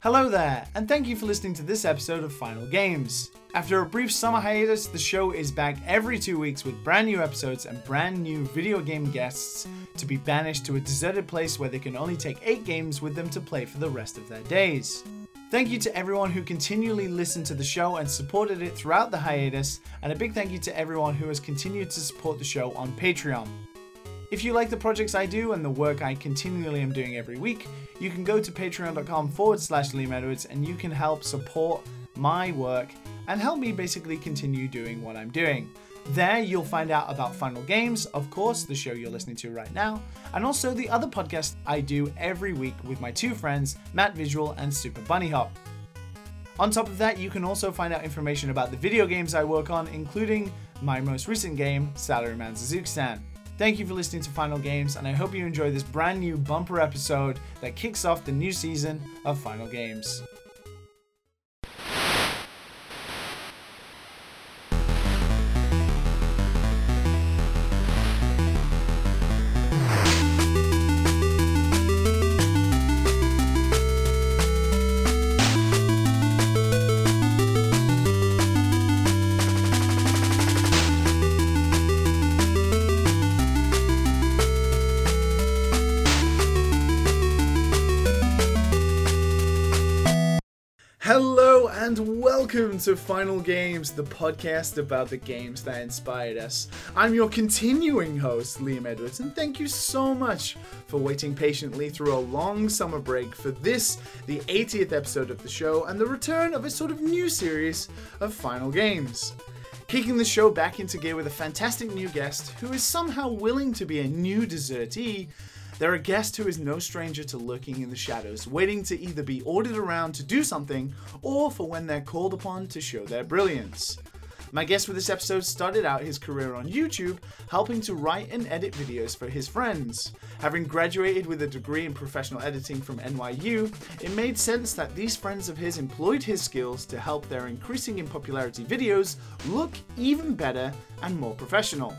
Hello there, and thank you for listening to this episode of Final Games. After a brief summer hiatus, the show is back every two weeks with brand new episodes and brand new video game guests to be banished to a deserted place where they can only take eight games with them to play for the rest of their days. Thank you to everyone who continually listened to the show and supported it throughout the hiatus, and a big thank you to everyone who has continued to support the show on Patreon. If you like the projects I do and the work I continually am doing every week, you can go to patreon.com forward slash Liam Edwards and you can help support my work and help me basically continue doing what I'm doing. There, you'll find out about Final Games, of course, the show you're listening to right now, and also the other podcast I do every week with my two friends, Matt Visual and Super Bunny Hop. On top of that, you can also find out information about the video games I work on, including my most recent game, Salaryman Zuzukistan. Thank you for listening to Final Games, and I hope you enjoy this brand new bumper episode that kicks off the new season of Final Games. Welcome to Final Games, the podcast about the games that inspired us. I'm your continuing host, Liam Edwards, and thank you so much for waiting patiently through a long summer break for this, the 80th episode of the show, and the return of a sort of new series of Final Games. Kicking the show back into gear with a fantastic new guest who is somehow willing to be a new desertee they're a guest who is no stranger to lurking in the shadows, waiting to either be ordered around to do something or for when they're called upon to show their brilliance. My guest for this episode started out his career on YouTube, helping to write and edit videos for his friends. Having graduated with a degree in professional editing from NYU, it made sense that these friends of his employed his skills to help their increasing in popularity videos look even better and more professional.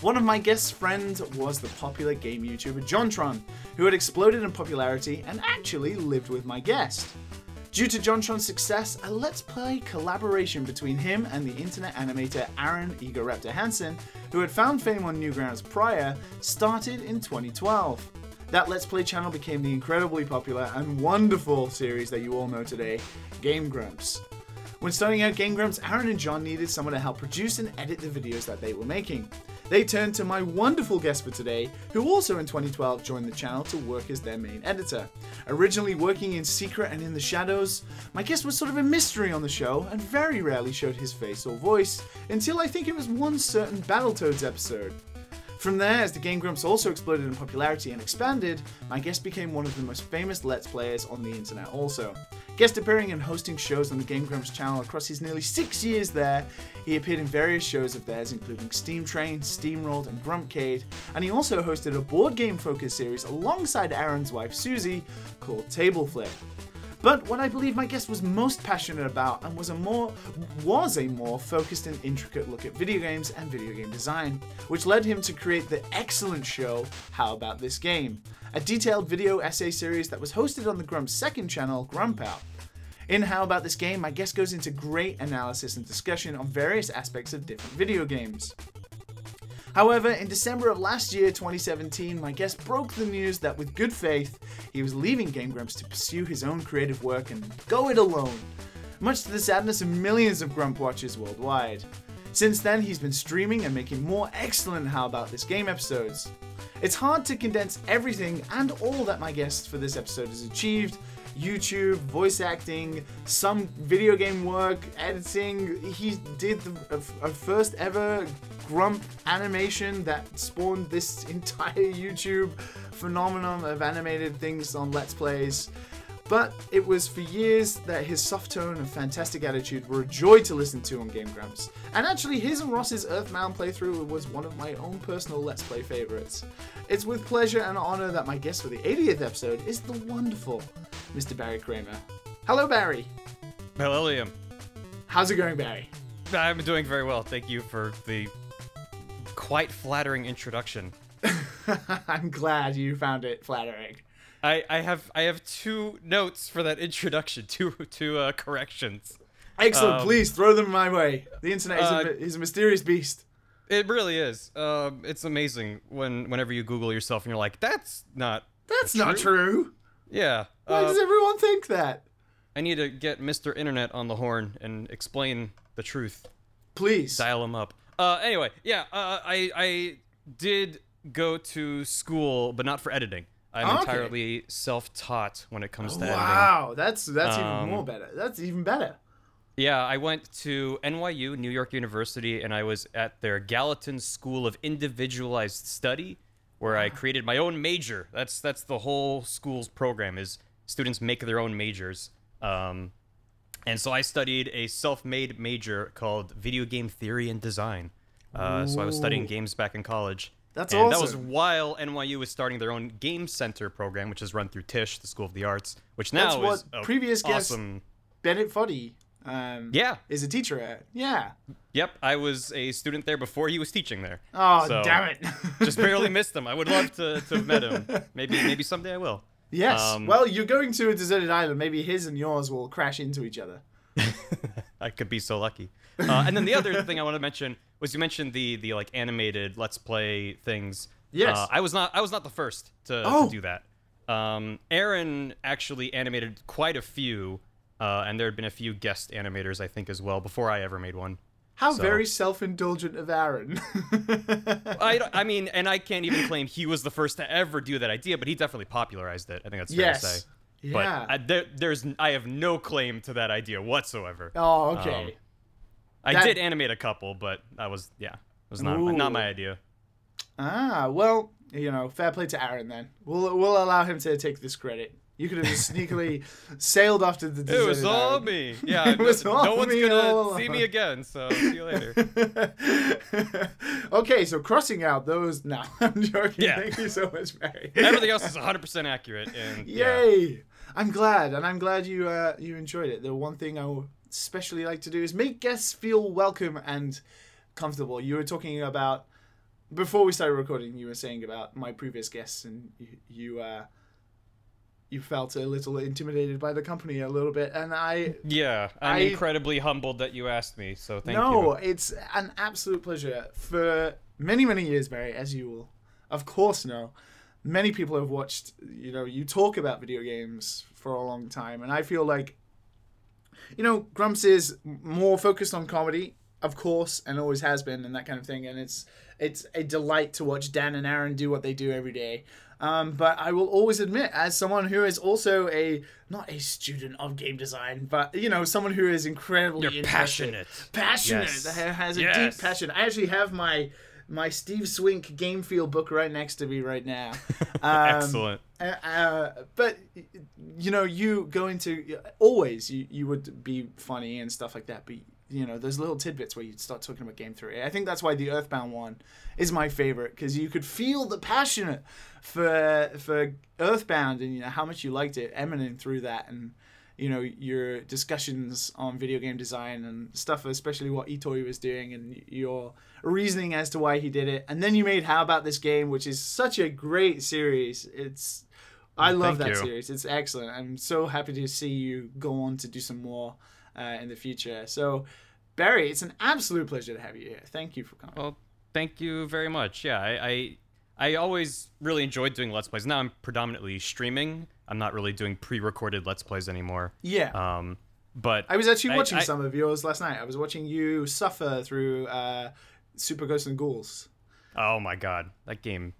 One of my guest's friends was the popular game YouTuber JonTron, who had exploded in popularity and actually lived with my guest. Due to JonTron's success, a Let's Play collaboration between him and the internet animator Arin Egoraptor Hanson, who had found fame on Newgrounds prior, started in 2012. That Let's Play channel became the incredibly popular and wonderful series that you all know today, Game Grumps. When starting out Game Grumps, Aaron and Jon needed someone to help produce and edit the videos that they were making. They turned to my wonderful guest for today, who also in 2012 joined the channel to work as their main editor. Originally working in secret and in the shadows, my guest was sort of a mystery on the show and very rarely showed his face or voice until I think it was one certain Battletoads episode. From there, as the Game Grumps also exploded in popularity and expanded, my guest became one of the most famous Let's Players on the internet also. Guest appearing and hosting shows on the Game Grumps channel across his nearly six years there, he appeared in various shows of theirs, including Steam Train, Steamrolled, and Grumpcade, and he also hosted a board game focused series alongside Arin's wife Suzy called Table Flip. But what I believe my guest was most passionate about and was a more was a more focused and intricate look at video games and video game design, which led him to create the excellent show How About This Game, a detailed video essay series that was hosted on the Grump's second channel, Grump Out. In How About This Game, my guest goes into great analysis and discussion on various aspects of different video games. However, in December of last year, 2017, my guest broke the news that with good faith, he was leaving Game Grumps to pursue his own creative work and go it alone, much to the sadness of millions of Grump watchers worldwide. Since then, he's been streaming and making more excellent How About This Game episodes. It's hard to condense everything and all that my guest for this episode has achieved, YouTube, voice acting, some video game work, editing. He did the a, a first ever Grump animation that spawned this entire YouTube phenomenon of animated things on Let's Plays. But it was for years that his soft tone and fantastic attitude were a joy to listen to on Game Grumps. And actually, his and Ross's Earthbound playthrough was one of my own personal Let's Play favorites. It's with pleasure and honor that my guest for the 80th episode is the wonderful Mr. Barry Kramer. Hello, Barry. Hello, Liam. How's it going, Barry? I'm doing very well. Thank you for the quite flattering introduction. I'm glad you found it flattering. I, I have I have two notes for that introduction, two two uh, corrections. Excellent. Um, Please throw them my way. The internet is, uh, a, is a mysterious beast. It really is. Um, it's amazing when whenever you Google yourself and you're like, that's not. That's not true. Yeah. Why uh, does everyone think that? I need to get Mr. Internet on the horn and explain the truth. Please. Dial him up. Uh, anyway, yeah. Uh, I I did go to school, but not for editing. I'm Okay. entirely self-taught when it comes to editing. Wow, that's that's Um, even more better. That's even better. Yeah, I went to NYU, New York University, and I was at their Gallatin School of Individualized Study, where I created my own major. That's that's the whole school's program is students make their own majors. Um, and so I studied a self-made major called Video Game Theory and Design. Uh, so I was studying games back in college. That's awesome. and that was while NYU was starting their own game center program, which is run through Tisch, the School of the Arts, which now That's what is a previous guest- awesome. Bennett Foddy um, Yeah, is a teacher at. Yeah. Yep, I was a student there before he was teaching there. Oh, So, damn it. Just barely missed him. I would love to, to have met him. Maybe maybe someday I will. Yes. Um, well, you're going to a deserted island. Maybe his and yours will crash into each other. I could be so lucky. Uh, and then the other thing I want to mention was you mentioned the the like animated let's play things. Yes. Uh, I was not I was not the first to, Oh. to do that. Um, Arin actually animated quite a few, uh, and there had been a few guest animators I think as well before I ever made one. How So- very self-indulgent of Arin. I, I mean, and I can't even claim he was the first to ever do that idea, but he definitely popularized it. I think that's fair to say. yes. But I, there, there's, I have no claim to that idea whatsoever. oh, okay. um, I that- did animate a couple, but I was, yeah, it was not, not my idea. Ah, well, you know, fair play to Arin then. We'll we'll allow him to take this credit. You could have just sneakily sailed off to the It deserted was all island. me. Yeah, It was no, all no one's gonna see me again. So see you later. okay, so crossing out those. No, I'm joking. Yeah. Thank you so much, Barry. Everything else is 100% accurate. And yeah. Yay! I'm glad, and I'm glad you uh, you enjoyed it. The one thing I especially like to do is make guests feel welcome and comfortable. You were talking about before we started recording. You were saying about my previous guests, and you you, uh, you felt a little intimidated by the company a little bit, and I Yeah, I'm I- incredibly humbled that you asked me. So thank no, you. No it's an absolute pleasure. For many, many years, Barry, as you will, of course, know, many people have watched, you know, you talk about video games for a long time. And I feel like, you know, Grumps is more focused on comedy, of course, and always has been, and that kind of thing. And it's it's a delight to watch Dan and Arin do what they do every day. Um, but I will always admit, as someone who is also a not a student of game design, but you know, someone who is incredibly passionate. passionate Yes. has a Yes. deep passion. I actually have my my Steve Swink game feel book right next to me right now. Um, Excellent. uh, uh, but you know, you go into always you, you would be funny and stuff like that. But you know, those little tidbits where you start talking about game theory. I think that's why the Earthbound one is my favorite because you could feel the passionate for for Earthbound and you know how much you liked it emanating through that and you know your discussions on video game design and stuff, especially what Itoi was doing and your reasoning as to why he did it. And then you made How About This Game, which is such a great series. It's I love Thank that you. series. It's excellent. I'm so happy to see you go on to do some more uh, in the future. So Barry, it's an absolute pleasure to have you here. Thank you for coming. Well, thank you very much. Yeah, I, I I always really enjoyed doing let's plays. Now I'm predominantly streaming. I'm not really doing pre-recorded let's plays anymore. yeah. Um, but I was actually I- watching I- some of yours last night. I was watching you suffer through uh, Super Ghosts and Ghouls. oh my god, that game.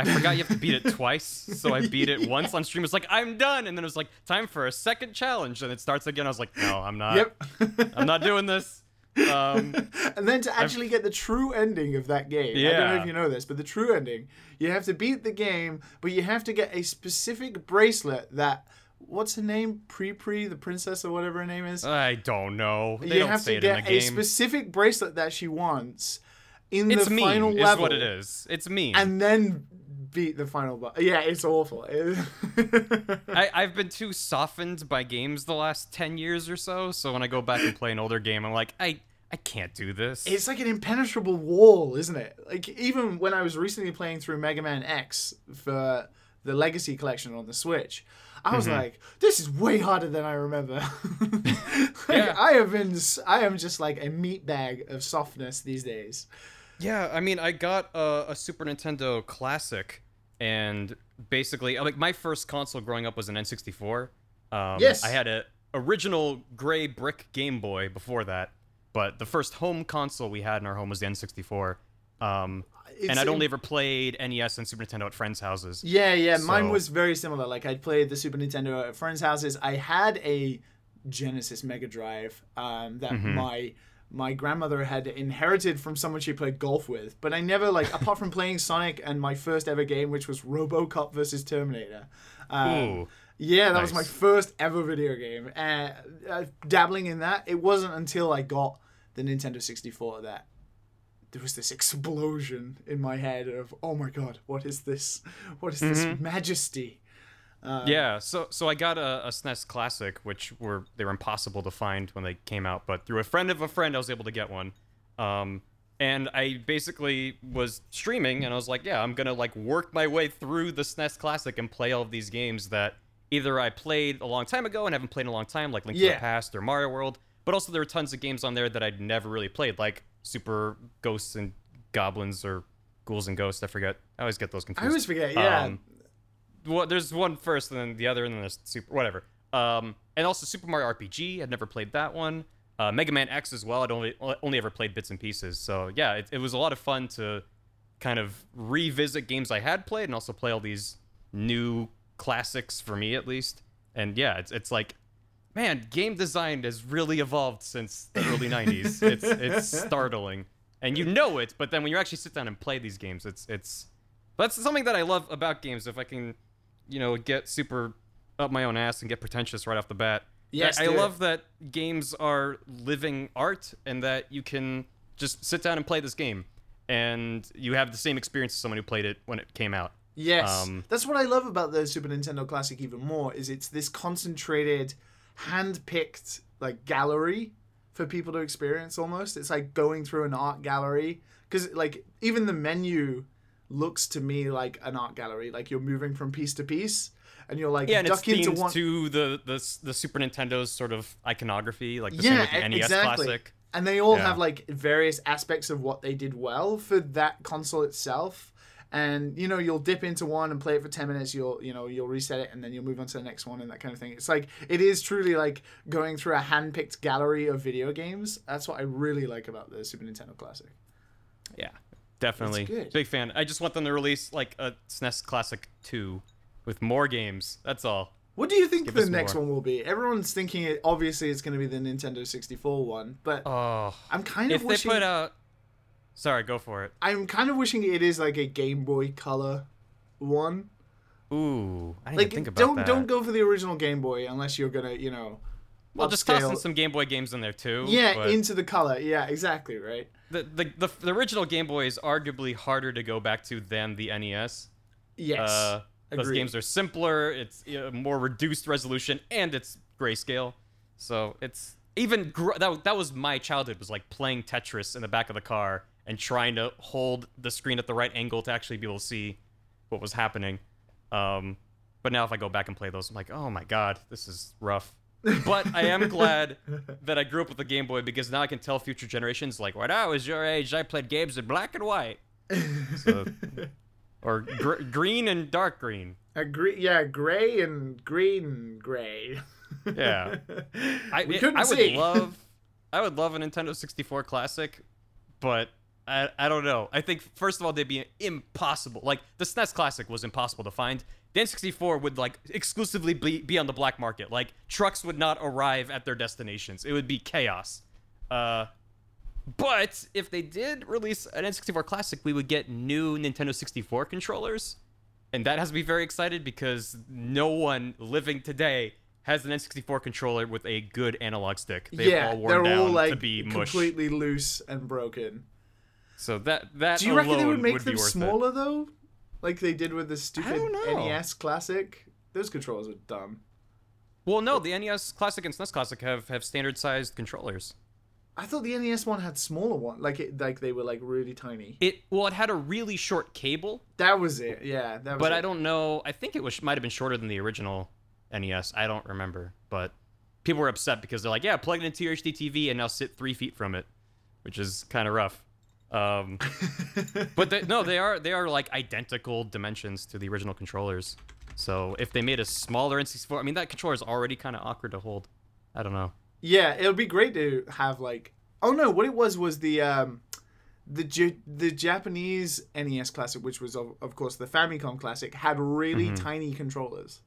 I forgot you have to beat it twice, so I beat it once on stream. It was like I'm done, and then it was like time for a second challenge, and it starts again. I was like, no, I'm not. Yep. I'm not doing this. Um, and then to actually get the true ending of that game. I don't know if you know this, but the true ending, you have to beat the game, but you have to get a specific bracelet that what's her name? Pre Pre, the princess or whatever her name is. I don't know. They you don't have say to it get a specific bracelet that she wants in it's the mean, final is level. what it is. It's mean. And then beat the final boss. Yeah, it's awful. I, I've been too softened by games the last 10 years or so, so when I go back and play an older game, I'm like, I, I can't do this. it's like an impenetrable wall, isn't it? Like even when I was recently playing through Mega Man X for the Legacy Collection on the Switch, I was mm-hmm. like, this is way harder than I remember. Like, Yeah. I have been, I am just like a meat bag of softness these days. Yeah, I mean, I got a, a Super Nintendo Classic, and basically, like my first console growing up was an N64. Um, Yes. I had a original gray brick Game Boy before that, but the first home console we had in our home was the N64. Um, and I'd only ever played NES and Super Nintendo at friends' houses. Yeah, yeah, mine was very similar. Like I'd played the Super Nintendo at friends' houses. I had a Genesis Mega Drive um, that Mm-hmm. my my grandmother had inherited from someone she played golf with. But I never like apart from playing Sonic and my first ever game, which was RoboCop versus Terminator. Um, yeah, that was my first ever video game. And uh, dabbling in that, it wasn't until I got the Nintendo 64 that there was this explosion in my head of, oh my god, what is this? What is this Mm-hmm. majesty? Uh, yeah, so so I got a, a SNES Classic, which were they were impossible to find when they came out, but through a friend of a friend, I was able to get one. Um, and I basically was streaming, and I was like, yeah, I'm gonna like work my way through the SNES Classic and play all of these games that either I played a long time ago and haven't played in a long time, like Link to the Past or Mario World, but also there were tons of games on there that I'd never really played, like Super Ghosts and Goblins or Ghouls and Ghosts. I forget. I always get those confused. I always forget, yeah. Um, well, there's one first, and then the other, and then there's Super, whatever. Um, and also Super Mario RPG. I'd never played that one. Uh, Mega Man X as well. I'd only only ever played bits and pieces. So yeah, it, it was a lot of fun to kind of revisit games I had played, and also play all these new classics for me at least. And yeah, it's it's like, man, game design has really evolved since the early '90s. It's it's startling, and you know it. But then when you actually sit down and play these games, it's it's that's something that I love about games. If I can, you know, get super up my own ass and get pretentious right off the bat. Yes, I, I love that games are living art and that you can just sit down and play this game and you have the same experience as someone who played it when it came out. Yes, Um, that's what I love about the Super Nintendo Classic even more. Is it's this concentrated, hand-picked like gallery for people to experience. Almost, it's like going through an art gallery because like even the menu looks to me like an art gallery. Like you're moving from piece to piece, and you're like Yeah, and it's duck into themed one. to the, the the Super Nintendo's sort of iconography, like the yeah, same with the NES exactly. Classic. And they all Yeah. have like various aspects of what they did well for that console itself. And you know, you'll dip into one and play it for ten minutes. You'll you know you'll reset it and then you'll move on to the next one and that kind of thing. It's like it is truly like going through a hand-picked gallery of video games. That's what I really like about the Super Nintendo Classic. Yeah, definitely. Big fan. I just want them to release like a SNES Classic 2 with more games. That's all. What do you think Give the next more. one will be? Everyone's thinking it. Obviously, it's going to be the Nintendo 64 one, but Oh, I'm kind of if they wishing. put out. Sorry, go for it. I'm kind of wishing it is like a Game Boy Color one. Ooh, I didn't like think about don't that. don't go for the original Game Boy unless you're gonna you know Well, just tossing some Game Boy games in there too. yeah into the color yeah exactly right the, the the the original Game Boy is arguably harder to go back to than the NES. yes Uh, those games are simpler. It's uh, more reduced resolution, and it's grayscale. So it's even gr- that. That was my childhood. Was like playing Tetris in the back of the car and trying to hold the screen at the right angle to actually be able to see what was happening. Um, but now if I go back and play those, I'm like, oh my god, this is rough. But I am glad that I grew up with the Game Boy because now I can tell future generations, like, when I was your age, I played games in black and white. So, or gr- green and dark green. A Agree, yeah gray and green and gray Yeah. I, we couldn't I would see love, I would love a Nintendo 64 Classic, but I, I don't know. I think first of all they'd be impossible. Like the SNES Classic was impossible to find. The N64 would like exclusively be, be on the black market. Like trucks would not arrive at their destinations. It would be chaos. Uh, but if they did release an N64 Classic, we would get new Nintendo 64 controllers. And that has to be very excited because no one living today has an N64 controller with a good analog stick. They've yeah all worn they're down all like to be mush. completely loose and broken So that that do you reckon they would make be them worth it. smaller though like they did with the stupid nes classic those controllers are dumb Well, no, the NES Classic and SNES Classic have have standard sized controllers. I thought the NES one had smaller one, like it, like they were like really tiny. It well, it had a really short cable, That was it. Yeah, that was. but it. I don't know. I think it was might have been shorter than the original NES. I don't remember, but people were upset because they're like, "Yeah, plug it into your HD TV and now sit three feet from it," which is kind of rough. Um, but they, no, they are they are like identical dimensions to the original controllers. So if they made a smaller N64, I mean that controller is already kind of awkward to hold. I don't know. Yeah, it would be great to have like. Oh no, what it was was the um, the J- the Japanese NES Classic, which was of, of course the Famicom Classic, had really Mm-hmm. tiny controllers.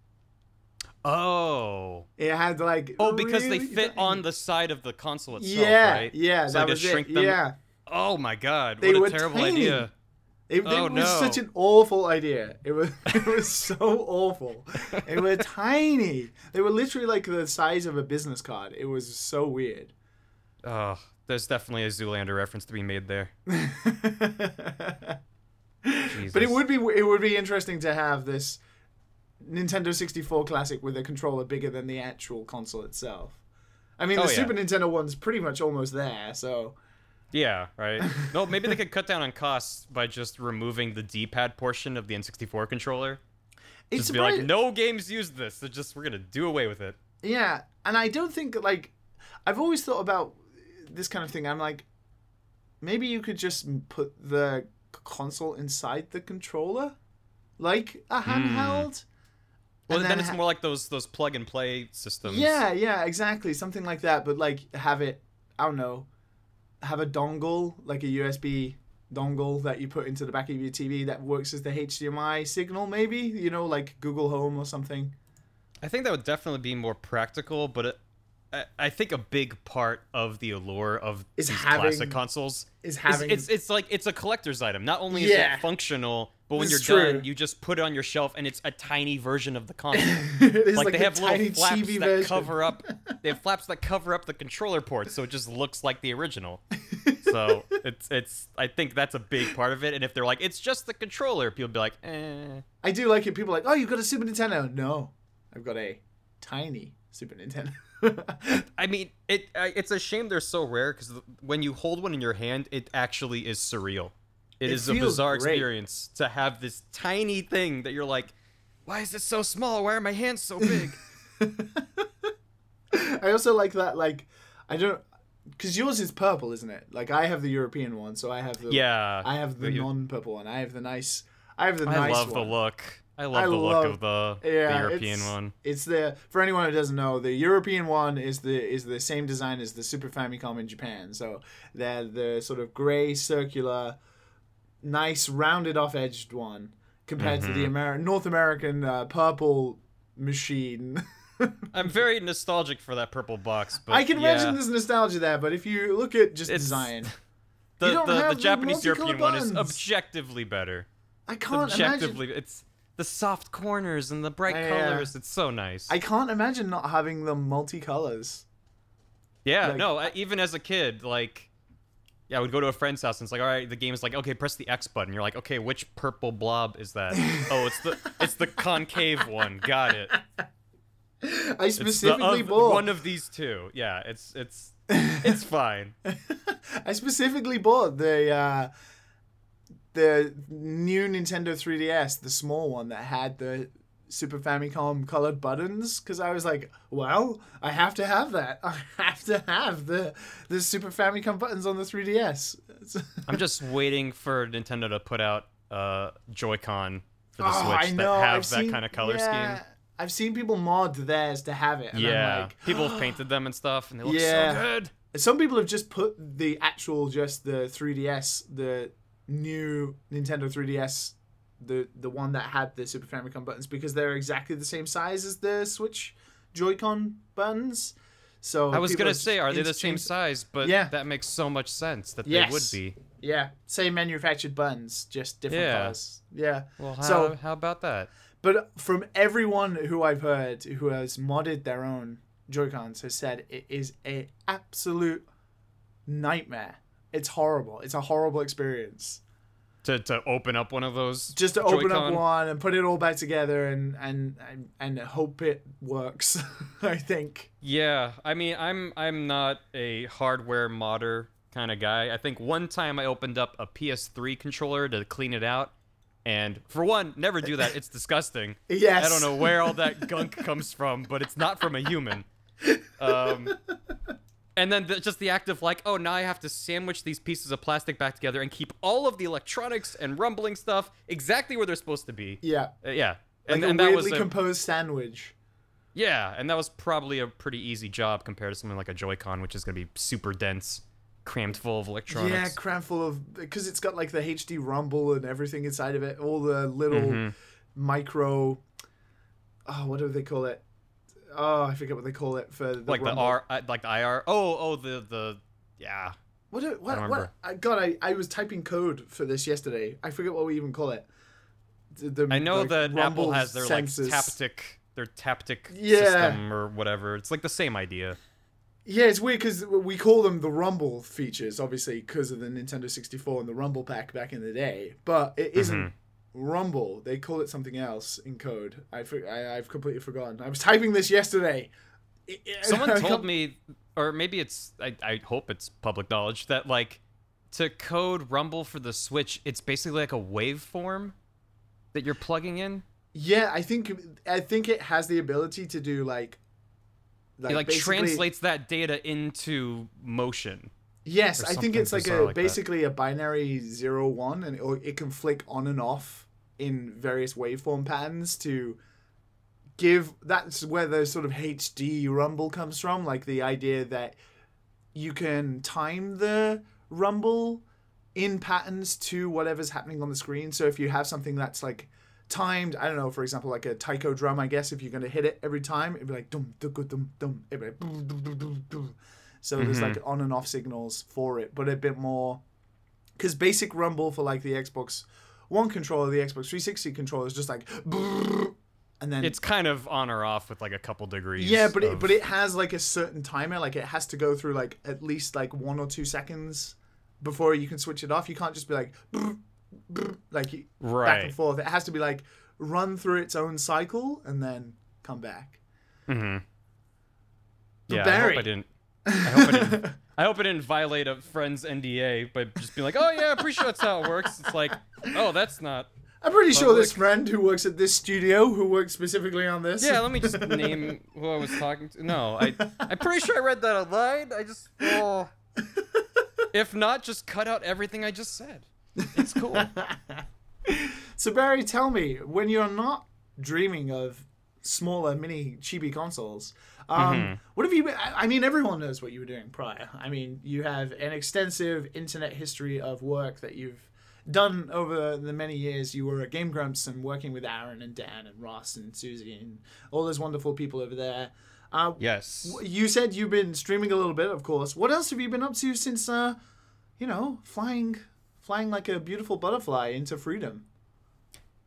Oh, It had like oh, because they fit tiny- on the side of the console itself, Yeah, right? yeah, So that was just shrink it. them. Yeah, Oh my god, They what were a terrible tiny. idea. it, it Oh, was no. such an awful idea. It was it was so awful. They were tiny. They were literally like the size of a business card. It was so weird. Oh, there's definitely a Zoolander reference to be made there. But it would be it would be interesting to have this Nintendo 64 classic with a controller bigger than the actual console itself. I mean, oh, the Oh, yeah. Super Nintendo one's pretty much almost there, so Yeah, right. no, maybe they could cut down on costs by just removing the D-pad portion of the N64 controller. it's Just be like, no games use this. So just we're gonna do away with it. Yeah, and I don't think like I've always thought about this kind of thing. I'm like, maybe you could just put the console inside the controller, like a hmm. handheld. Well, and then, it's ha- more like those those plug and play systems. Yeah, yeah, exactly, something like that. But like, have it. I don't know. Have a dongle, like a USB dongle that you put into the back of your TV that works as the HDMI signal, maybe. You know, like Google Home or something. I think that would definitely be more practical, but it, I, I think a big part of the allure of Is these having- classic consoles is is having- it's it's like it's a collector's item. Not only is Yeah. it functional, but when It's you're true. done, you just put it on your shelf and it's a tiny version of the console. it is like, like, they have little tiny flaps that version. cover up they have flaps that cover up the controller ports so it just looks like the original so it's it's i think that's a big part of it and if they're like it's just the controller people be like eh I do like it. People are like, oh, you've got a Super Nintendo. No, I've got a tiny Super Nintendo. i mean it it's a shame they're so rare because when you hold one in your hand it actually is surreal It it is a bizarre great. experience to have this tiny thing that you're like why is it so small why are my hands so big I also like that. Like, I don't, because yours is purple, isn't it? Like, I have the European one, so I have the yeah I have the You- non-purple one. I have the nice. I have the i nice love one. the look i love I the love- look of the, the european it's- one It's the for anyone who doesn't know, the European one is the is the same design as the Super Famicom in Japan. So they're the sort of gray circular, nice rounded off edged one compared to Mm-hmm. the Amer- North American uh, purple machine. I'm very nostalgic for that purple box, but I can yeah, imagine there's nostalgia there, but if you look at just It's- design, the you don't the, have the the Japanese multicolored European one is objectively better. I can't imagine. objectively, it's the soft corners and the bright Yeah. colors. It's so nice. I can't imagine not having the multicolors. yeah, like- no, I, even as a kid, like, yeah, I would go to a friend's house and it's like, all right, the game is like, okay, press the X button. You're like, okay, which purple blob is that? oh, it's the it's the concave one. Got it. I It's the specifically bought one of these two. Yeah, it's it's it's fine. I specifically bought the uh, the new Nintendo 3DS, the small one that had the Super Famicom colored buttons, because I was like, well, I have to have that. I have to have the the Super Famicom buttons on the 3DS. I'm just waiting for Nintendo to put out uh Joy-Con for the Oh, Switch I that know. have I've that seen- kind of color yeah, scheme. I've seen people mod theirs to have it. And Yeah, I'm like, people have painted them and stuff, and they look Yeah. so good. Some people have just put the actual, just the 3DS, the new Nintendo 3DS, the the one that had the Super Famicom buttons, because they're exactly the same size as the Switch Joy-Con buttons. So I was gonna say, are they the same size? But Yeah. that makes so much sense that Yes. they would be. Yeah, same manufactured buttons, just different Yeah. colors. Yeah. Well, how, So- how about that? But from everyone who I've heard who has modded their own Joy-Cons has said it is a absolute nightmare. It's horrible. It's a horrible experience. To to open up one of those. just to open up one and put it all back together and and and, and hope it works. I think. Yeah, I mean, I'm I'm not a hardware modder kind of guy. I think one time I opened up a PS3 controller to clean it out, and for one, never do that. It's disgusting. Yes. I don't know where all that gunk comes from, but it's not from a human. Um, and then the, just the act of like, oh, now I have to sandwich these pieces of plastic back together and keep all of the electronics and rumbling stuff exactly where they're supposed to be. Yeah. Uh, yeah. Like And, a and that was a, composed sandwich. yeah, and that was probably a pretty easy job compared to something like a Joy-Con, which is going to be super dense, crammed full of electronics. Yeah, crammed full of because it's got like the HD rumble and everything inside of it. All the little Mm-hmm. micro. Oh, what do they call it? Oh, I forget what they call it for the like the. R, uh, like the IR. Oh, oh, the the yeah. What? What? don't what? I, God, I, I was typing code for this yesterday. I forget what we even call it. The, the, I know like, that Apple rumble has their sensors. like taptic, their taptic Yeah. system or whatever. It's like the same idea. Yeah, it's weird because we call them the Rumble features, obviously, because of the Nintendo 64 and the Rumble pack back in the day. But it isn't Mm-hmm. Rumble. They call it something else in code. I, I I've completely forgotten. I was typing this yesterday. Someone told me, or maybe it's, I, I hope it's public knowledge, that like to code Rumble for the Switch, it's basically like a waveform that you're plugging in. Yeah, I think I think it has the ability to do like. It like translates that data into motion. Yes, I think it's like a like that. basically a binary zero one, and it, it can flick on and off in various waveform patterns to give. That's where the sort of HD rumble comes from, like the idea that you can time the rumble in patterns to whatever's happening on the screen. So if you have something that's like timed, I don't know, for example, like a taiko drum, I guess if you're going to hit it every time, it'd be like dum dum dum dum, it'd be like dum, dum, dum, dum. So there's mm-hmm. like on and off signals for it, but a bit more because basic rumble for like the Xbox One controller, the Xbox 360 controller is just like and then It's kind of on or off with like a couple degrees. yeah, but it, but it has like a certain timer. Like it has to go through like at least like one or two seconds before you can switch it off. You can't just be like like you- back Right. and forth. It has to be like run through its own cycle and then come back. Mm-hmm. But Yeah, I Barry- hope I didn't. I hope I didn't. I hope I didn't violate a friend's NDA by just being like, "Oh yeah, I'm pretty sure that's how it works." It's like, "Oh, that's not." I'm pretty sure this friend who works at this studio, who works specifically on this, Yeah, let me just name who I was talking to. No, I I'm pretty sure I read that online. I just oh. If not, just cut out everything I just said. It's cool. So Barry, tell me when you're not dreaming of smaller mini chibi consoles, um, Mm-hmm. what have you been? I mean, everyone knows what you were doing prior. I mean, you have an extensive internet history of work that you've done over the many years. You were at Game Grumps and working with Arin and Dan and Ross and Suzy and all those wonderful people over there. Uh, yes. You said you've been streaming a little bit, of course. What else have you been up to since, uh, you know, flying, flying like a beautiful butterfly into freedom?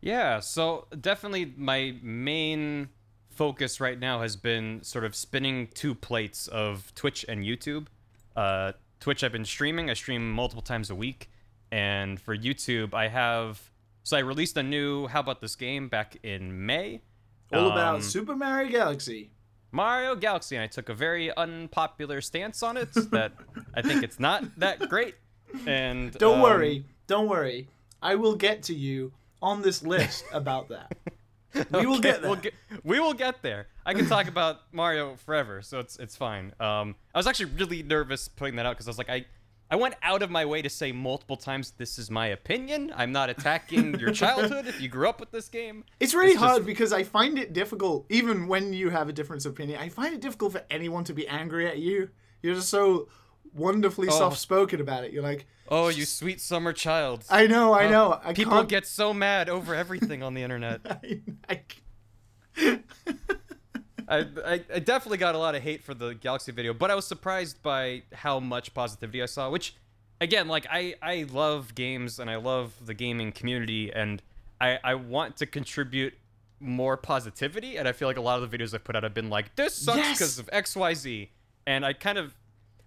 Yeah, so definitely my main focus right now has been sort of spinning two plates of Twitch and YouTube. Uh, Twitch, I've been streaming. I stream multiple times a week, and for YouTube, I have. So I released a new "How About This Game" back in May. All about Um, Super Mario Galaxy. Mario Galaxy, and I took a very unpopular stance on it that I think it's not that great. And Don't um, worry, don't worry. I will get to you on this list about that. We will Okay, get there. We'll get, we will get there. I can talk about Mario forever, so it's it's fine. Um, I was actually really nervous putting that out because I was like, I, I went out of my way to say multiple times, "This is my opinion. I'm not attacking your childhood if you grew up with this game." It's really It's just- hard because I find it difficult, even when you have a difference of opinion. I find it difficult for anyone to be angry at you. You're just so wonderfully Oh. soft-spoken about it. You're like, Oh, you sweet summer child. I know, I oh, know. I People can't, get so mad over everything on the internet. I, I, I, I, definitely got a lot of hate for the Galaxy video, but I was surprised by how much positivity I saw. Which, again, like I, I love games and I love the gaming community, and I, I want to contribute more positivity. And I feel like a lot of the videos I've put out have been like, this sucks Yes! because of X, Y, Z, and I kind of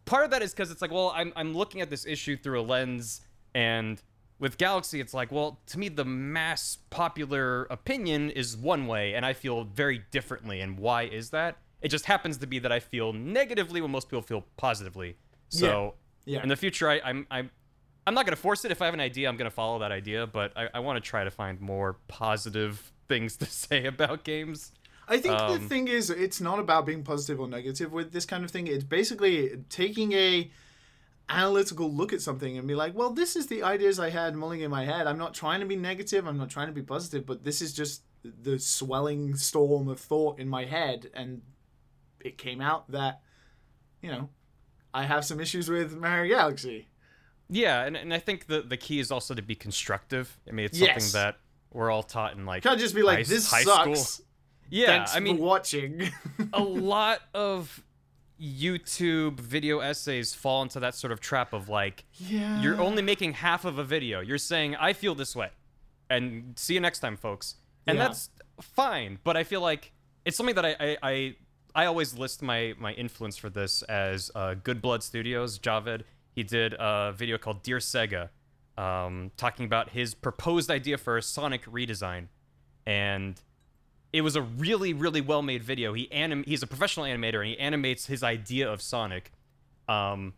part of that is because it's like, well, I'm I'm looking at this issue through a lens, and with Galaxy, it's like, well, to me, the mass popular opinion is one way, and I feel very differently. And why is that? It just happens to be that I feel negatively when most people feel positively. So Yeah. Yeah. in the future, I, I'm I'm I'm not gonna force it. If I have an idea, I'm gonna follow that idea. But I, I want to try to find more positive things to say about games. I think the Um, thing is, it's not about being positive or negative with this kind of thing. It's basically taking a analytical look at something and be like, well, this is the ideas I had mulling in my head. I'm not trying to be negative. I'm not trying to be positive, but this is just the swelling storm of thought in my head, and it came out that, you know, I have some issues with Mario Galaxy. Yeah, and, and I think the the key is also to be constructive. I mean, it's Yes. something that we're all taught in like Can't just be like, high- this high sucks. school. Yeah, Thanks I mean, for watching. a lot of YouTube video essays fall into that sort of trap of like yeah. you're only making half of a video. You're saying I feel this way, and see you next time, folks. And Yeah. that's fine, but I feel like it's something that I I, I, I always list my my influence for this as uh, Good Blood Studios. Javed he did a video called Dear Sega, um, talking about his proposed idea for a Sonic redesign, and it was a really really well made video. He anim he's a professional animator and he animates his idea of Sonic. Um,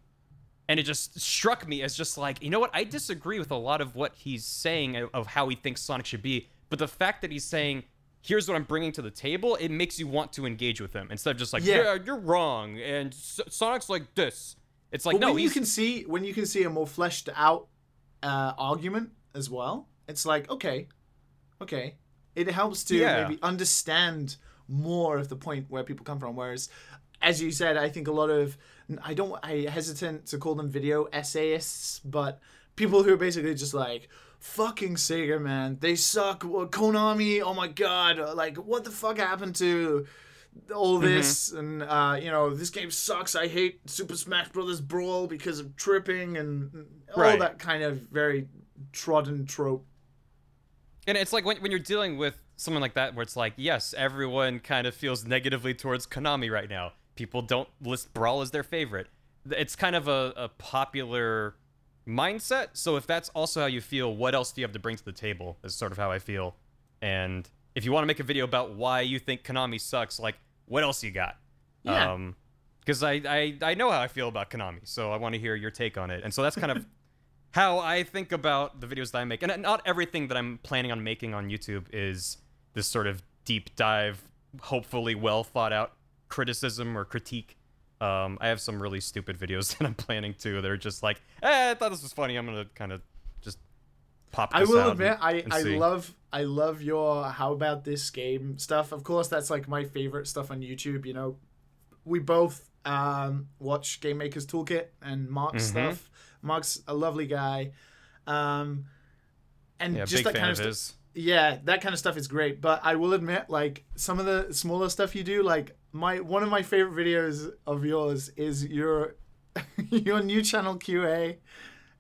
and it just struck me as just like you know what I disagree with a lot of what he's saying of, how he thinks Sonic should be, but the fact that he's saying here's what I'm bringing to the table, it makes you want to engage with him instead of just like Yeah. yeah, you're wrong and S- Sonic's like this. It's like But no, when you can see when you can see a more fleshed out uh, argument as well, it's like okay, okay, it helps to Yeah. maybe understand more of the point where people come from. Whereas, as you said, I think a lot of I don't I hesitant to call them video essayists, but people who are basically just like fucking Sega man, they suck. Konami, oh my god, like what the fuck happened to all Mm-hmm. this and uh, you know this game sucks i hate super smash brothers brawl because of tripping and all Right. that kind of very trodden trope And it's like when, when you're dealing with someone like that, where it's like, yes, everyone kind of feels negatively towards Konami right now. People don't list Brawl as their favorite. It's kind of a, a popular mindset. So if that's also how you feel, what else do you have to bring to the table? Is sort of how I feel. And if you want to make a video about why you think Konami sucks, like, what else you got? Yeah. Um, because I, I I know how I feel about Konami, so I want to hear your take on it. And so that's kind of how I think about the videos that I make. And not everything that I'm planning on making on YouTube is this sort of deep dive, hopefully well thought out criticism or critique. Um, I have some really stupid videos that I'm planning to. They're just like, eh, I thought this was funny. I'm gonna kind of just pop. i will out admit and- i and i see. love i love your how about this game stuff of course that's like my favorite stuff on youtube you know we both um watch game makers toolkit and mark's Mhm. stuff mark's a lovely guy. Um and Yeah, just big that fan kind of of stuff yeah that kind of stuff is great. But i will admit like some of the smaller stuff you do like my one of my favorite videos of yours is your your new channel qa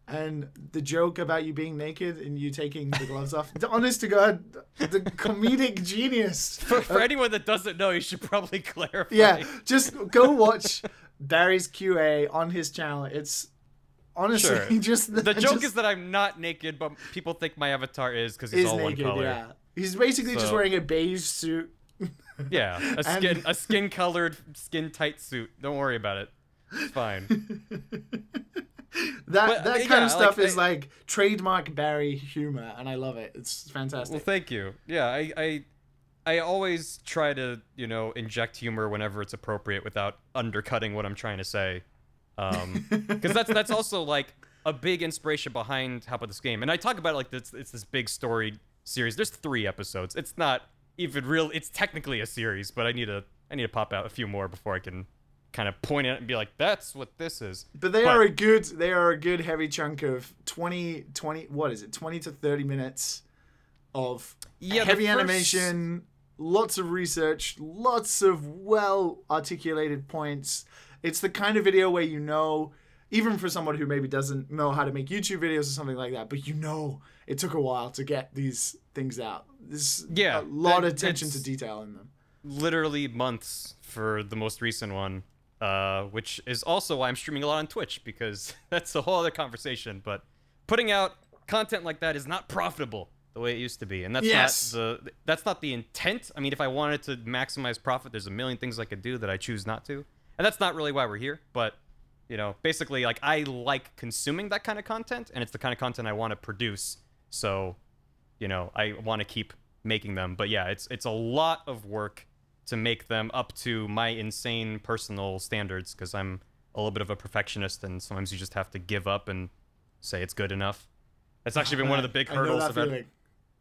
and the joke about you being naked and you taking the gloves off. Honest to god the comedic genius. For, for anyone that doesn't know, you should probably clarify. yeah just go watch barry's qa on his channel. It's honestly Sure. just The joke just is that I'm not naked, but people think my avatar is because he's is all naked one color. yeah he's basically just wearing a beige suit Yeah, a And- skin a skin colored skin tight suit. Don't worry about it. It's fine. that But, that yeah, kind of stuff like, is I- like trademark Barry humor, and I love it. It's fantastic. well, thank you. Yeah, I, I I always try to you know inject humor whenever it's appropriate without undercutting what I'm trying to say. Um, because that's that's also like a big inspiration behind how about this game. And I talk about it like this. It's this big story series. There's three episodes. It's not even real. It's technically a series, but I need to I need to pop out a few more before I can kind of point at it and be like, that's what this is. but they but- are a good they are a good heavy chunk of 20 20 what is it 20 to 30 minutes of Yeah, heavy first- animation lots of research lots of well articulated points it's the kind of video where you know even for someone who maybe doesn't know how to make youtube videos or something like that but you know it took a while to get these things out there's Yeah, a lot of attention to detail in them literally months for the most recent one, uh, which is also why I'm streaming a lot on Twitch because that's a whole other conversation. But putting out content like that is not profitable the way it used to be, and that's Yes. not the that's not the intent. I mean, if I wanted to maximize profit, there's a million things I could do that I choose not to, and that's not really why we're here. But you know, basically, like I like consuming that kind of content, and it's the kind of content I want to produce. So, you know, I want to keep making them. But yeah, it's it's a lot of work to make them up to my insane personal standards because I'm a little bit of a perfectionist, and sometimes you just have to give up and say it's good enough. That's actually been one of the big hurdles that I've had feeling.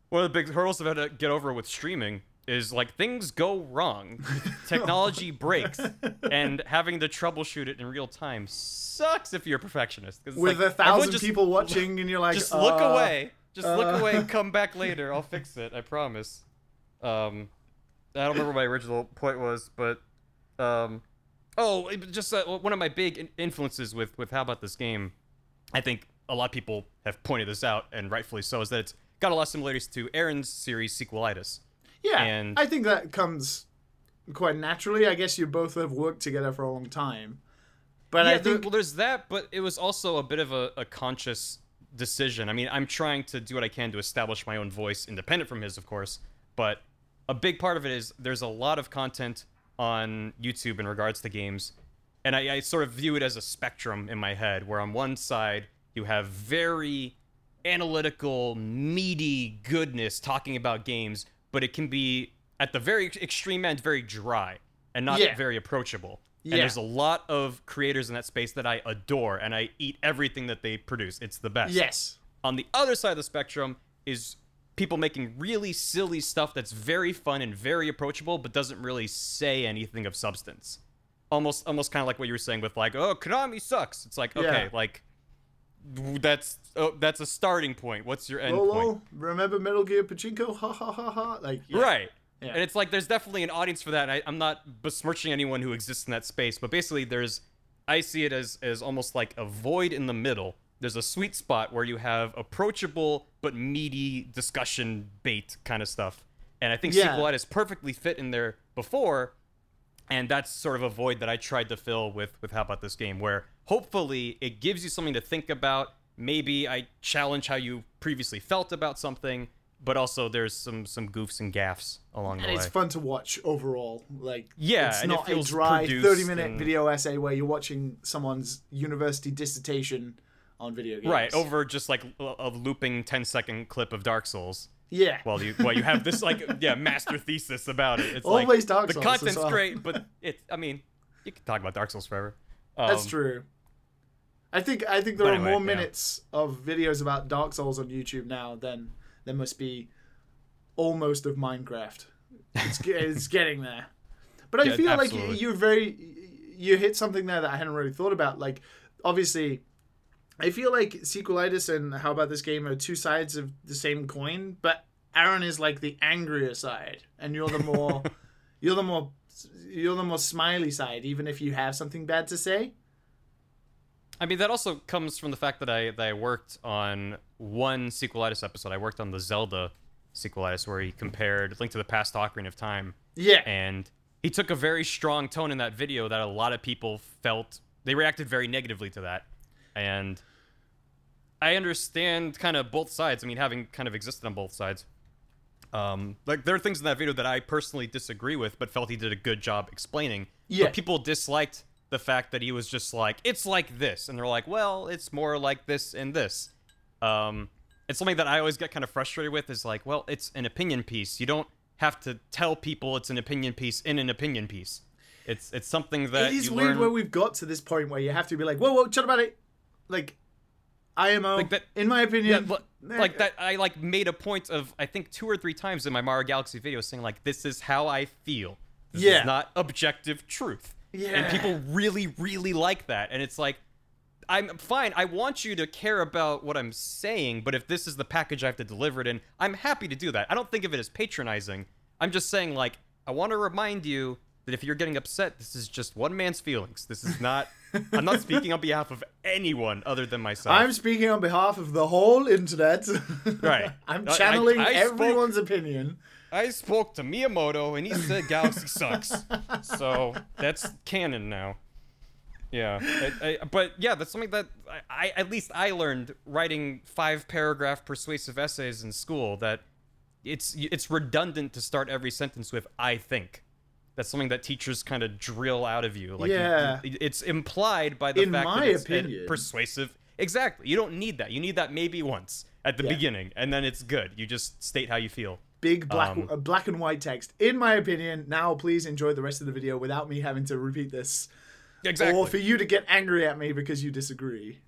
one of the big hurdles I've had to get over with streaming is like things go wrong, technology breaks, and having to troubleshoot it in real time sucks if you're a perfectionist. With like, a thousand just- people watching, and you're like, just look uh, away. Just look uh. away. Come back later. I'll fix it. I promise. Um, I don't remember what my original point was, but um, oh, just uh, one of my big influences with with how about this game. I think a lot of people have pointed this out, and rightfully so, is that it's got a lot of similarities to Arin's series Sequelitis. Yeah, and- I think that comes quite naturally. I guess you both have worked together for a long time, but yeah, I think well, there's that, but it was also a bit of a, a conscious decision. I mean, I'm trying to do what I can to establish my own voice, independent from his, of course. But a big part of it is there's a lot of content on YouTube in regards to games, and I, I sort of view it as a spectrum in my head, where on one side you have very analytical, meaty goodness talking about games, but it can be at the very extreme end very dry and not Yeah. very approachable. Yeah. And there's a lot of creators in that space that I adore, and I eat everything that they produce. It's the best. yes, On the other side of the spectrum is people making really silly stuff that's very fun and very approachable, but doesn't really say anything of substance. Almost, almost kind of like what you were saying with like, oh, Konami sucks. It's like, okay, Yeah. like that's oh, that's a starting point. What's your end Lolo, point? remember Metal Gear Pachinko? Ha ha ha ha! Like, yeah. Right. Yeah. And it's like there's definitely an audience for that. I, I'm not besmirching anyone who exists in that space, but basically there's I see it as as almost like a void in the middle. There's a sweet spot where you have approachable but meaty discussion bait kind of stuff. And I think Yeah. Sequelitis perfectly fit in there before. And that's sort of a void that I tried to fill with with how about this game, where hopefully it gives you something to think about. Maybe I challenge how you previously felt about something, but also there's some some goofs and gaffs along the way. and it's fun to watch overall. Like, Yeah, it's and it not a dry thirty-minute and- video essay where you're watching someone's university dissertation on video games. Right, over just like a looping 10 second clip of Dark Souls. Yeah. While you while you have this like yeah master thesis about it. It's Always like Dark the Souls as content's well. great, but it I mean you can talk about Dark Souls forever. That's Um, true. I think I think there but are anyway, more yeah. minutes of videos about Dark Souls on YouTube now than there must be almost of Minecraft. It's, it's getting there. But I Yeah, feel like you're very you hit something there that I hadn't really thought about. Like obviously I feel like Sequelitis and How About This Game are two sides of the same coin, but Arin is like the angrier side, and you're the more you're the more you're the more smiley side, even if you have something bad to say. I mean, that also comes from the fact that I that I worked on one Sequelitis episode. I worked on the Zelda Sequelitis, where he compared Link to the Past to Ocarina of Time, Yeah. and he took a very strong tone in that video that a lot of people felt they reacted very negatively to that, and I understand kind of both sides. I mean, having kind of existed on both sides. Um, like there are things in that video that I personally disagree with, but felt he did a good job explaining. Yeah. But people disliked the fact that he was just like, it's like this, and they're like, well, it's more like this and this. Um, it's something that I always get kind of frustrated with. Is like, well, it's an opinion piece. You don't have to tell people it's an opinion piece in an opinion piece. It's it's something that it is you weird learn. where we've got to this point where you have to be like, whoa, whoa, shut about it. Like, IMO, Like that- in my Yeah, opinion, li- like that I like made a point of I think two or three times in my Mario Galaxy video saying like this is how I feel. This Yeah. is not objective truth. Yeah. And people really, really like that. And it's like I'm fine. I want you to care about what I'm saying, but if this is the package I have to deliver it in, I'm happy to do that. I don't think of it as patronizing. I'm just saying like I want to remind you that if you're getting upset, this is just one man's feelings. This is not I'm not speaking on behalf of anyone other than myself. I'm speaking on behalf of the whole internet. Right. I'm I- I- channeling I spoke- everyone's opinion. I spoke to Miyamoto and he said Galaxy sucks. So that's canon now. Yeah, I, I, but yeah, that's something that I, at least I learned writing five paragraph persuasive essays in school that it's it's redundant to start every sentence with "I think." That's something that teachers kind of drill out of you. Like, Yeah. you- it's implied by the In fact that it's opinion- persuasive. Exactly. You don't need that. You need that maybe once at the Yeah. beginning, and then it's good. You just state how you feel. Big black Um, uh, black and white text. In my opinion, now please enjoy the rest of the video without me having to repeat this. Exactly. Or for you to get angry at me because you disagree.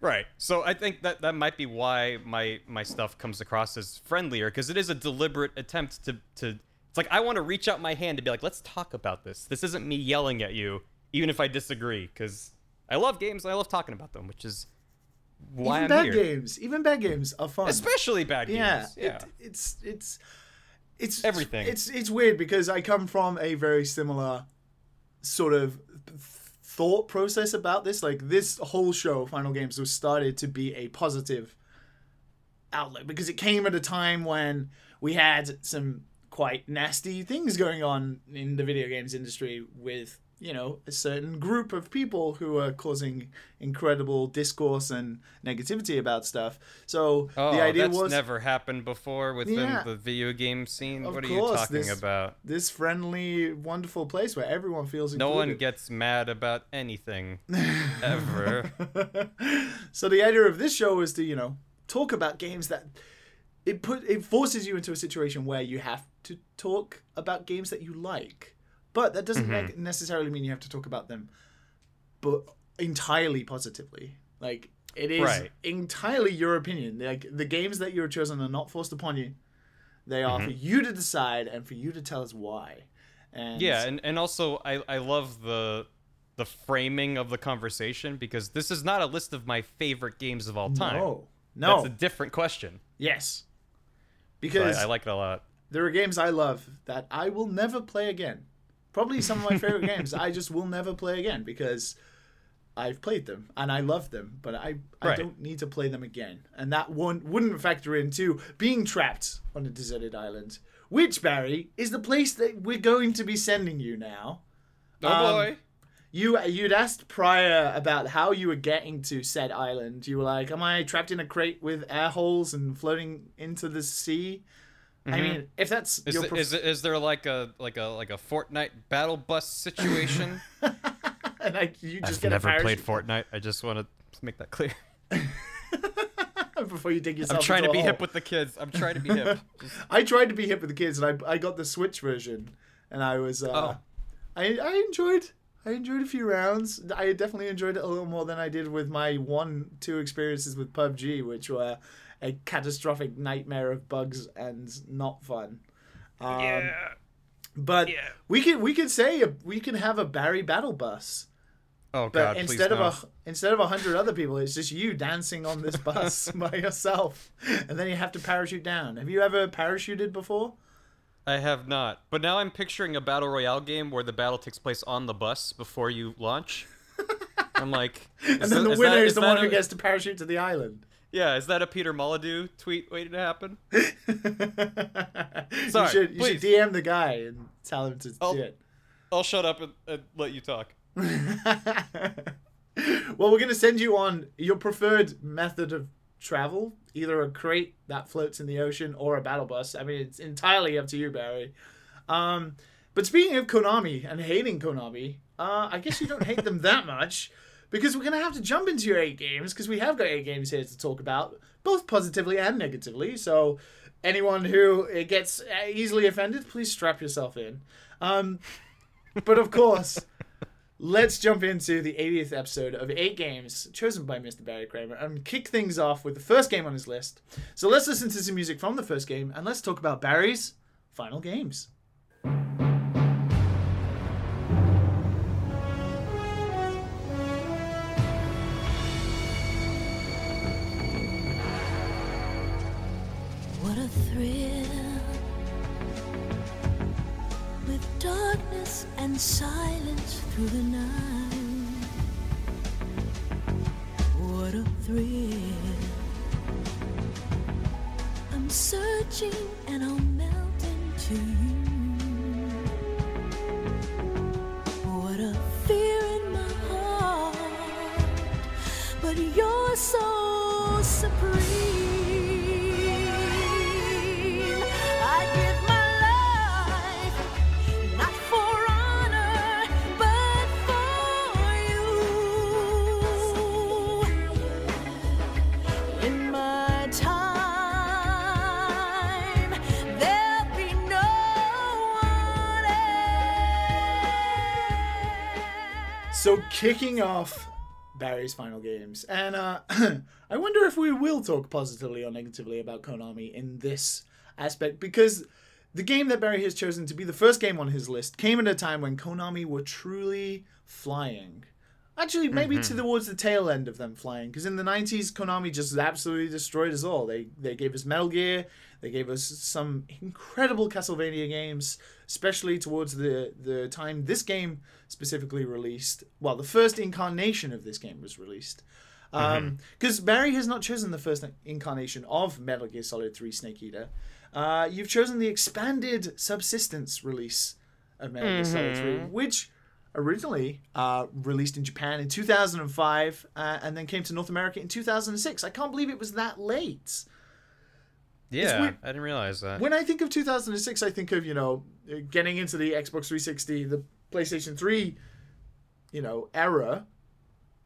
Right. So I think that that might be why my my stuff comes across as friendlier because it is a deliberate attempt to to it's like I want to reach out my hand to be like let's talk about this. This isn't me yelling at you even if I disagree cuz I love games and I love talking about them, which is why even I'm bad here. games, even bad games are fun. Especially bad yeah, games. Yeah. It, it's it's it's Everything. It's it's weird because I come from a very similar sort of thought process about this. Like this whole show, Final Games, was started to be a positive outlet because it came at a time when we had some quite nasty things going on in the video games industry with you know a certain group of people who are causing incredible discourse and negativity about stuff so Oh, the idea that's was never happened before within Yeah. the video game scene. What are you talking this- about? this friendly wonderful place where everyone feels No one gets mad about anything ever. so the idea of this show is to you know talk about games that it put it forces you into a situation where you have to talk about games that you like but that doesn't Mm-hmm. nec- necessarily mean you have to talk about them but entirely positively like it is Right. entirely your opinion like the games that you're chosen are not forced upon you they are Mm-hmm. for you to decide and for you to tell us why and Yeah, and, and also I, I love the the framing of the conversation because this is not a list of my favorite games of all time. no no That's a different question. yes because I, I like it a lot. there are games I love that I will never play again. Probably some of my favorite games I just will never play again because I've played them and I love them, but I, I Right. don't need to play them again. And that one wouldn't factor into being trapped on a deserted island, which Barry is the place that we're going to be sending you now. Oh Um, boy. You you'd asked prior about how you were getting to said island. You were like, "Am I trapped in a crate with air holes and floating into the sea?" I mean, if that's Mm-hmm. Is, your the- pref- is, is there like a like a like a Fortnite battle bus situation? and I, you just I've get never a played Fortnite. I just want to make that clear. before you dig yourself. I'm trying to into be a hip with the kids. I'm trying to be hip. I tried to be hip with the kids, and I I got the Switch version, and I was uh, Oh. I I enjoyed. I enjoyed a few rounds. I definitely enjoyed it a little more than I did with my one, two experiences with PUBG, which were a catastrophic nightmare of bugs and not fun. Um, yeah. But Yeah. we can we could say a, we can have a Barry battle bus, Oh but god, instead please of no. a instead of a hundred other people, it's just you dancing on this bus by yourself, and then you have to parachute down. Have you ever parachuted before? I have not. But now I'm picturing a battle royale game where the battle takes place on the bus before you launch. I'm like, And then the winner is the one who gets to parachute to the island. Yeah, is that a Peter Molyneux tweet waiting to happen? you Sorry, should you should. DM the guy and tell him to I'll- do it. I'll shut up and, and let you talk. well, we're gonna send you on your preferred method of travel, either a crate that floats in the ocean or a battle bus. I mean, it's entirely up to you, Barry. Um, but speaking of Konami and hating Konami, uh, I guess you don't hate them that much because we're gonna have to jump into your eight games because we have got eight games here to talk about, both positively and negatively. So. Anyone who uh, gets uh, easily offended, please strap yourself in. Um, but of course, let's jump into the 80th episode of eight games chosen by Mr. Barry Kramer and kick things off with the first game on his list. So let's listen to some music from the first game and let's talk about Barry's final games. silence through the night. What a thrill! I'm searching and I'll melt into you. What a fear in my heart, but you're so. Kicking off Barry's final games, and uh, I wonder if we will talk positively or negatively about Konami in this aspect because the game that Barry has chosen to be the first game on his list came at a time when Konami were truly flying. Actually, maybe to towards the tail end of them flying, because in the '90s, Konami just absolutely destroyed us all. They they gave us Metal Gear, they gave us some incredible Castlevania games, especially towards the the time this game specifically released. Well, the first incarnation of this game was released. Because Barry has not chosen the first incarnation of Metal Gear Solid 3 Snake Eater. Uh, you've chosen the expanded Subsistence release of Metal Gear Solid 3, which originally uh, released in Japan in 2005 uh, and then came to North America in 2006. I can't believe it was that late. Yeah. I didn't realize that. When I think of 2006, I think of, you know, getting into the Xbox 360, the PlayStation 3, you know, era.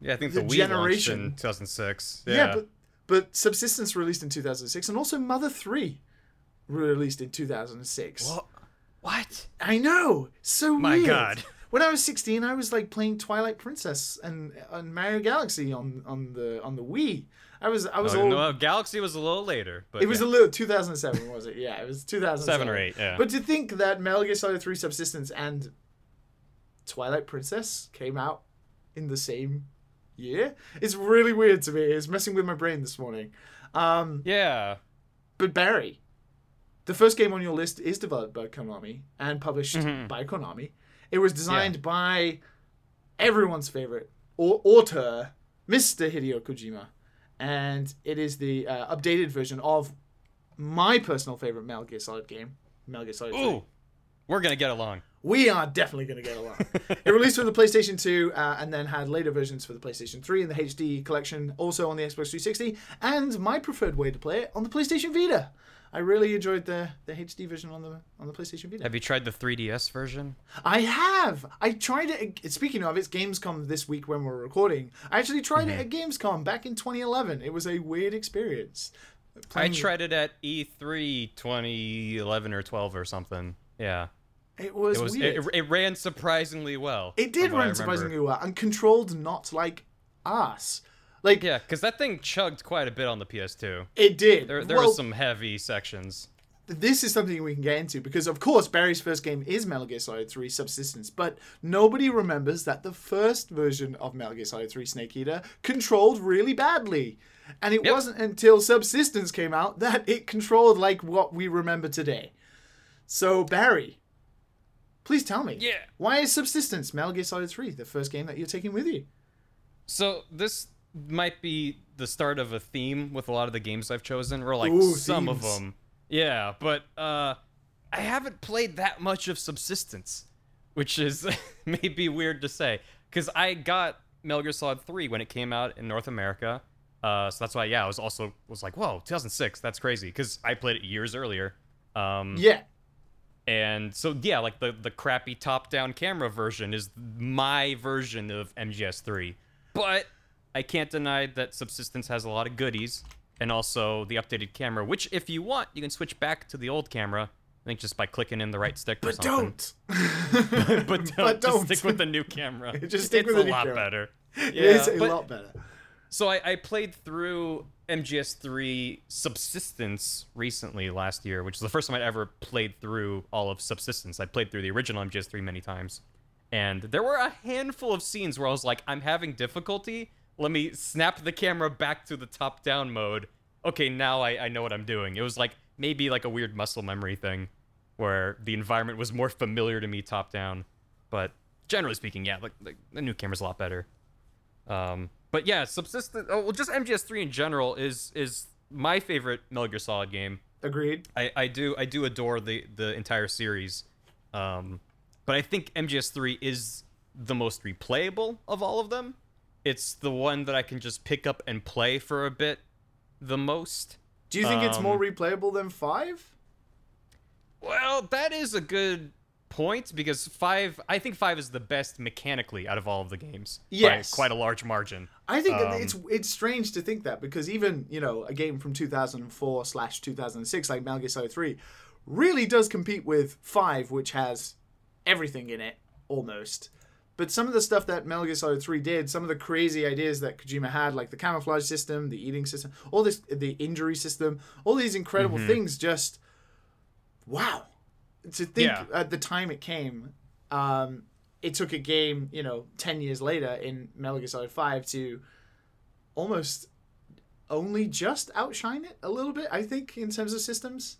yeah, I think the the, Wii generation- in 2006. Yeah, Yeah, but but Subsistence released in 2006 and also Mother 3 released in 2006. What? What? I know. So My weird. God. When I was 16, I was like playing Twilight Princess and, and Mario Galaxy on, on the on the Wii. I was I was Oh, all no, Galaxy was a little later, but It was a little 2007, was it? Yeah, it was 2007. Seven or eight, yeah. But to think that Metal Gear Solid 3 Subsistence and Twilight Princess came out in the same year, it's really weird to me. It's messing with my brain this morning. Um, yeah. but Barry, the first game on your list is developed by Konami and published Mm-hmm. by Konami. It was designed by everyone's favorite au- author, Mr. Hideo Kojima, and it is the uh, updated version of my personal favorite Metal Gear Solid game, Metal Gear Solid 3. Ooh, we're gonna get along. We are definitely going to get along. it released for the PlayStation 2 uh, and then had later versions for the PlayStation 3 and the HD collection, also on the Xbox 360, and my preferred way to play it on the PlayStation Vita. I really enjoyed the, the HD version on the on the PlayStation Vita. Have you tried the 3DS version? I have. I tried it. Speaking of, it's Gamescom this week when we're recording. I actually tried it mm-hmm. at Gamescom back in 2011. It was a weird experience. I tried it at E E3 2011 or 12 or something. Yeah, It was, it was. weird. It, it ran surprisingly well. It did from what I run surprisingly well and controlled not like us. Like Yeah, because that thing chugged quite a bit on the PS2. it did. There, there well, were some heavy sections. this is something we can get into because of course Barry's first game is Metal Gear Solid 3 Subsistence, but nobody remembers that the first version of Metal Gear Solid 3 Snake Eater controlled really badly. And it Yep. wasn't until Subsistence came out that it controlled like what we remember today. So Barry, please tell me. Yeah. Why is Subsistence Metal Gear Solid 3 the first game that you're taking with you? So this might be the start of a theme with a lot of the games I've chosen, or like Ooh, some of them. Yeah, but uh, I haven't played that much of Subsistence, which is maybe weird to say, because I got Metal Gear Solid 3 when it came out in North America. Uh, so that's why, yeah, I was also was like, whoa, 2006, that's crazy, because I played it years earlier. Um, Yeah. and so yeah, like the the crappy top-down camera version is my version of MGS3. But I can't deny that Subsistence has a lot of goodies and also the updated camera, which if you want, you can switch back to the old camera. I think just by clicking in the right stick or But something. don't. but don't. But don't. stick with the new camera. It just stick it's with a the lot camera. better. Yeah, is a but- lot better. so I, I played through MGS3 Subsistence recently last year, which is the first time I'd ever played through all of Subsistence. I played through the original MGS3 many times. And there were a handful of scenes where I was like, I'm having difficulty. Let me snap the camera back to the top down mode. Okay, now I, I know what I'm doing. It was like maybe like a weird muscle memory thing where the environment was more familiar to me top down. But generally speaking, yeah, like, like the new camera's a lot better. Um, but yeah, subsistence. Oh, well, just MGS3 in general is is my favorite Metal Gear Solid game. Agreed. I, I do I do adore the the entire series, um, but I think MGS3 is the most replayable of all of them. It's the one that I can just pick up and play for a bit, the most. Do you think it's more Um, replayable than five? Well, that is a good point because five. I think five is the best mechanically out of all of the games. Yes. by quite a large margin. I think Um, it's it's strange to think that because even you know a game from 2004 slash 2006 like Metal Gear Solid 3 really does compete with five, which has everything in it almost. But some of the stuff that Metal Gear Solid 3 did, some of the crazy ideas that Kojima had, like the camouflage system, the eating system, all this, the injury system, all these incredible Mm-hmm. things, just wow. To think Yeah. at the time it came, um, it took a game, you know, 10 years later in Metal Gear Solid 5 to almost only just outshine it a little bit, I think, in terms of systems.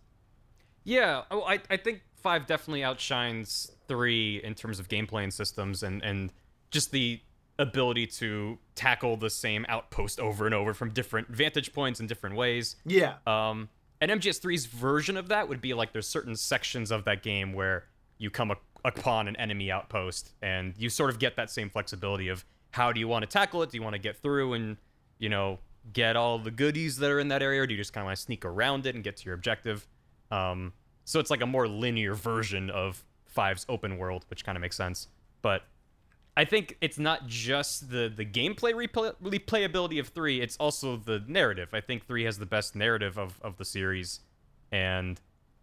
Yeah, oh, I, I think five definitely outshines three in terms of gameplay and systems and, and just the ability to tackle the same outpost over and over from different vantage points in different ways. Yeah. Um, and MGS3's version of that would be like there's certain sections of that game where you come up upon an enemy outpost and you sort of get that same flexibility of how do you want to tackle it? Do you want to get through and, you know, get all the goodies that are in that area or do you just kind of want to sneak around it and get to your objective? Um, so it's like a more linear version of Five's open world, which kind of makes sense. But I think it's not just the the gameplay replay, replayability of three; it's also the narrative. I think three has the best narrative of of the series, and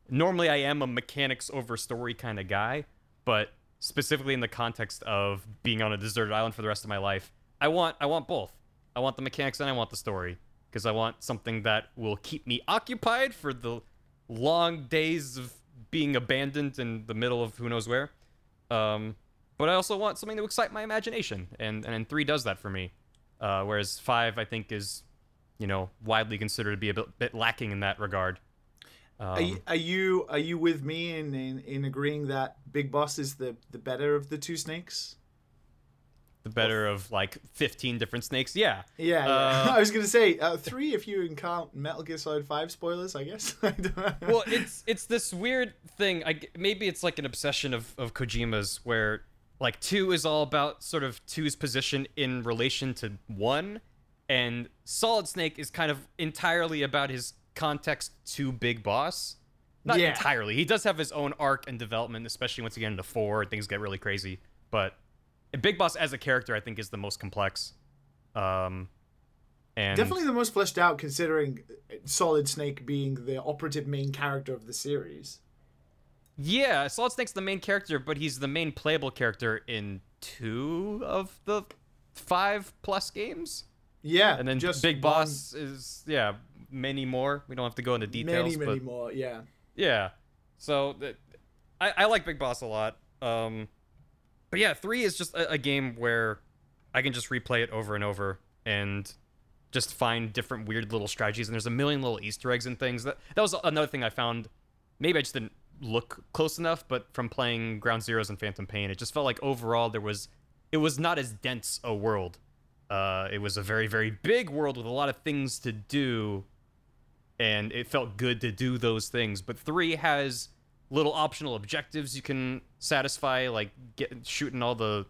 normally I am a mechanics over story kind of guy, but specifically in the context of being on a deserted island for the rest of my life, I want I want both. I want the mechanics and I want the story because I want something that will keep me occupied for the long days of being abandoned in the middle of who knows where. Um, but I also want something to excite my imagination, and and three does that for me. Uh, whereas five, I think, is you know widely considered to be a bit, bit lacking in that regard. Um, Are you, are you are you with me in, in, in agreeing that Big Boss is the, the better of the two snakes? The better of like 15 different snakes. Yeah. Yeah, yeah. Uh, I was gonna say uh, three if you count Metal Gear Solid Five spoilers. I guess. I don't know. well, it's it's this weird thing. I g- maybe it's like an obsession of of Kojima's where like two is all about sort of two's position in relation to one, and Solid Snake is kind of entirely about his context to Big Boss. Not Yeah. entirely. He does have his own arc and development, especially once you get into four, things get really crazy. But Big Boss as a character, I think, is the most complex. Um, and Definitely the most fleshed out, considering Solid Snake being the operative main character of the series. Yeah, Solid Snake's the main character, but he's the main playable character in two of the five plus games. Yeah, And then just Big one- Boss is yeah, many more. We don't have to go into details, many, many but more. Yeah. yeah. So I, I like Big Boss a lot. Um, but yeah, three is just a, a game where I can just replay it over and over and just find different weird little strategies. And there's a million little Easter eggs and things. That that was another thing I found. Maybe I just didn't look close enough, but from playing Ground Zeroes and Phantom Pain, it just felt like overall there was it was not as dense a world. Uh, it was a very very big world with a lot of things to do and it felt good to do those things. But three has little optional objectives you can satisfy, like get shooting all the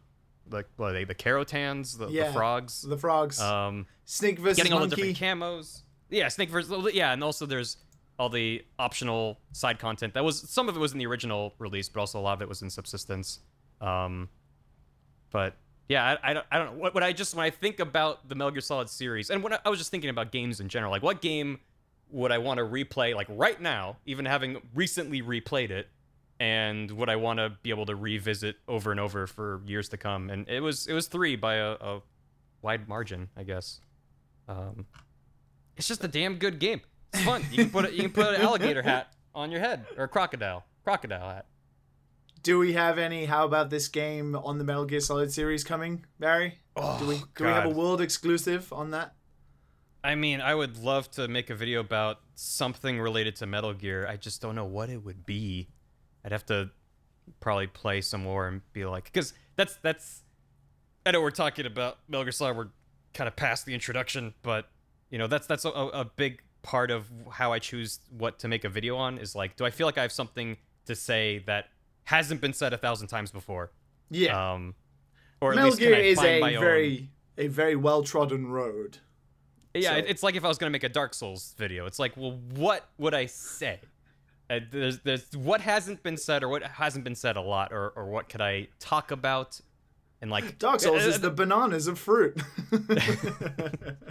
like what are they the Kerotans, the, Yeah. the frogs, The frogs. um, Snake versus getting all the monkey. different camos. Yeah, snake versus yeah, and also there's all the optional side content that was some of it was in the original release, but also a lot of it was in subsistence. Um, but yeah, I, I don't I don't know what, what I just when I think about the Metal Gear Solid series, and when I, I was just thinking about games in general, like what game would I want to replay like right now, even having recently replayed it, and would I want to be able to revisit over and over for years to come? And it was it was three by a, a wide margin, I guess. Um, it's just a damn good game. It's fun. You can put a, you can put an alligator hat on your head or a crocodile crocodile hat. Do we have any? How about this game on the Metal Gear Solid series coming, Barry? Oh, do we do we have a world exclusive on that? I mean, I would love to make a video about something related to Metal Gear. I just don't know what it would be. I'd have to probably play some more and be like, because that's that's. I know we're talking about Metal Gear Solid. We're kind of past the introduction, but you know that's that's a, a big part of how I choose what to make a video on. Is like, do I feel like I have something to say that hasn't been said a thousand times before? Yeah. Um, or Metal Gear is a my own- very a very well trodden road. Yeah, So- it's like if I was gonna make a Dark Souls video. It's like, well, what would I say? Uh, there's, there's what hasn't been said, or what hasn't been said a lot, or, or what could I talk about? And like Dark Souls uh, is the bananas of fruit.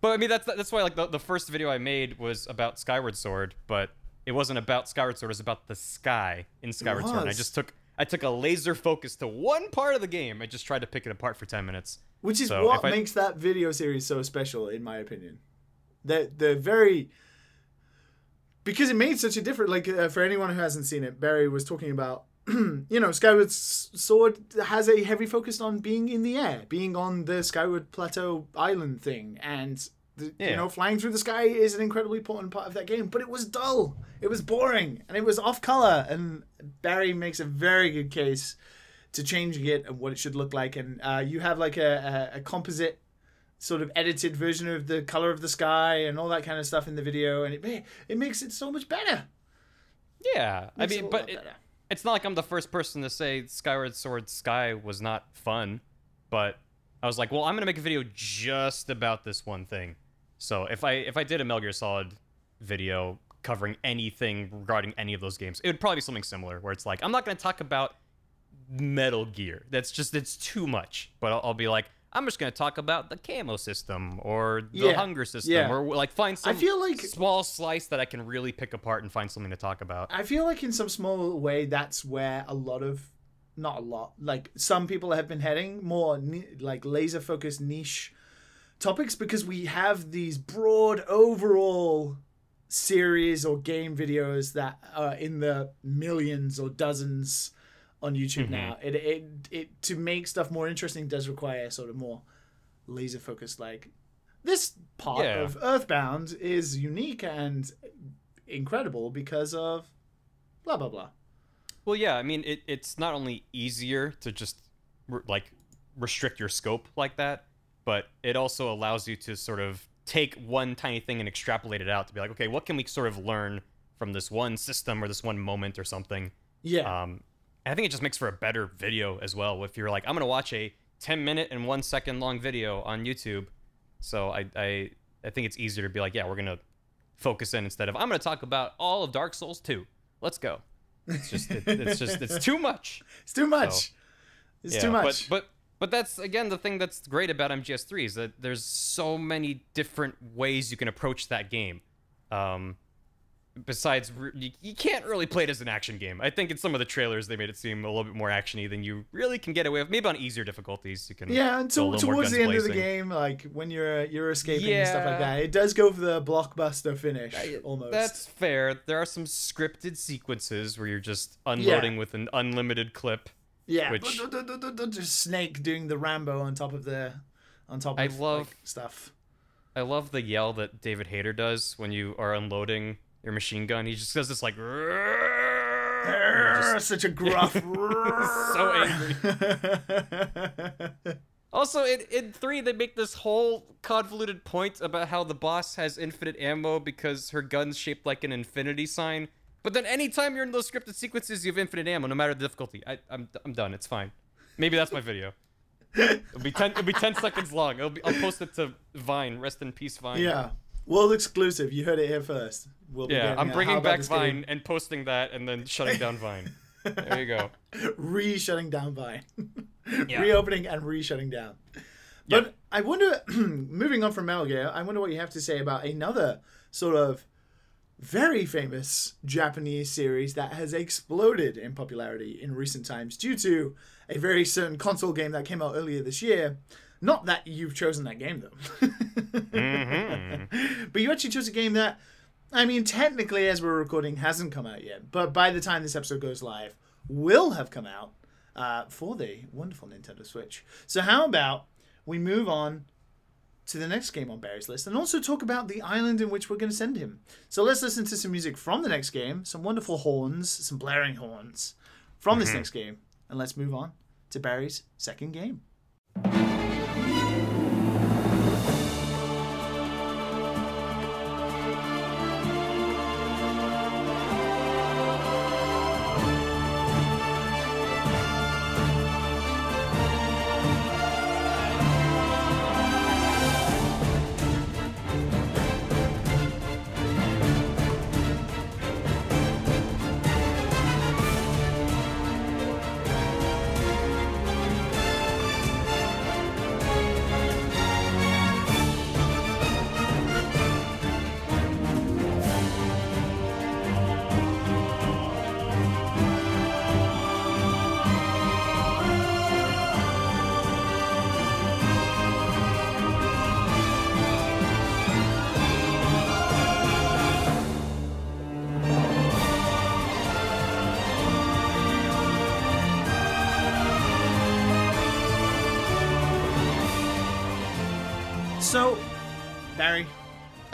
But I mean, that's that's why like the, the first video I made was about Skyward Sword, but it wasn't about Skyward Sword. It was about the sky in Skyward Sword. And I just took I took a laser focus to one part of the game. I just tried to pick it apart for ten minutes. Which is So what I- makes that video series so special, in my opinion. That the very because it made such a difference. Like uh, for anyone who hasn't seen it, Barry was talking about. you know, Skyward Sword has a heavy focus on being in the air, being on the Skyward Plateau Island thing, and the, you know, flying through the sky is an incredibly important part of that game. But it was dull, it was boring, and it was off color. And Barry makes a very good case to changing it and what it should look like. And uh, you have like a, a, a composite sort of edited version of the color of the sky and all that kind of stuff in the video, and it it makes it so much better. Yeah, I mean, but it, it's not like I'm the first person to say Skyward Sword Sky was not fun, but I was like, well, I'm gonna make a video just about this one thing. So if I if I did a Metal Gear Solid video covering anything regarding any of those games, it would probably be something similar, where it's like I'm not gonna talk about Metal Gear. That's just it's too much. But I'll, I'll be like. I'm just gonna talk about the camo system or the Yeah, hunger system yeah. or like find some feel like- small slice that I can really pick apart and find something to talk about. I feel like in some small way that's where a lot of not a lot like some people have been heading more ni- like laser focused niche topics because we have these broad overall series or game videos that are in the millions or dozens on YouTube now. It, it it to make stuff more interesting does require sort of more laser focused like this part Yeah. of Earthbound is unique and incredible because of blah blah blah. Well, yeah, I mean, it, it's not only easier to just re- like restrict your scope like that, but it also allows you to sort of take one tiny thing and extrapolate it out to be like, okay, what can we sort of learn from this one system or this one moment or something? Yeah. Um, I think it just makes for a better video as well. If you're like, I'm gonna watch a 10 minute and one second long video on YouTube, so I I I think it's easier to be like, yeah, we're gonna focus in instead of I'm gonna talk about all of Dark Souls 2. Let's go. It's just it, it's just it's too much. it's too much. so- it's Yeah, too much. But but but that's again the thing that's great about MGS3 is that there's so many different ways you can approach that game. Um, besides, you, can't really play it as an action game. I think in some of the trailers they made it seem a little bit more actiony than you really can get away with. Maybe on easier difficulties you can. yeah, go a until little more towards the end of the game, like when you're you're escaping and stuff like that, it does go for the blockbuster finish almost. That's fair. There are some scripted sequences where you're just unloading with an unlimited clip. yeah, which- just Snake doing the Rambo on top of the on top of I like, love- stuff. I love the yell that David Hayter does when you are unloading your machine gun. He just does this like just Such a gruff. so angry. Also, in, in three, they make this whole convoluted point about how the boss has infinite ammo because her gun's shaped like an infinity sign. But then, anytime you're in those scripted sequences, you have infinite ammo, no matter the difficulty. I, I'm, I'm done. It's fine. Maybe that's my video. It'll be ten. It'll be ten seconds long. It'll be, I'll post it to Vine. Rest in peace, Vine. yeah, world exclusive. You heard it here first. We'll Yeah, getting I'm bringing back This Vine Game and posting that, and then shutting down Vine. There you go. re-shutting down Vine, Yeah. reopening and re-shutting down. But I wonder, moving on from Metal Gear, I wonder what you have to say about another sort of very famous Japanese series that has exploded in popularity in recent times due to a very certain console game that came out earlier this year. Not that you've chosen that game though, Mm-hmm. but you actually chose a game that, I mean, technically as we're recording, hasn't come out yet. But by the time this episode goes live, will have come out uh, for the wonderful Nintendo Switch. So how about we move on to the next game on Barry's list and also talk about the island in which we're going to send him. So let's listen to some music from the next game, some wonderful horns, some blaring horns from this next game, and let's move on to Barry's second game.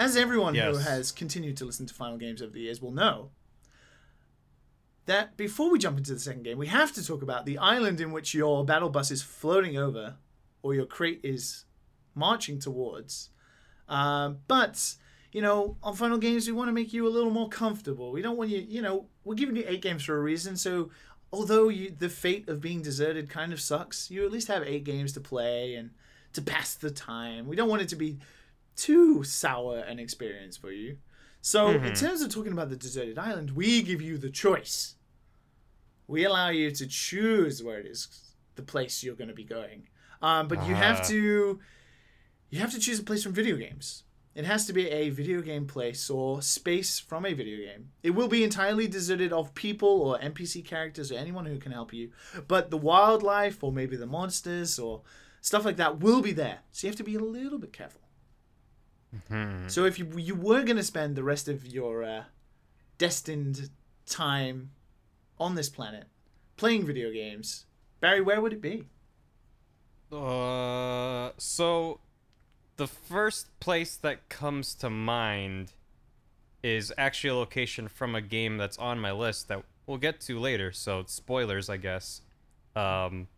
As everyone who has continued to listen to Final Games over the years will know, that before we jump into the second game, we have to talk about the island in which your battle bus is floating over, or your crate is marching towards. Um, but you know, on Final Games, we want to make you a little more comfortable. We don't want you, you know, we're giving you eight games for a reason. So, although you, the fate of being deserted kind of sucks, you at least have eight games to play and to pass the time. We don't want it to be too sour an experience for you. So, in terms of talking about the deserted island, we give you the choice. We allow you to choose where it is, the place you're going to be going. Um, but you have Ah. to, you have to choose a place from video games. It has to be a video game place or space from a video game. It will be entirely deserted of people or NPC characters or anyone who can help you. But the wildlife or maybe the monsters or stuff like that will be there. So you have to be a little bit careful. So if you you were going to spend the rest of your uh, destined time on this planet playing video games, Barry, where would it be? Uh, so the first place that comes to mind is actually a location from a game that's on my list that we'll get to later. So spoilers, I guess. Um,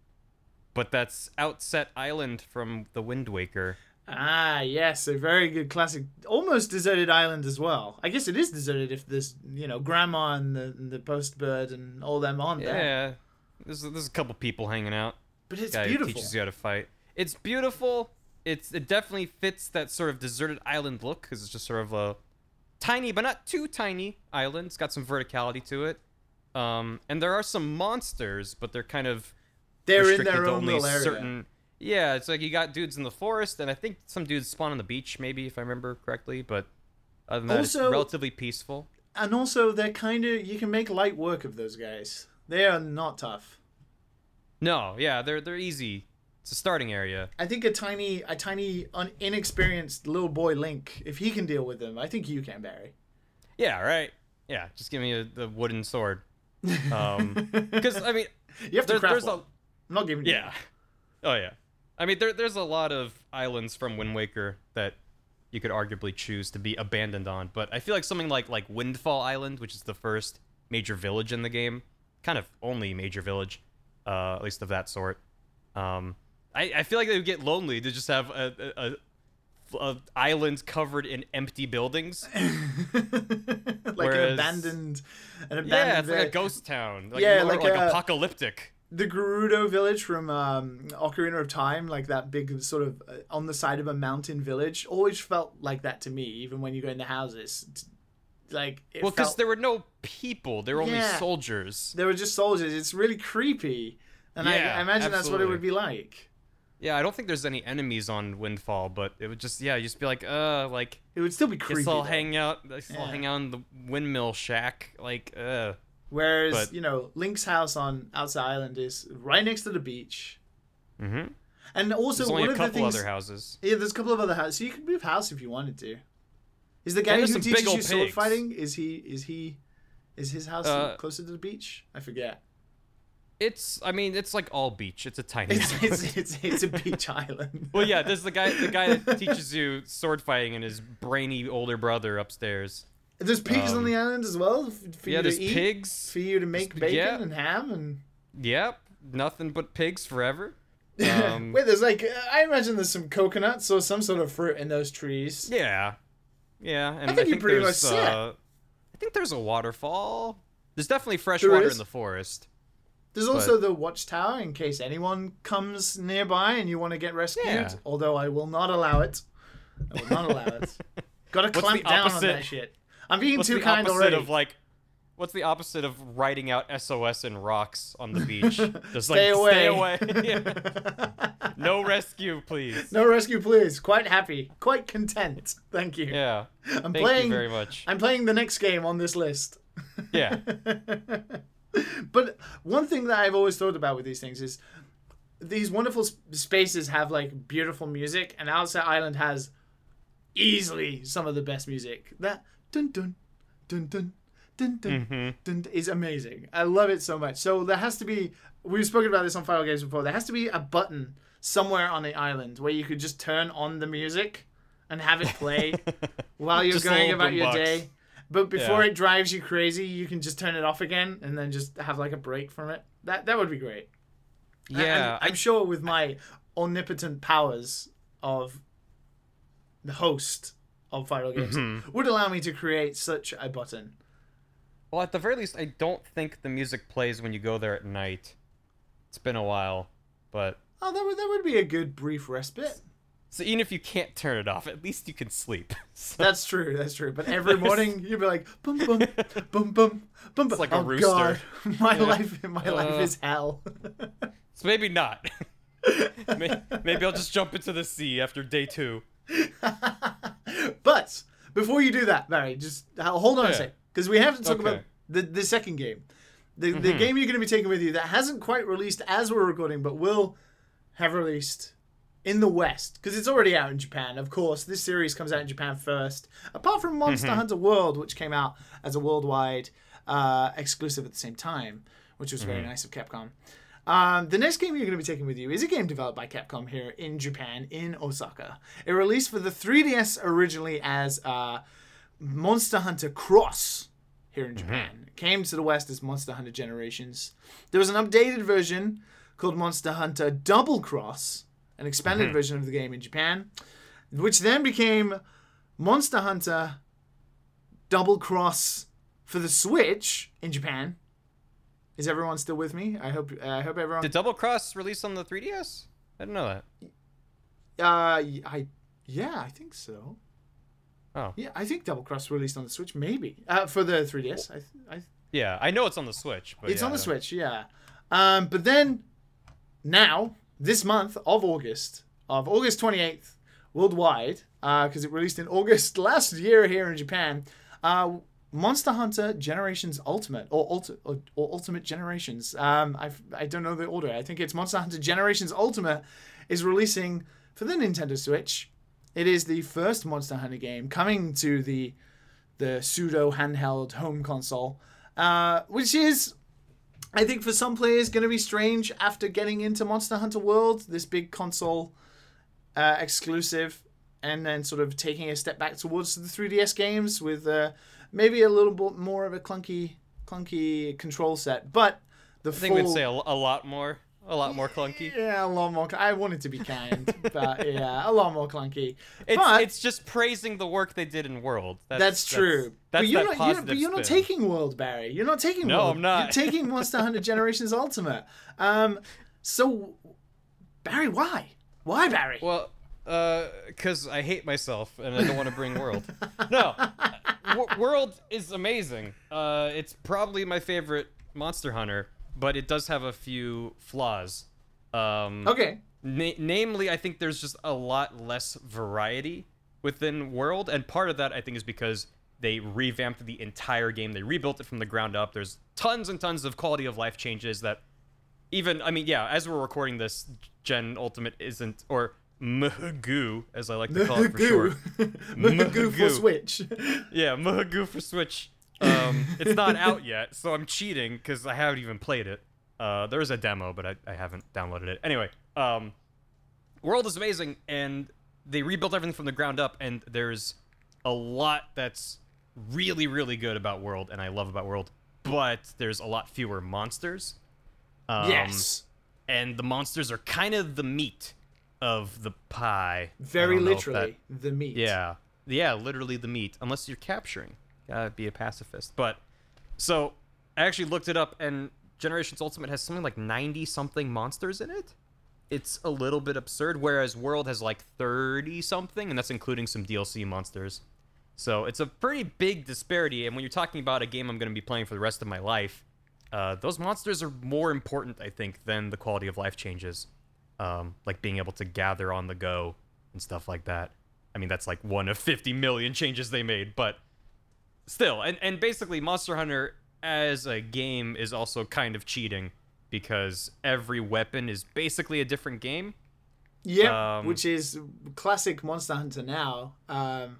but that's Outset Island from The Wind Waker. Ah, yes, a very good classic, almost deserted island as well. I guess it is deserted if there's, you know, grandma and the, and the post bird and all them on there. Yeah, there's there's a couple people hanging out. But it's guy beautiful. teaches you how to fight. It's beautiful. It's it definitely fits that sort of deserted island look because it's just sort of a tiny but not too tiny island. It's got some verticality to it. Um, and there are some monsters, but they're kind of They're in their own little area. certain. Yeah, it's like you got dudes in the forest, and I think some dudes spawn on the beach, maybe if I remember correctly. But other than that, Also- it's relatively peaceful. And also, they're kind of, you can make light work of those guys. They are not tough. No, yeah, they're they're easy. It's a starting area. I think a tiny, a tiny, un- inexperienced little boy Link, if he can deal with them, I think you can, Barry. Yeah, right. Yeah, just give me a, the wooden sword. Um, because I mean, You have to there, craft there's one. a I'm not giving you. yeah, oh yeah. I mean, there there's a lot of islands from Wind Waker that you could arguably choose to be abandoned on, but I feel like something like like Windfall Island, which is the first major village in the game, kind of only major village, uh, at least of that sort. Um, I, I feel like they would get lonely to just have a, a, a, covered in empty buildings. like an abandoned, an abandoned. Yeah, it's like a ghost town. Like, Yeah, more like like, a- apocalyptic. The Gerudo village from um, Ocarina of Time, like that big sort of uh, on the side of a mountain village, always felt like that to me. Even when you go into houses, like it Well, because felt, there were no people; there were only soldiers. they were just soldiers. It's really creepy, and I, Yeah, I imagine that's what it would be like. Yeah, I don't think there's any enemies on Windfall, but it would just yeah, you just be like, uh, like It would still be creepy. guess I'll though. hang out, guess I'll Yeah. hang out in the windmill shack, like, uh. Whereas but- you know Link's house on Outset Island is right next to the beach, Mm-hmm. and also There's one only a of the couple things. other houses. Yeah, there's a couple of other houses. So you could move house if you wanted to. Is the guy who there's some big teaches you old sword pigs. fighting? Is he? Is he? Is his house Uh, closer to the beach? I forget. It's, I mean, it's like all beach. It's a tiny. It's it's it's, it's a beach island. well, yeah, there's the guy, the guy that teaches you sword fighting, and his brainy older brother upstairs. There's pigs on Um, the island as well for yeah, you there's to eat, pigs. for you to make bacon yeah. and ham and. Yep, nothing but pigs forever. Um, Wait, there's like I imagine there's some coconuts or some sort of fruit in those trees. Yeah, yeah, and I think think, you're pretty much uh, I think there's a waterfall. There's definitely fresh There water is? in the forest. There's also the watchtower in case anyone comes nearby and you want to get rescued. Yeah. Although I will not allow it. I will not allow it. Got to clamp down on that shit. I'm being What's too kind opposite already. of like? What's the opposite of writing out SOS in rocks on the beach? Just Stay like away. stay away. Yeah. No rescue, please. no rescue, please. Quite happy. Quite content. Thank you. Yeah. I'm Thank playing. you very much. I'm playing the next game on this list. Yeah. But one thing that I've always thought about with these things is these wonderful spaces have like beautiful music, and Outset Island has easily some of the best music. That dun dun dun dun dun dun, Mhm. dun is amazing. I love it so much. So there has to be. We've spoken about this on Final Games before. There has to be a button somewhere on the island where you could just turn on the music and have it play while you're Just going about your boombox. day. But before Yeah. it drives you crazy, you can just turn it off again and then just have like a break from it. That that would be great. Yeah, I'm, I'm sure with my omnipotent powers of the host of Final Games Mm-hmm. would allow me to create such a button. Well, at the very least, I don't think the music plays when you go there at night. It's been a while, but Oh, that would that would be a good brief respite. so even if you can't turn it off, at least you can sleep. So- That's true. That's true. But every morning you'd be like, boom, boom, boom, boom, boom. It's like a oh, rooster. God. My Yeah. life, my life Uh. is hell. so maybe not. May- maybe I'll just jump into the sea after day two. but before you do that, Barry, just uh, hold on a sec, because we have to talk Okay. about the the second game, the the Mm-hmm. game you're going to be taking with you that hasn't quite released as we're recording, but will have released in the West because it's already out in Japan. Of course, this series comes out in Japan first. Apart from Monster Mm-hmm. Hunter World, which came out as a worldwide uh, exclusive at the same time, which was Mm-hmm. very nice of Capcom. Um, the next game you're going to be taking with you is a game developed by Capcom here in Japan, in Osaka. It released for the 3DS originally as uh, Monster Hunter Cross here in Japan. It came to the West as Monster Hunter Generations. There was an updated version called Monster Hunter Double Cross, an expanded version of the game in Japan, which then became Monster Hunter Double Cross for the Switch in Japan. Is everyone still with me? I hope. I hope everyone. Did Double Cross release on the 3DS? I didn't know that. Uh, I yeah, I think so. Oh. Yeah, I think Double Cross released on the Switch, maybe. Uh, for the 3DS, I, th- I Yeah, I know it's on the Switch, but it's yeah, on the Switch, yeah. Um, but then now this month of August, of August 28th, worldwide, because it released in August last year here in Japan. Uh, Monster Hunter Generations Ultimate or, Ulti- or, or Ultimate Generations. Um, I I don't know the order. I think it's Monster Hunter Generations Ultimate is releasing for the Nintendo Switch. It is the first Monster Hunter game coming to the the pseudo handheld home console, uh, which is I think for some players going to be strange after getting into Monster Hunter World, this big console uh, exclusive, and then sort of taking a step back towards the 3DS games with uh, maybe a little bit more of a clunky, clunky control set. But the I think full, we'd say a, a lot more, a lot more clunky. yeah, a lot more. I wanted to be kind, but yeah, a lot more clunky. It's but it's just praising the work they did in World. That's, That's true. That's, but you're that not. You're, but you're not taking World, Barry. You're not taking No, World. I'm not. You're taking Monster Hunter Generations Ultimate. Um, so Barry, why? Why Barry? Well, uh, because I hate myself and I don't want to bring World. No, w- World is amazing. Uh, it's probably my favorite Monster Hunter, but it does have a few flaws. Um, okay. Na- namely, I think there's just a lot less variety within World, and part of that I think is because they revamped the entire game. They rebuilt it from the ground up. There's tons and tons of quality of life changes that even I mean, yeah, as we're recording this, Gen Ultimate isn't or Mhgu, as I like to call it for short. Mahagoo for Switch. Yeah, Mhgu for Switch. Um, it's not out yet, so I'm cheating because I haven't even played it. Uh, there is a demo, but I, I haven't downloaded it. Anyway, um, World is amazing, and they rebuilt everything from the ground up, and there's a lot that's really, really good about World, and I love about World, but there's a lot fewer monsters. Um, yes. And the monsters are kind of the meat of the pie. Very if that- literally, the meat. yeah. Yeah, literally the meat, unless you're capturing. Gotta be a pacifist. But, so, I actually looked it up, and Generations Ultimate has something like 90 something monsters in it. It's a little bit absurd, whereas World has like 30 something, and that's including some DLC monsters. So, it's a pretty big disparity, and when you're talking about a game I'm gonna be playing for the rest of my life, uh, those monsters are more important, I think, than the quality of life changes. Um, like being able to gather on the go and stuff like that. I mean, that's like one of 50 million changes they made, but still. And, and basically, Monster Hunter as a game is also kind of cheating because every weapon is basically a different game. Yeah, Um, which is classic Monster Hunter now. Um,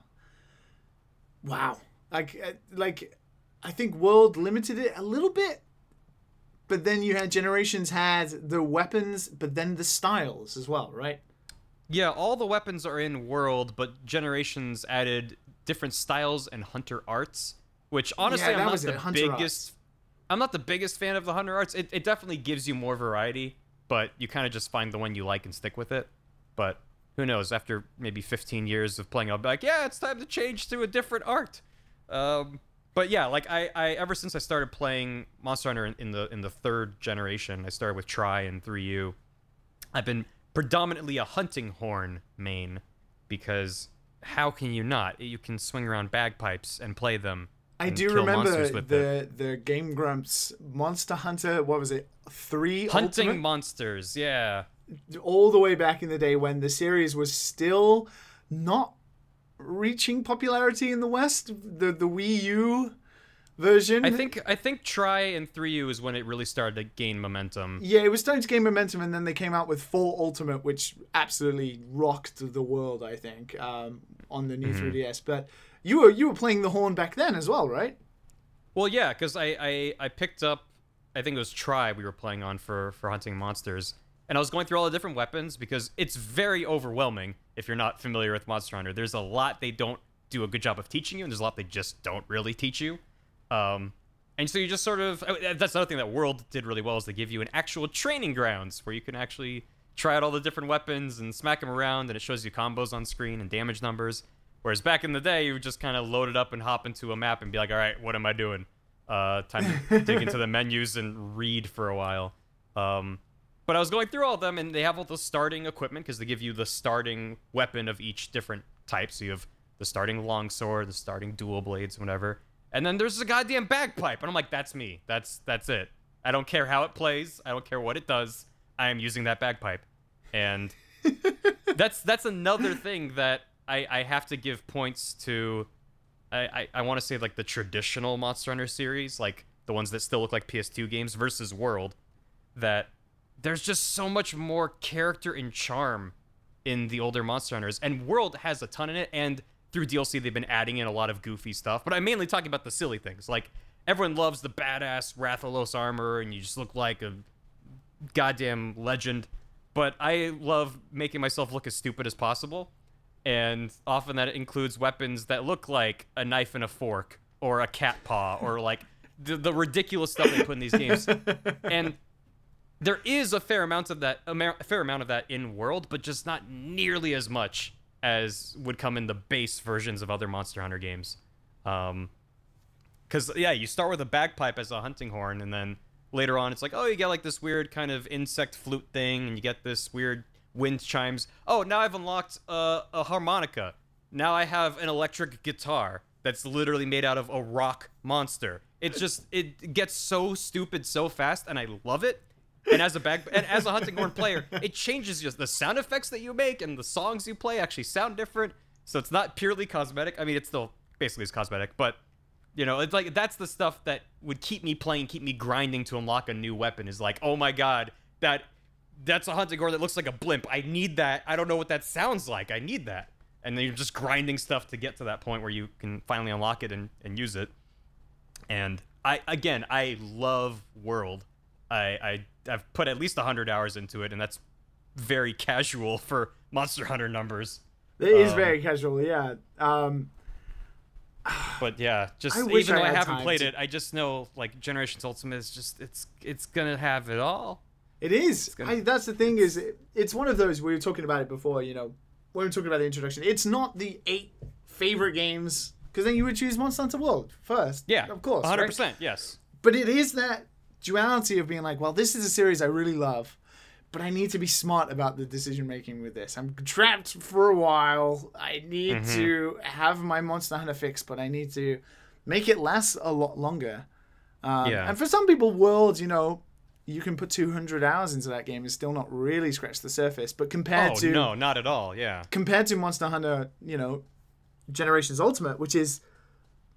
wow, like uh, like I think World limited it a little bit, but then you had Generations had the weapons, but then the styles as well, right? Yeah, all the weapons are in world, but Generations added different styles and hunter arts, which honestly Yeah, I'm not the biggest. I'm not the biggest fan of the hunter arts. It, it definitely gives you more variety, but you kind of just find the one you like and stick with it. But who knows? After maybe 15 years of playing, I'll be like, yeah, it's time to change to a different art. Um, but yeah, like I, I ever since I started playing Monster Hunter in, in the in the third generation, I started with Tri and 3U. I've been predominantly a hunting horn main because how can you not? You can swing around bagpipes and play them. I do kill remember monsters with it. the the Game Grumps Monster Hunter. What was it? Three hunting Ultimate? monsters. Yeah, all the way back in the day when the series was still not reaching popularity in the West. The the Wii U version. I think I think Tri and 3U is when it really started to gain momentum. Yeah, it was starting to gain momentum, and then they came out with 4 Ultimate, which absolutely rocked the world. I think um, on the new Mm-hmm. 3DS. But you were you were playing the horn back then as well, right? Well, yeah, because I, I I picked up, I think it was Tri we were playing on for for hunting monsters, and I was going through all the different weapons because it's very overwhelming if you're not familiar with Monster Hunter. There's a lot they don't do a good job of teaching you, and there's a lot they just don't really teach you. Um, and so you just sort of that's another thing that World did really well is they give you an actual training grounds where you can actually try out all the different weapons and smack them around, and it shows you combos on screen and damage numbers. Whereas back in the day, you would just kind of load it up and hop into a map and be like, all right, what am I doing? Uh, time to dig into the menus and read for a while. Um, but I was going through all of them, and they have all the starting equipment because they give you the starting weapon of each different type. So you have the starting longsword, the starting dual blades, whatever. And then there's a goddamn bagpipe, and I'm like, that's me. That's that's it. I don't care how it plays. I don't care what it does. I am using that bagpipe, and that's that's another thing that I, I have to give points to. I, I, I want to say like the traditional Monster Hunter series, like the ones that still look like PS2 games versus World, that there's just so much more character and charm in the older Monster Hunters, and World has a ton in it. And through DLC, they've been adding in a lot of goofy stuff. But I'm mainly talking about the silly things, like everyone loves the badass Rathalos armor, and you just look like a goddamn legend. But I love making myself look as stupid as possible. And often that includes weapons that look like a knife and a fork or a cat paw or like the, the ridiculous stuff they put in these games. and there is a fair amount of that, a fair amount of that in World, but just not nearly as much as would come in the base versions of other Monster Hunter games. Um, because yeah, you start with a bagpipe as a hunting horn, and then later on, it's like, oh, you get like this weird kind of insect flute thing, and you get this weird wind chimes. Oh, now I've unlocked a harmonica. Now I have an electric guitar that's literally made out of a rock monster. It just it gets so stupid so fast, and I love it. And as a bag and as a hunting horn player, it changes just the sound effects that you make and the songs you play actually sound different. So it's not purely cosmetic. I mean, it's still basically is cosmetic, but you know, it's like that's the stuff that would keep me playing, keep me grinding to unlock a new weapon. Is like, oh my god, that that's a hunting horn that looks like a blimp. I need that. I don't know what that sounds like. I need that. And then you're just grinding stuff to get to that point where you can finally unlock it and, and use it. And I again, I love World. I, I I've put at least hundred hours into it, and that's very casual for Monster Hunter numbers. It is Um, very casual, yeah. Um, But yeah, just I even though I I, haven't played to- it, I just know like Generations Ultimate is just it's it's gonna have it all. It is. gonna- I, that's the thing is, it, it's one of those we were talking about it before. You know, when we were talking about the introduction, it's not the eight favorite games because then you would choose Monster Hunter World first. Yeah, of course, hundred right? percent. Yes. But it is that duality of being like, well, this is a series I really love, but I need to be smart about the decision making with this. I'm trapped for a while. I need Mm-hmm. to have my Monster Hunter fix, but I need to make it last a lot longer. Um, Yeah. And for some people, World, you know, you can put 200 hours into that game and still not really scratch the surface. But compared Oh to no, not at all. Yeah. compared to Monster Hunter, you know, Generations Ultimate, which is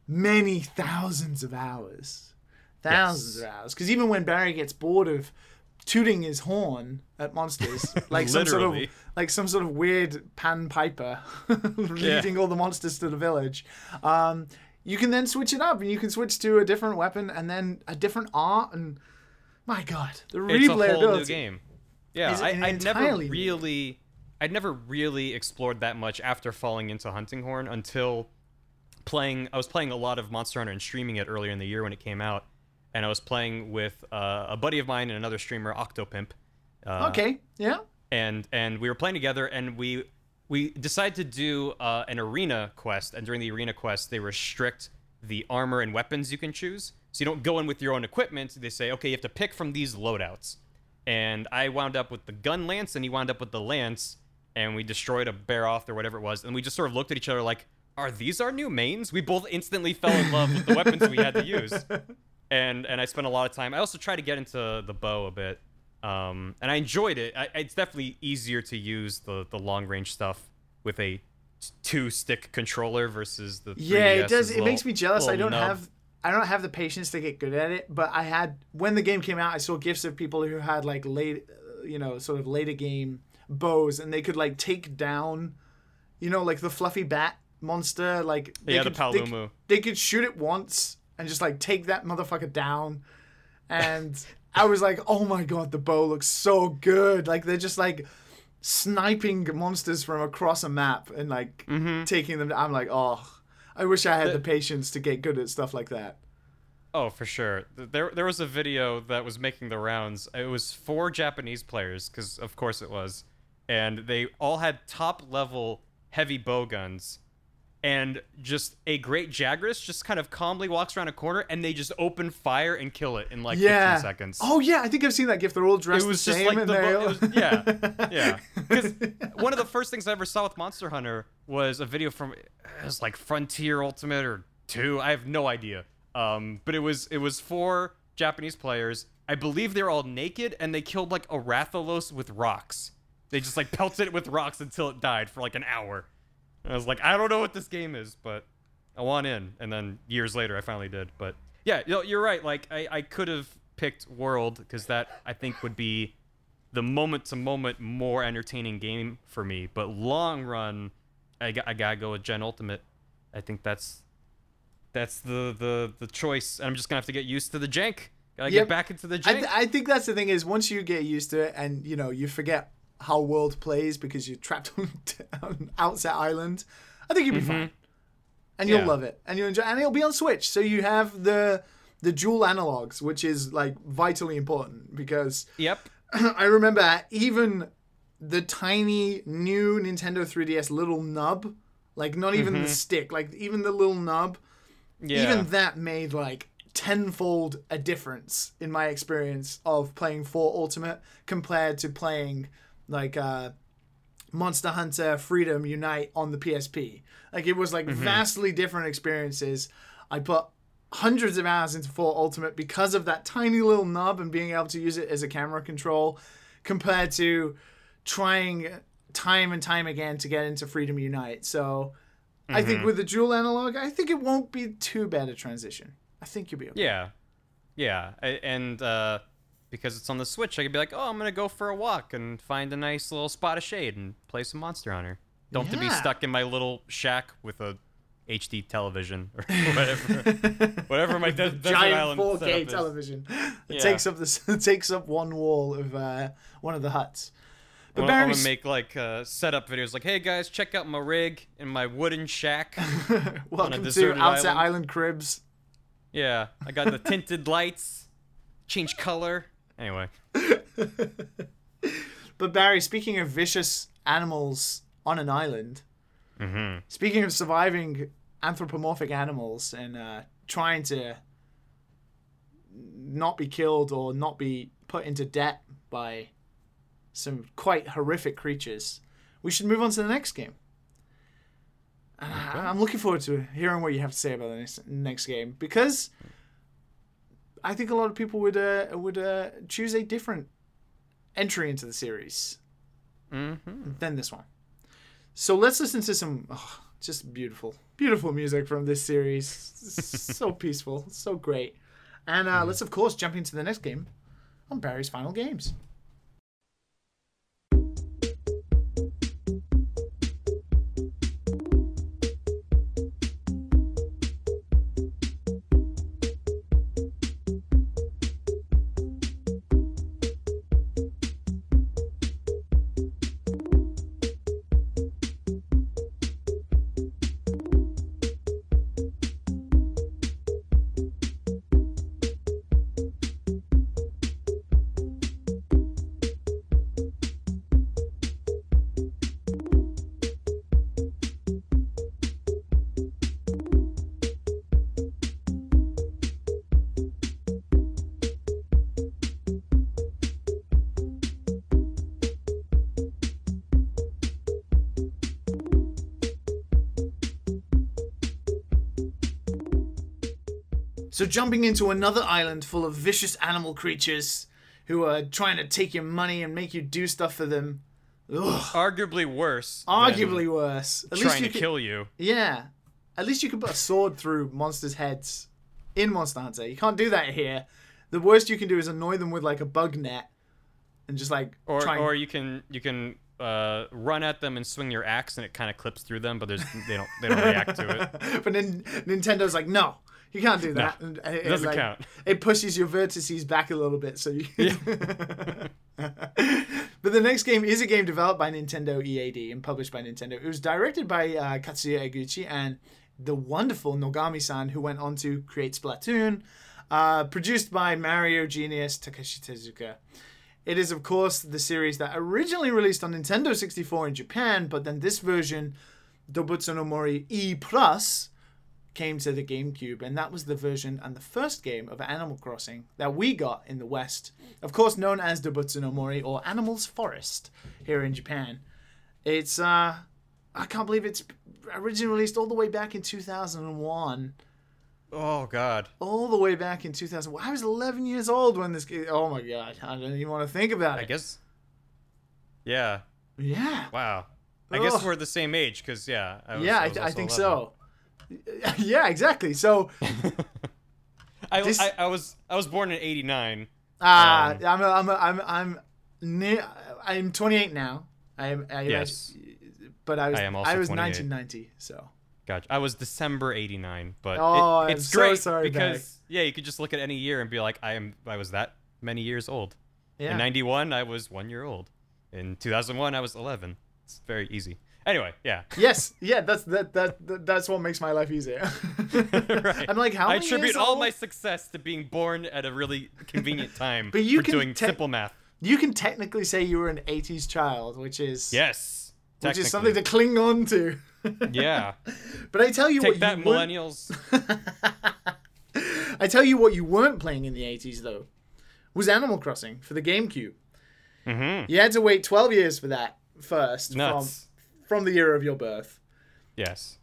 many thousands of hours, thousands Yes. of hours. Because even when Barry gets bored of tooting his horn at monsters, like some sort of like some sort of weird pan piper leading all the monsters to the village, um, you can then switch it up and you can switch to a different weapon and then a different art and My God, the It's a whole new replayability. game. Yeah, I, I'd never new really, I'd never really explored that much after falling into Hunting Horn until playing. I was playing a lot of Monster Hunter and streaming it earlier in the year when it came out, and I was playing with uh, a buddy of mine and another streamer, Octopimp. Uh, Okay, yeah. and and we were playing together and we we decided to do uh, an arena quest. And during the arena quest they restrict the armor and weapons you can choose. So you don't go in with your own equipment. They say okay you have to pick from these loadouts. And i wound up with the gun lance and he wound up with the lance and we destroyed a Barroth or whatever it was. And we just sort of looked at each other like are these our new mains? We both instantly fell in love with the weapons we had to use and and I spent a lot of time. I also tried to get into the bow a bit, um, and I enjoyed it. I, it's definitely easier to use the the long range stuff with a two stick controller versus the Yeah, it 3DS does. is It makes me jealous. I don't nub. have I don't have the patience to get good at it. But I had when the game came out, I saw gifts of people who had like late, you know, sort of later game bows, and they could like take down, you know, like the fluffy bat monster. Like they Yeah, the could, they Paolumu. They, could shoot it once and just like take that motherfucker down, and I was like, oh my god, the bow looks so good. Like they're just like sniping monsters from across a map and like Mm-hmm. taking them. I'm like, oh, I wish I had the patience to get good at stuff like that. Oh, for sure. There, there was a video that was making the rounds. It was four Japanese players, because of course it was, and they all had top level heavy bow guns, and just a great Jagras just kind of calmly walks around a corner, and they just open fire and kill it in like yeah. 15 seconds. Oh yeah, I think I've seen that gift. They're all dressed it was the just same. like the it was, yeah yeah because one of the first things i ever saw with monster hunter was a video from it was like frontier ultimate or two i have no idea um but it was it was four japanese players i believe they're all naked and they killed like a rathalos with rocks they just like pelted it with rocks until it died for like an hour and i was like i don't know what this game is but i want in and then years later i finally did but yeah you're right like i, I could have picked world because that i think would be the moment to moment more entertaining game for me. But long run, I, got, I gotta go with Gen Ultimate. I think that's that's the the the choice. And I'm just gonna have to get used to the jank. Gotta Yep. get back into the I, jank. th- I think that's the thing is once you get used to it and you know you forget how world plays because you're trapped on, Outset Island, I think you'll be fine, and you'll Mm-hmm. Yeah. love it, and you'll enjoy, and it'll be on Switch, so you have the the dual analogs, which is like vitally important because yep. I remember even the tiny new Nintendo 3DS little nub, like not even the stick, like even the little nub, Mm-hmm. Yeah. even that made like tenfold a difference in my experience of playing 4 Ultimate compared to playing like uh Monster Hunter Freedom Unite on the PSP. Like it was like Mm-hmm. vastly different experiences. I put hundreds of hours into 4 Ultimate because of that tiny little nub and being able to use it as a camera control compared to trying time and time again to get into Freedom Unite. So I Mm-hmm. think with the dual analog, I think it won't be too bad a transition. I think you'll be okay. Yeah. Yeah. And uh, because it's on the Switch, I could be like, oh, I'm gonna go for a walk and find a nice little spot of shade and play some Monster Hunter. Don't have to be stuck in my little shack with a HD television or whatever. whatever my de- desert Giant island 4K setup television. It Yeah. takes up this it takes up one wall of uh, one of the huts. But I'm gonna- I'm make like uh, setup videos, like, "Hey guys, check out my rig in my wooden shack." welcome to Outset island. Island Cribs. yeah, I got the tinted lights, change color. Anyway, But Barry, speaking of vicious animals on an island, mm-hmm. speaking of surviving anthropomorphic animals and uh, trying to not be killed or not be put into debt by some quite horrific creatures, we should move on to the next game. I- I'm looking forward to hearing what you have to say about the next, next game because I think a lot of people would uh, would uh, choose a different entry into the series Mm-hmm. than this one. So let's listen to some oh, just beautiful, beautiful music from this series. so peaceful, so great. And uh, let's, of course, jump into the next game on Barry's Final Games. So jumping into another island full of vicious animal creatures who are trying to take your money and make you do stuff for them. Ugh, Arguably worse. arguably worse. At least you to could, kill you. Yeah. At least you can put a sword through monsters' heads in Monster Hunter. You can't do that here. The worst you can do is annoy them with like a bug net and just like Or try and- or you can you can uh, run at them and swing your axe and it kind of clips through them, but there's they don't they don't react to it. but then Nintendo's like, no, you can't do that. And it, doesn't like, count. It pushes your vertices back a little bit, so you. but the next game is a game developed by Nintendo EAD and published by Nintendo. It was directed by uh, Katsuya Eguchi and the wonderful Nogami-san, who went on to create Splatoon. Uh, produced by Mario Genius Takashi Tezuka. It is, of course, the series that originally released on Nintendo 64 in Japan, but then this version, Dobutsu no Mori E Plus, came to the GameCube, and that was the version and the first game of Animal Crossing that we got in the West. Of course, known as Dobutsu no Mori or Animals Forest here in Japan. It's, uh, I can't believe it's originally released all the way back in 2001 Oh God. all the way back in 2000. I was 11 years old when this game. Oh my god, I don't even want to think about it. I guess. Yeah. Yeah, Wow. I guess Ugh. we're the same age, cause yeah. I was, yeah, I, I think 11. so. yeah, exactly. So, I, This- I, I was I was born in '89. uh, Um, I'm, a, I'm, a, I'm, I'm, near, I'm 28 now. I am, I, Yes. but I was, I am also I was 1990. So, Gotcha. I was December '89, but it- Oh, I'm it's so great sorry, because yeah, you could just look at any year and be like, I am I was that many years old. yeah. In '91, I was one year old. In 2001, I was 11. It's very easy. Anyway, yeah. yes, yeah, that's that, that that that's what makes my life easier. Right. I'm like, how I attribute all old? my success to being born at a really convenient time But you for can doing te- simple math. You can technically say you were an 80s child, which is Yes. which is something to cling on to. Yeah. But I tell you Take what, that, you millennials. I tell you what, you weren't playing in the 80s though, was Animal Crossing for the GameCube. mm-hmm. You had to wait 12 years for that first Nuts. from from the year of your birth. Yes.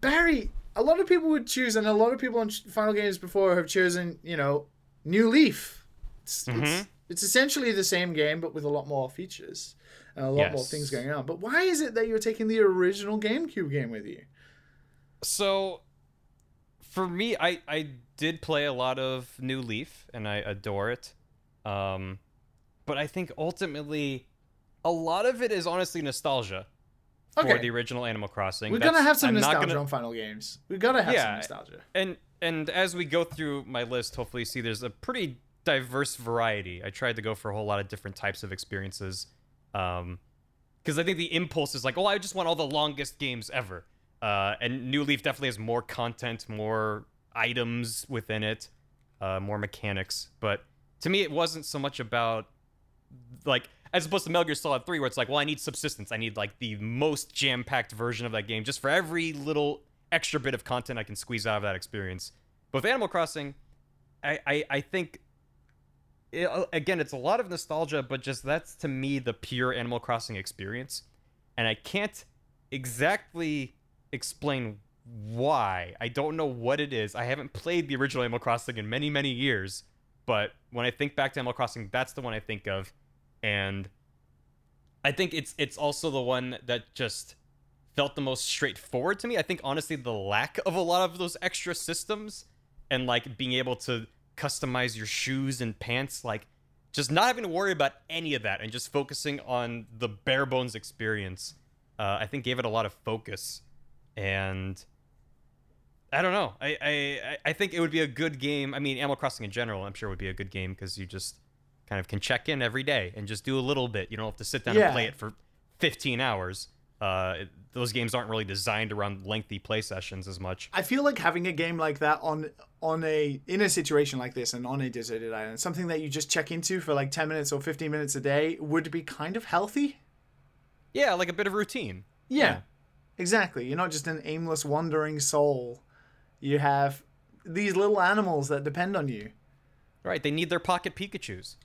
Barry, a lot of people would choose, and a lot of people on Final Games before have chosen, you know, New Leaf. It's, it's, Mhm. it's essentially the same game, but with a lot more features and a lot more things going on. But why is it that you're taking the original GameCube game with you? So, for me, I I did play a lot of New Leaf, and I adore it. Um, but I think ultimately, a lot of it is honestly nostalgia for the original Animal Crossing. We're That's- gonna have some I'm nostalgia gonna- on Final Games. We've got to have some Yeah. nostalgia. and and as we go through my list, hopefully, you see there's a pretty diverse variety. I tried to go for a whole lot of different types of experiences, um, because I think the impulse is like, oh, I just want all the longest games ever. Uh, and New Leaf definitely has more content, more items within it, uh, more mechanics. But to me, it wasn't so much about like as opposed to Metal Gear Solid 3, where it's like, well, I need subsistence. I need like the most jam-packed version of that game, just for every little extra bit of content I can squeeze out of that experience. But with Animal Crossing, I I, I think it, again, it's a lot of nostalgia, but just that's to me the pure Animal Crossing experience, and I can't exactly explain why. I don't know what it is. I haven't played the original Animal Crossing in many many years, but when I think back to Animal Crossing, that's the one I think of, and I think it's it's also the one that just felt the most straightforward to me. I think honestly the lack of a lot of those extra systems and like being able to customize your shoes and pants like just not having to worry about any of that and just focusing on the bare bones experience uh, i think gave it a lot of focus. And i don't know. I, I I- think it would be a good game. I mean animal crossing in general i'm sure would be a good game because you just kind of can check in every day and just do a little bit you don't have to sit down Yeah. and play it for 15 hours uh, it- those games aren't really designed around lengthy play sessions as much I feel like having a game like that on on a in a situation like this and on a deserted island, something that you just check into for like ten minutes or fifteen minutes a day, would be kind of healthy. yeah like a bit of routine Yeah, exactly. You're not just an aimless wandering soul. You have these little animals that depend on you. right they need their pocket pikachus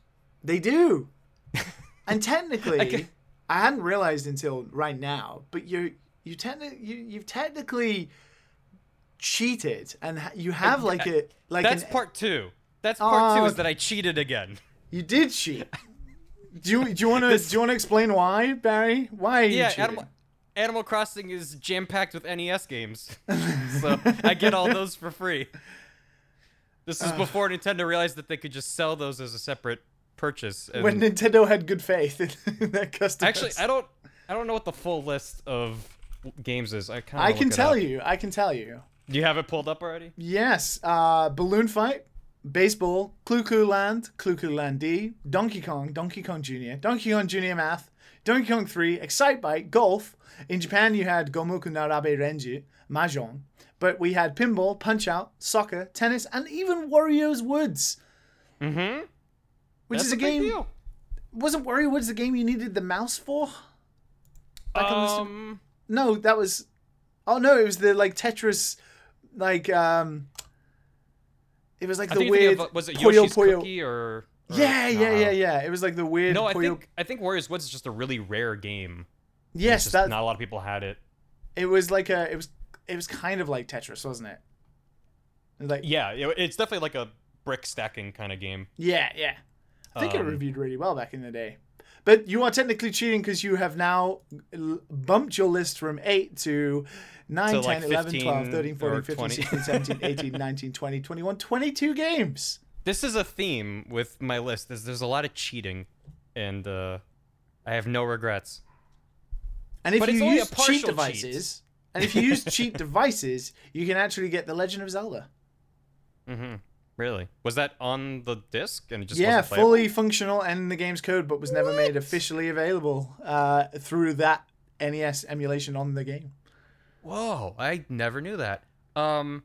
They do. and technically, Okay. I hadn't realized until right now, but you you technically you, you've technically cheated and you have uh, like a like That's an, part two. That's part two uh, is that I cheated again. you did cheat. Do you do you want to do you want to explain why, Barry? Why Yeah? Animal, Animal Crossing is jam packed with NES games, so I get all those for free. This is before Nintendo realized that they could just sell those as a separate purchase. and- when Nintendo had good faith in that customers. actually, I don't, I don't know what the full list of games is. I kind I can tell you. I can tell you. Do you have it pulled up already? Yes, uh, Balloon Fight, Baseball, Clu Clu Land, Clu Clu Land D, Donkey Kong, Donkey Kong Jr., Donkey Kong Jr. Math, Donkey Kong 3, Excitebike, Golf. In Japan, you had Gomoku Narabe Renju, Mahjong. But we had Pinball, Punch Out, Soccer, Tennis, and even Wario's Woods. Mm-hmm. Which That's is a, big game. deal. Wasn't Wario Woods the game you needed the mouse for? Back Um, No, that was. Oh no, it was the like Tetris, like um. It was like I the weird. of, was it Puyo Yoshi's Puyo. Cookie or? or- Yeah, yeah, yeah, yeah. It was like the weird. No, I Puyo- think I think Wario's Woods is just a really rare game. Yes, that not a lot of people had it. it was like a. It was. It was kind of like Tetris, wasn't it? It Like Yeah, it's definitely like a brick stacking kind of game. yeah, yeah. I think it Um, reviewed really well back in the day. But you are technically cheating because you have now bumped your list from 8 to 9, To, 10, like, 11, 12, 13, 14, 15, 20. 16, 17, 18, 19, 20, 21, 22 games. This is a theme with my list. Is there's a lot of cheating, and uh, I have no regrets. And if But you it's only a use cheat partial cheat. devices, and if you use cheat devices, you can actually get The Legend of Zelda. Mm-hmm. Really? Was that on the disc and it just yeah, wasn't fully functional and in the game's code, but was never made officially available uh, through that NES emulation on the game. Whoa, I never knew that. Um,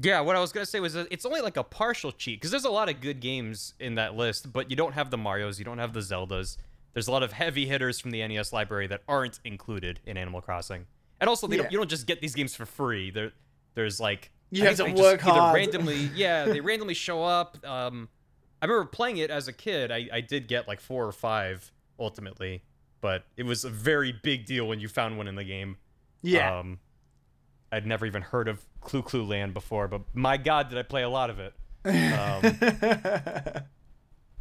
yeah, what I was gonna say was that it's only like a partial cheat because there's a lot of good games in that list, but you don't have the Mario's, you don't have the Zeldas. There's a lot of heavy hitters from the NES library that aren't included in Animal Crossing, and also they Yeah. don't, you don't just get these games for free. There, there's like You I have to work hard. Randomly, yeah, they randomly show up. Um, I remember playing it as a kid. I, I did get like four or five ultimately, but it was a very big deal when you found one in the game. Yeah. Um, I'd never even heard of Clu Clu Land before, but my God, did I play a lot of it. Um,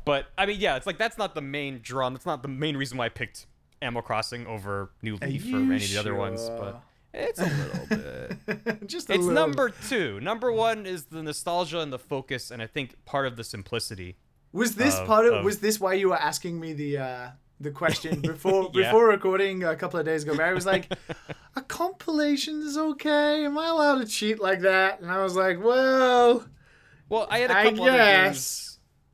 but I mean, yeah, it's like that's not the main draw. That's not the main reason why I picked Animal Crossing over New Leaf or any of the other ones. But it's a little bit. Just a it's little. number two. Number one is the nostalgia and the focus, and I think part of the simplicity. Was this of- part of, of- Was this why you were asking me the uh, the question before Yeah. before recording a couple of days ago? Barry was like, "A compilation is okay. Am I allowed to cheat like that?" And I was like, "Well, Well, I had a I couple other guess." games.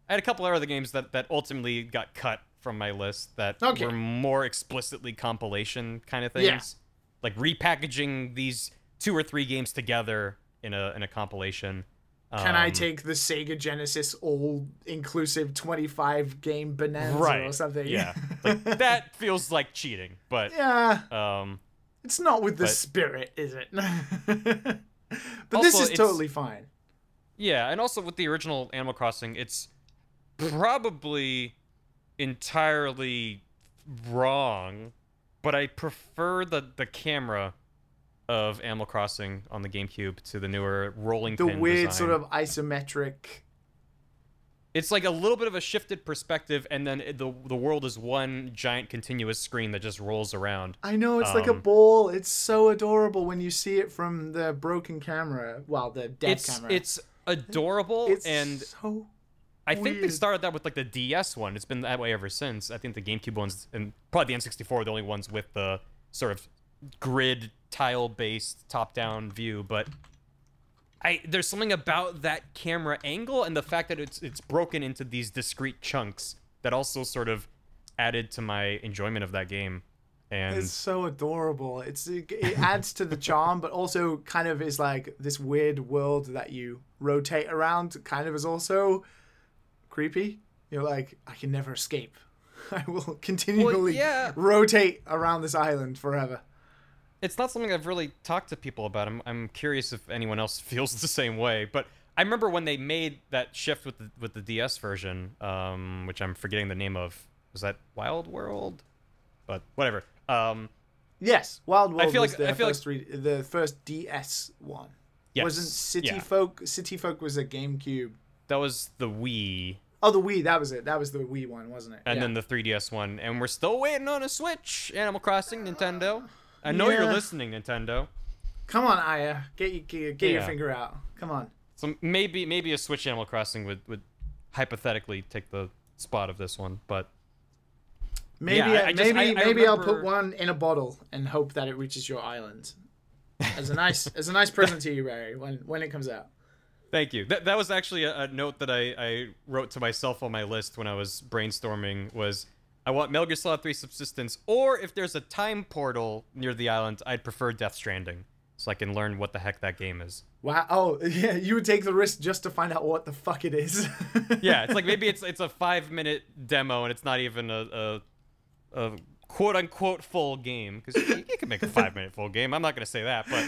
I had a couple of other games that that ultimately got cut from my list that Okay. were more explicitly compilation kind of things. Yeah. Like repackaging these two or three games together in a in a compilation. Can I Um, take the Sega Genesis all inclusive 25 game bonanza right or something? Yeah, like, that feels like cheating, but yeah, um, it's not with the But- spirit, is it? but this is totally fine. Yeah, and also with the original Animal Crossing, it's probably entirely wrong, but I prefer the the camera of Animal Crossing on the GameCube to the newer rolling The weird design. sort of isometric. It's like a little bit of a shifted perspective, and then it- the the world is one giant continuous screen that just rolls around. I know it's like a Um, ball. It's so adorable when you see it from the broken camera. Well, the dead It's camera. it's adorable, It's and so. I think they started that with like the DS one. It's been that way ever since. I think the GameCube ones and probably the N64 are the only ones with the sort of grid tile based top down view. But I there's something about that camera angle and the fact that it's it's broken into these discrete chunks that also sort of added to my enjoyment of that game. And It's so adorable. It's it, it adds to the charm, but also kind of is like this weird world that you rotate around. Kind of is also creepy. You're like, I can never escape. I will continually yeah. rotate around this island forever. it's not something I've really talked to people about. I'm, I'm curious if anyone else feels the same way. But I remember when they made that shift with the with the DS version, um, which I'm forgetting the name of. Was that Wild World? But whatever. Um, Yes, Wild World feel was like- the I feel like- first the first DS one. Yes. Wasn't City yeah. Folk? City Folk was a GameCube. That was the Wii, Oh, the Wii. That was it. That was the Wii one, wasn't it? and Yeah. then the 3DS one, and we're still waiting on a Switch. Animal Crossing, Nintendo. I know you're listening, Nintendo. Come on, Aya, get your get, get your Yeah. finger out. Come on. So maybe maybe a Switch Animal Crossing would would hypothetically take the spot of this one, but Maybe Yeah, I- I uh, just- maybe I- maybe I'll put one in a bottle and hope that it reaches your island as a nice as a nice present to you, Barry, when when it comes out. Thank you. That, that was actually a, a note that I, I wrote to myself on my list when I was brainstorming was I want Metal Gear Solid 3 Subsistence, or if there's a time portal near the island, I'd prefer Death Stranding, so I can learn what the heck that game is. Wow. Oh, yeah. You would take the risk just to find out what the fuck it is. Yeah, it's like maybe it's it's a five minute demo and it's not even a, a, a quote unquote full game because you, you can make a five minute full game. I'm not gonna say that, but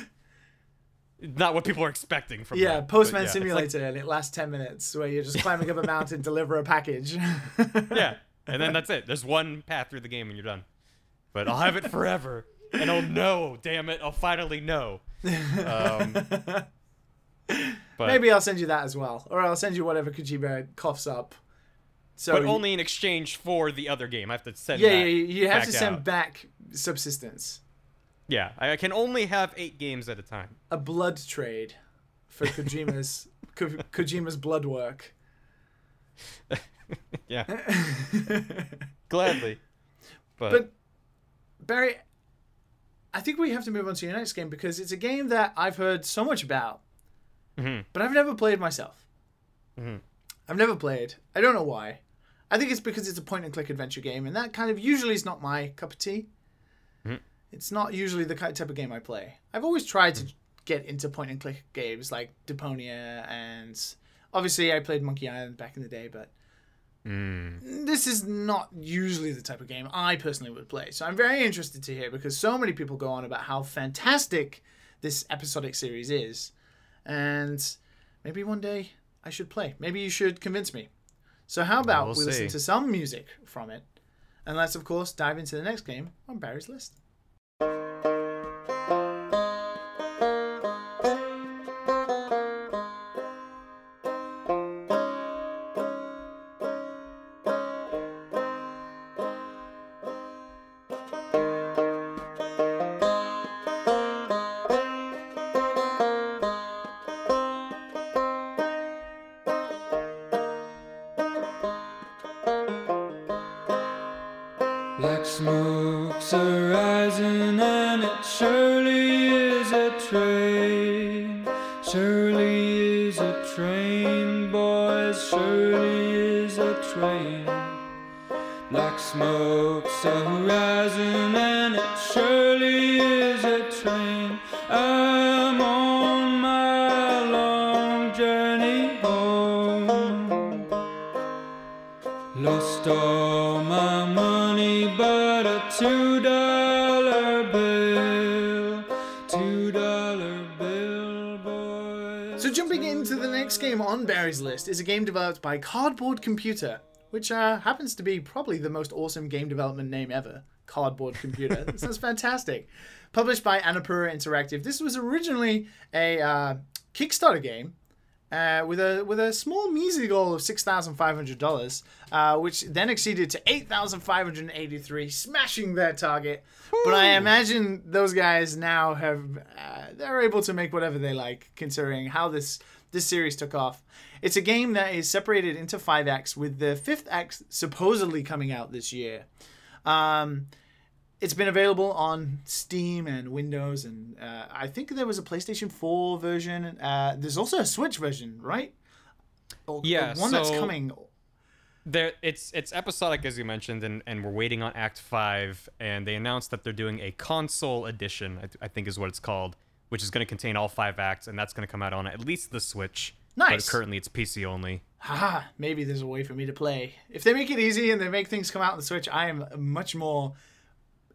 not what people are expecting from Yeah, that. Postman yeah, it's like- and it lasts 10 minutes where you're just climbing up a mountain, deliver a package. yeah, and then that's it. There's one path through the game and you're done. But I'll have it forever, and I'll know. Damn it, I'll finally know. Um, Maybe I'll send you that as well. Or I'll send you whatever Kojima coughs up. So but only in exchange for the other game. I have to send. Yeah, that yeah, you have to send out. back subsistence. Yeah, I can only have eight games at a time. A blood trade for Kojima's Ko- Kojima's blood work. Yeah, gladly. But, But Barry, I think we have to move on to your next game because it's a game that I've heard so much about, Mhm. but I've never played myself. Mhm. I've never played. I don't know why. I think it's because it's a point and click adventure game, and that kind of usually is not my cup of tea. It's not usually the type of game I play. I've always tried to get into point and click games like Deponia, and obviously I played Monkey Island back in the day, but mm, this is not usually the type of game I personally would play. So I'm very interested to hear because so many people go on about how fantastic this episodic series is. And maybe one day I should play. Maybe you should convince me. So how about We'll we listen to some music from it? And let's of course dive into the next game on Barry's list. Game on Barry's list is a game developed by Cardboard Computer, which uh, happens to be probably the most awesome game development name ever. Cardboard Computer. this is fantastic. Published by Annapurna Interactive. This was originally a uh, Kickstarter game uh, with a with a small measly goal of six thousand five hundred dollars, uh, which then exceeded to eight thousand five hundred eighty three, smashing their target. But I imagine those guys now have uh, they're able to make whatever they like, considering how this this series took off. It's a game that is separated into five acts, with the fifth act supposedly coming out this year. Um, it's been available on Steam and Windows, and uh, I think there was a PlayStation 4 version. Uh, there's also a Switch version, right? Or, Yeah, or one that's coming. there it's it's episodic as you mentioned, and and we're waiting on Act Five, and they announced that they're doing a console edition. I, th- I think is what it's called, which is going to contain all five acts, and that's going to come out on at least the Switch. Nice. But currently, it's PC only. Haha, maybe there's a way for me to play. If they make it easy and they make things come out on the Switch, I am much more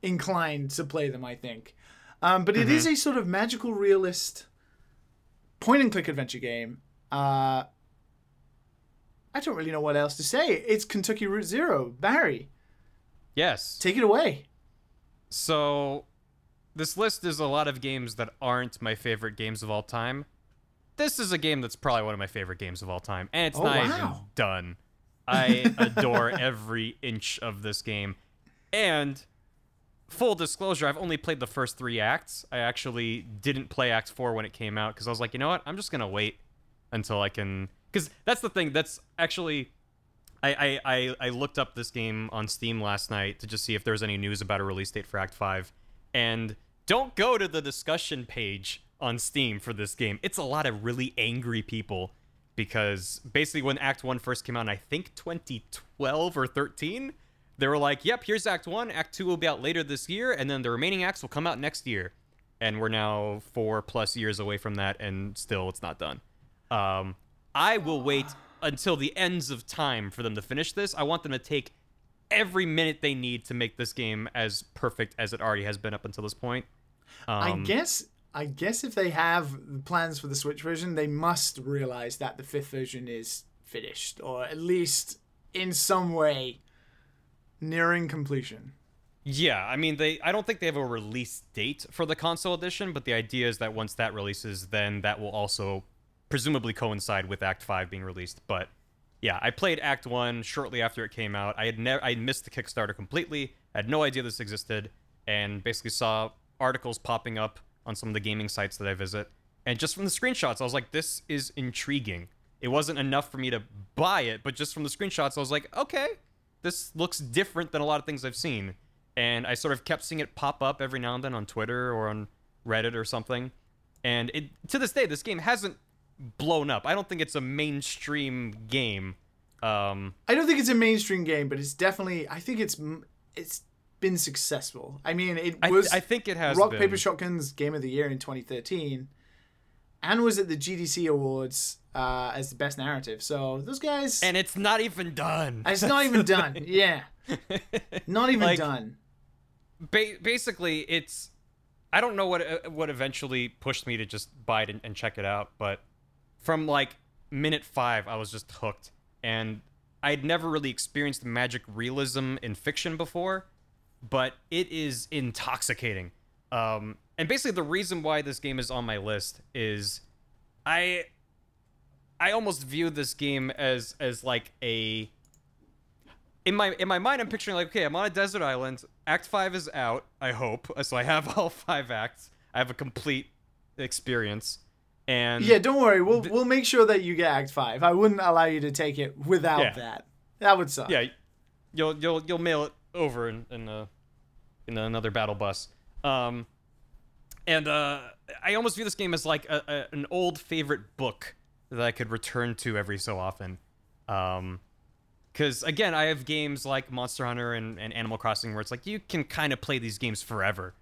inclined to play them, I think. Um, but it is a sort of magical realist point and click adventure game. Uh, I don't really know what else to say. It's Kentucky Route Zero. Barry, Yes. take it away. So this list is a lot of games that aren't my favorite games of all time. This is a game that's probably one of my favorite games of all time, and it's Oh, not even done. I adore every inch of this game. And full disclosure, I've only played the first three acts. I actually didn't play Act 4 when it came out because I was like, you know what? I'm just going to wait until I can. Because that's the thing. That's actually. I, I, I, I looked up this game on Steam last night to just see if there was any news about a release date for Act 5. And don't go to the discussion page on Steam for this game. It's a lot of really angry people because basically when Act 1 first came out, in, I think 2012 or 13, they were like, yep, here's Act 1. Act 2 will be out later this year, and then the remaining acts will come out next year. And we're now four plus years away from that, and still it's not done. Um, I will wait until the ends of time for them to finish this. I want them to take every minute they need to make this game as perfect as it already has been up until this point. I Um, guess I guess if they have plans for the Switch version, they must realize that the fifth version is finished, or at least in some way nearing completion. Yeah, I mean they I don't think they have a release date for the console edition, but the idea is that once that releases, then that will also presumably coincide with Act 5 being released. But yeah, I played Act 1 shortly after it came out. I had never I missed the Kickstarter completely. I had no idea this existed and basically saw articles popping up on some of the gaming sites that I visit. And just from the screenshots, I was like this is intriguing. It wasn't enough for me to buy it, but just from the screenshots, I was like, okay, this looks different than a lot of things I've seen. And I sort of kept seeing it pop up every now and then on Twitter or on Reddit or something. And it to this day, this game hasn't blown up. I don't think it's a mainstream game. Um, I don't think it's a mainstream game, but it's definitely. I think it's it's been successful. I mean, it I, was I think it has Rock been. Paper Shotgun's Game of the Year in 2013, and was at the GDC Awards uh, as the best narrative. So those guys, and it's not even done. it's not even done. Yeah, not even Like- done. ba- basically it's I don't know what uh, what eventually pushed me to just buy it and, and check it out, but from like minute 5 I was just hooked and I'd never really experienced magic realism in fiction before, but it is intoxicating. Um and basically the reason why this game is on my list is I I almost view this game as as like a in my in my mind I'm picturing like okay I'm on a desert island act 5 is out I hope so I have all 5 acts I have a complete experience and Yeah, don't worry. We'll we'll make sure that you get Act Five. I wouldn't allow you to take it without Yeah. that. That would suck. yeah you'll you'll you'll mail it over in in, a, in another battle bus. Um and uh I almost view this game as like a, a, an old favorite book that I could return to every so often. Um because again i have games like monster hunter and, and animal crossing where it's like you can kind of play these games forever.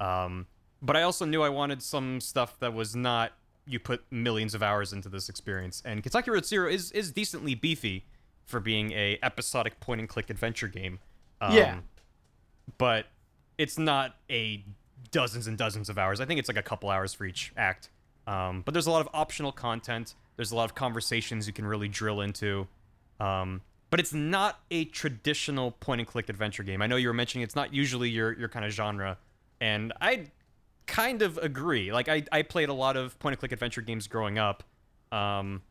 Um, but i also knew i wanted some stuff that was not you put millions of hours into this experience. And Kentucky Route Zero is, is decently beefy for being a episodic point and click adventure game. Um, Yeah. but it's not a dozens and dozens of hours i think it's like a couple hours for each act um, but there's a lot of optional content there's a lot of conversations you can really drill into um, but it's not a traditional point and click adventure game. I know you were mentioning it's not usually your your kind of genre, and I kind of agree. Like I I played a lot of point and click adventure games growing up, um,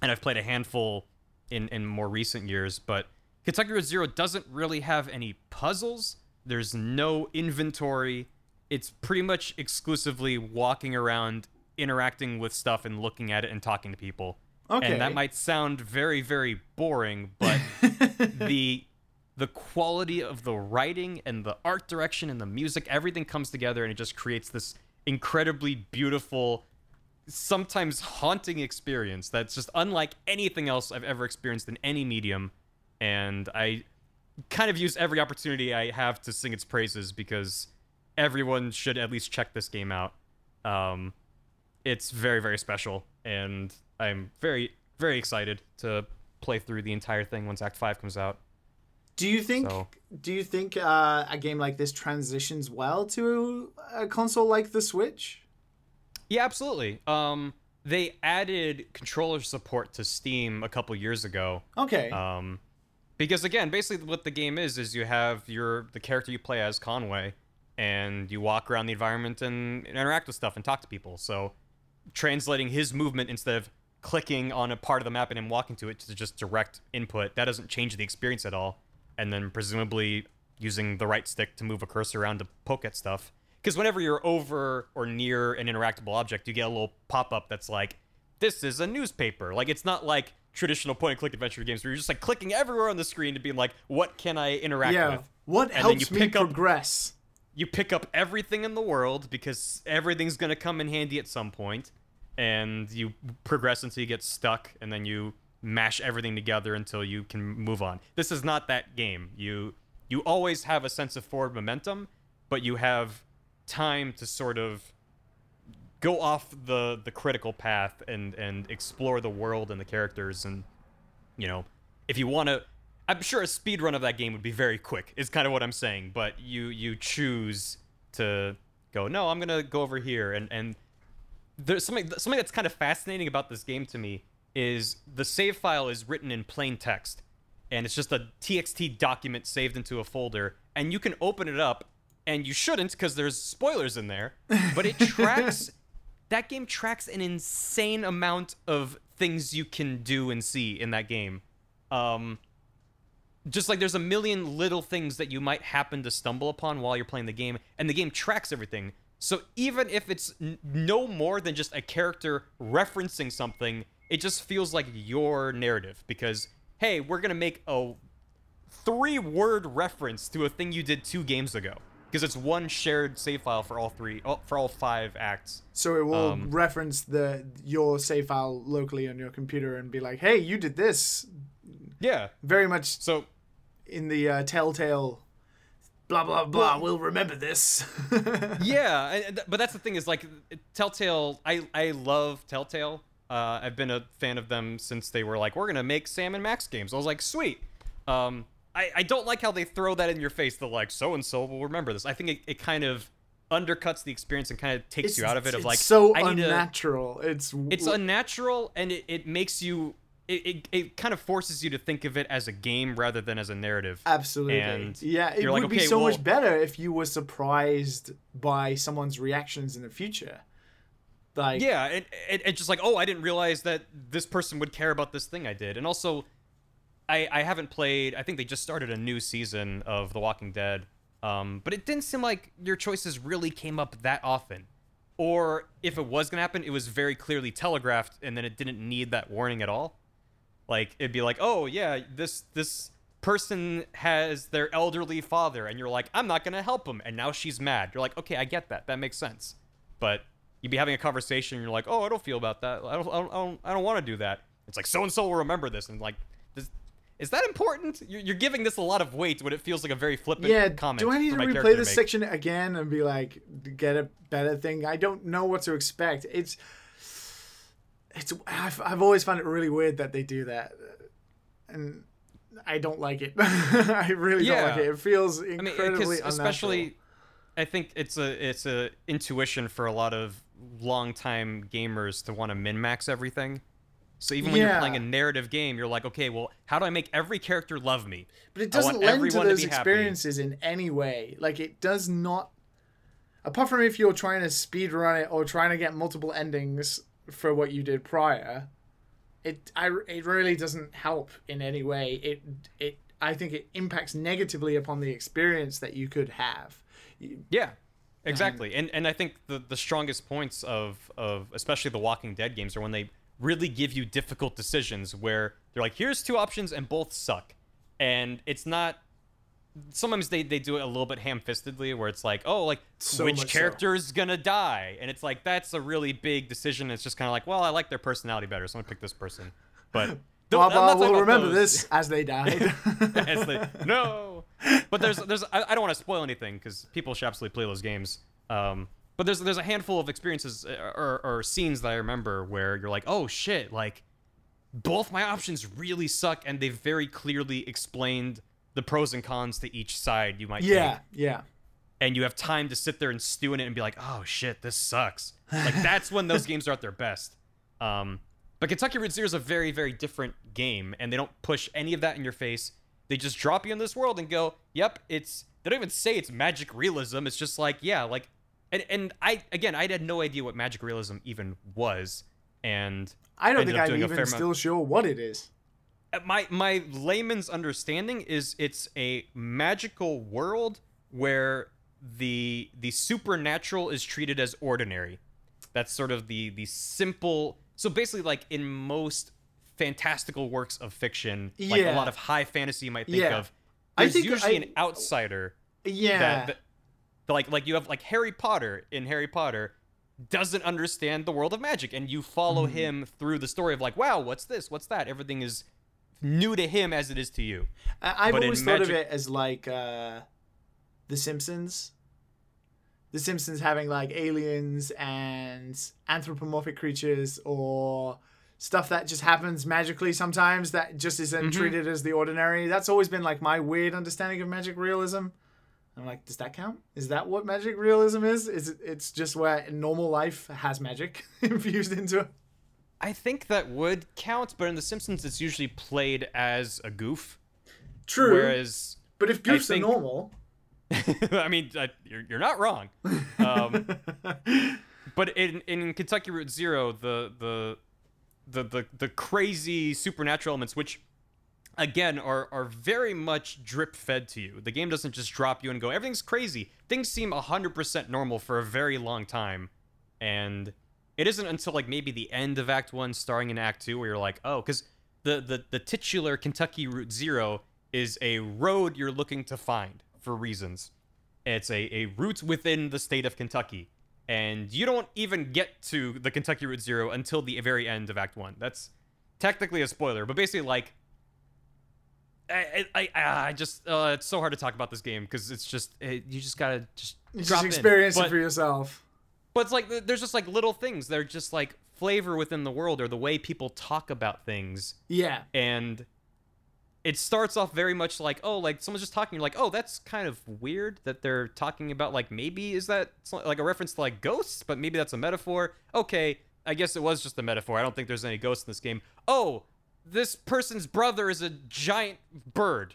and I've played a handful in in more recent years. But Kentucky Route Zero doesn't really have any puzzles. There's no inventory. It's pretty much exclusively walking around, interacting with stuff, and looking at it and talking to people. Okay. And that might sound very, very boring, but the the quality of the writing and the art direction and the music, everything comes together and it just creates this incredibly beautiful, sometimes haunting experience that's just unlike anything else I've ever experienced in any medium. And I kind of use every opportunity I have to sing its praises because everyone should at least check this game out. Um, it's very very special and i'm very very excited to play through the entire thing once act 5 comes out Do you think? So- Do you think uh, a game like this transitions well to a console like the Switch? yeah absolutely um they added controller support to steam a couple years ago Okay. um because again basically what the game is is you have your the character you play as conway and you walk around the environment and interact with stuff and talk to people. So translating his movement instead of clicking on a part of the map and him walking to it to just direct input, that doesn't change the experience at all. And then presumably using the right stick to move a cursor around to poke at stuff. Because whenever you're over or near an interactable object, you get a little pop up that's like, this is a newspaper. Like, it's not like traditional point and click adventure games where you're just like clicking everywhere on the screen to be like, what can I interact yeah. with? What And helps you me pick up- progress? you pick up everything in the world because everything's going to come in handy at some point and you progress until you get stuck and then you mash everything together until you can move on this is not that game you you always have a sense of forward momentum but you have time to sort of go off the the critical path and and explore the world and the characters and you know if you want to i'm sure a speed run of that game would be very quick is kind of what i'm saying but you you choose to go no i'm gonna go over here and and there's something something that's kind of fascinating about this game to me is the save file is written in plain text and it's just a txt document saved into a folder and you can open it up and you shouldn't because there's spoilers in there but it tracks that game tracks an insane amount of things you can do and see in that game. Um just like there's a million little things that you might happen to stumble upon while you're playing the game and the game tracks everything. So even if it's n- no more than just a character referencing something it just feels like your narrative because hey we're gonna make a three word reference to a thing you did two games ago because it's one shared save file for all three for all five acts So it will Um, reference the your save file locally on your computer and be like, "Hey, you did this." yeah Very much so in the uh, Telltale. Blah blah blah. we'll remember this. yeah, but that's the thing is like Telltale. I I love Telltale. Uh, I've been a fan of them since they were like, we're gonna make Sam and Max games. I was like, sweet. Um, I I don't like how they throw that in your face. They're like, so and so will remember this. I think it, it kind of undercuts the experience and kind of takes you out of it. Of it's like, so I need to- unnatural. It's it's unnatural and it, it makes you. It, it, it kind of forces you to think of it as a game rather than as a narrative. Absolutely. And yeah, it would like, be okay, so well- much better if you were surprised by someone's reactions in the future. Like, Yeah, and, and, and just like, oh, I didn't realize that this person would care about this thing I did. And also, I, I haven't played, I think they just started a new season of The Walking Dead, um, but it didn't seem like your choices really came up that often. Or if it was to happen, it was very clearly telegraphed and then it didn't need that warning at all. Like, it'd be like, oh, yeah, this, this person has their elderly father, and you're like, I'm not to help him. And now she's mad. You're like, okay, I get that. That makes sense. But you'd be having a conversation and you're like, oh, I don't feel about that. I don't, I don't, I don't, I don't want to do that. It's like so and so will remember this, and like, is that important? You're, you're giving this a lot of weight when it feels like a very flippant yeah. comment. Do I need to replay this make. section again and be like, get a better thing? I don't know what to expect. It's, it's. I've, I've always found it really weird that they do that, and I don't like it. I really don't like it. It feels I mean, incredibly unnatural. especially, I think it's a it's a intuition for a lot of longtime gamers to want to min max everything. So even when you're playing a narrative game, you're like, okay, well, how do I make every character love me? But it doesn't lend to everyone to those happy. experiences in any way. Like it does not. Apart from if you're trying to speed run it or trying to get multiple endings for what you did prior, it I it really doesn't help in any way. It it I think it impacts negatively upon the experience that you could have. Yeah, exactly. Um, and and I think the the strongest points of of especially the Walking Dead games are when they really give you difficult decisions where they're like, here's two options and both suck, and it's not. Sometimes they, they do it a little bit ham-fistedly, where it's like, oh, like So which so. character is gonna die, and it's like that's a really big decision. It's just kind of like, well, I like their personality better, so I'm gonna pick this person. But Blah blah will remember those. this as they died. As they- no. But there's there's I, I don't want to spoil anything because people should absolutely play those games. Um, but there's there's a handful of experiences uh, or, or scenes that I remember where you're like, oh shit, like both my options really suck, and they've very clearly explained the pros and cons to each side you might yeah, take yeah. and you have time to sit there and stew in it and be like, oh shit, this sucks. Like that's when those games are at their best. Um, but Kentucky Route Zero is a very, very different game, and they don't push any of that in your face. they just drop you in this world and go, "Yep, it's." They don't even say it's magic realism. It's just like, yeah, like, and and I again, I had no idea what magic realism even was, and I don't think I'm even still amount- sure what it is. Uh, my my layman's understanding is it's a magical world where the the supernatural is treated as ordinary. That's sort of the the simple. So basically, like in most fantastical works of fiction, like a lot of high fantasy you might think Yeah. of, I there's think usually I- an outsider Yeah. that, that like like you have like Harry Potter in Harry Potter doesn't understand the world of magic and you follow Mm-hmm. him through the story of like wow what's this what's that everything is new to him as it is to you I- I've But always thought of it as like uh, The Simpsons. The Simpsons having like aliens and anthropomorphic creatures or stuff that just happens magically sometimes that just isn't Mm-hmm. treated as the ordinary. That's always been like my weird understanding of magic realism. I'm like, does that count? Is that what magic realism is? Is it, it's just where normal life has magic infused into it? I think that would count but in the Simpsons it's usually played as a goof True. whereas but if goofs think- are normal, I mean uh, you're, you're not wrong um, but in in Kentucky Route Zero, the the the the the crazy supernatural elements, which again are are very much drip fed to you. The game doesn't just drop you and go everything's crazy. Things seem hundred percent normal for a very long time, and it isn't until like maybe the end of Act One, starting in Act Two, where you're like, oh, because the the the titular Kentucky Route Zero is a road you're looking to find for reasons. It's a, a route within the state of Kentucky. And you don't even get to the Kentucky Route Zero until the very end of Act One. That's technically a spoiler, but basically, like, I, I, I I just, uh, it's so hard to talk about this game because it's just, it, you just gotta just you just in. experience But- it for yourself. but it's like there's just like little things. They're just like flavor within the world or the way people talk about things Yeah. and it starts off very much like oh like someone's just talking you're like oh that's kind of weird that they're talking about like maybe is that like a reference to like ghosts but maybe that's a metaphor okay i guess it was just a metaphor i don't think there's any ghosts in this game oh this person's brother is a giant bird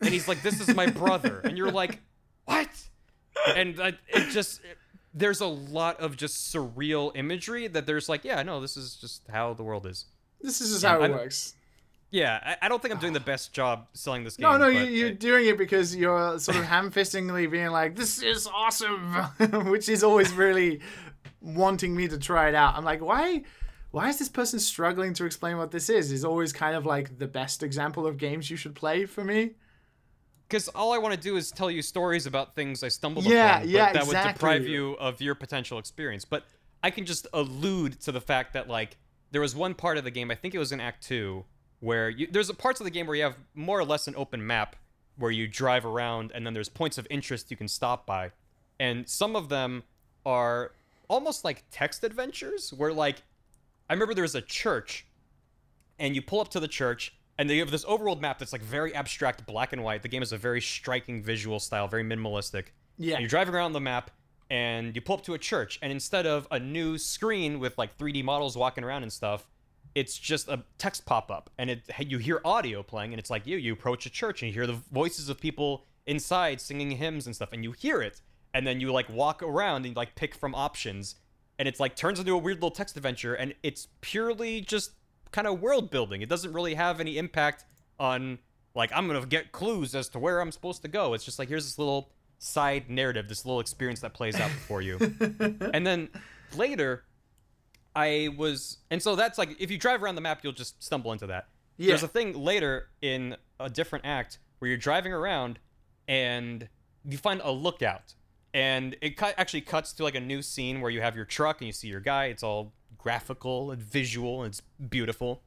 and he's like this is my brother and you're like what and I, it just there's a lot of just surreal imagery that there's like yeah no this is just how the world is This is just how it I'm- works. yeah, I, I don't think I'm doing the best job selling this game. No, no, you, it- doing it because you're sort of ham-fistingly being like, "This is awesome," which is always really wanting me to try it out. I'm like, why? Why is this person struggling to explain what this is? Is always kind of like the best example of games you should play for me. because all I want to do is tell you stories about things I stumbled Yeah, upon, yeah, but that would deprive you of your potential experience. But I can just allude to the fact that like there was one part of the game, I think it was in Act Two, where you, there's a parts of the game where you have more or less an open map where you drive around, and then there's points of interest you can stop by, and some of them are almost like text adventures where like I remember there was a church and you pull up to the church and they have this overworld map that's like very abstract black and white the game is a very striking visual style very minimalistic Yeah. and you're driving around the map and you pull up to a church and instead of a new screen with like 3d models walking around and stuff it's just a text pop up and it you hear audio playing and it's like you you approach a church and you hear the voices of people inside singing hymns and stuff and you hear it and then you like walk around and like pick from options and it's like turns into a weird little text adventure and it's purely just kind of world building. It doesn't really have any impact on like i'm gonna get clues as to where i'm supposed to go. It's just like here's this little side narrative this little experience that plays out before you. And then later i was and so that's like if you drive around the map you'll just stumble into that. Yeah. there's a thing later in a different act where you're driving around and you find a lookout and it cut, actually cuts to like a new scene where you have your truck and you see your guy. It's all graphical and visual and it's beautiful.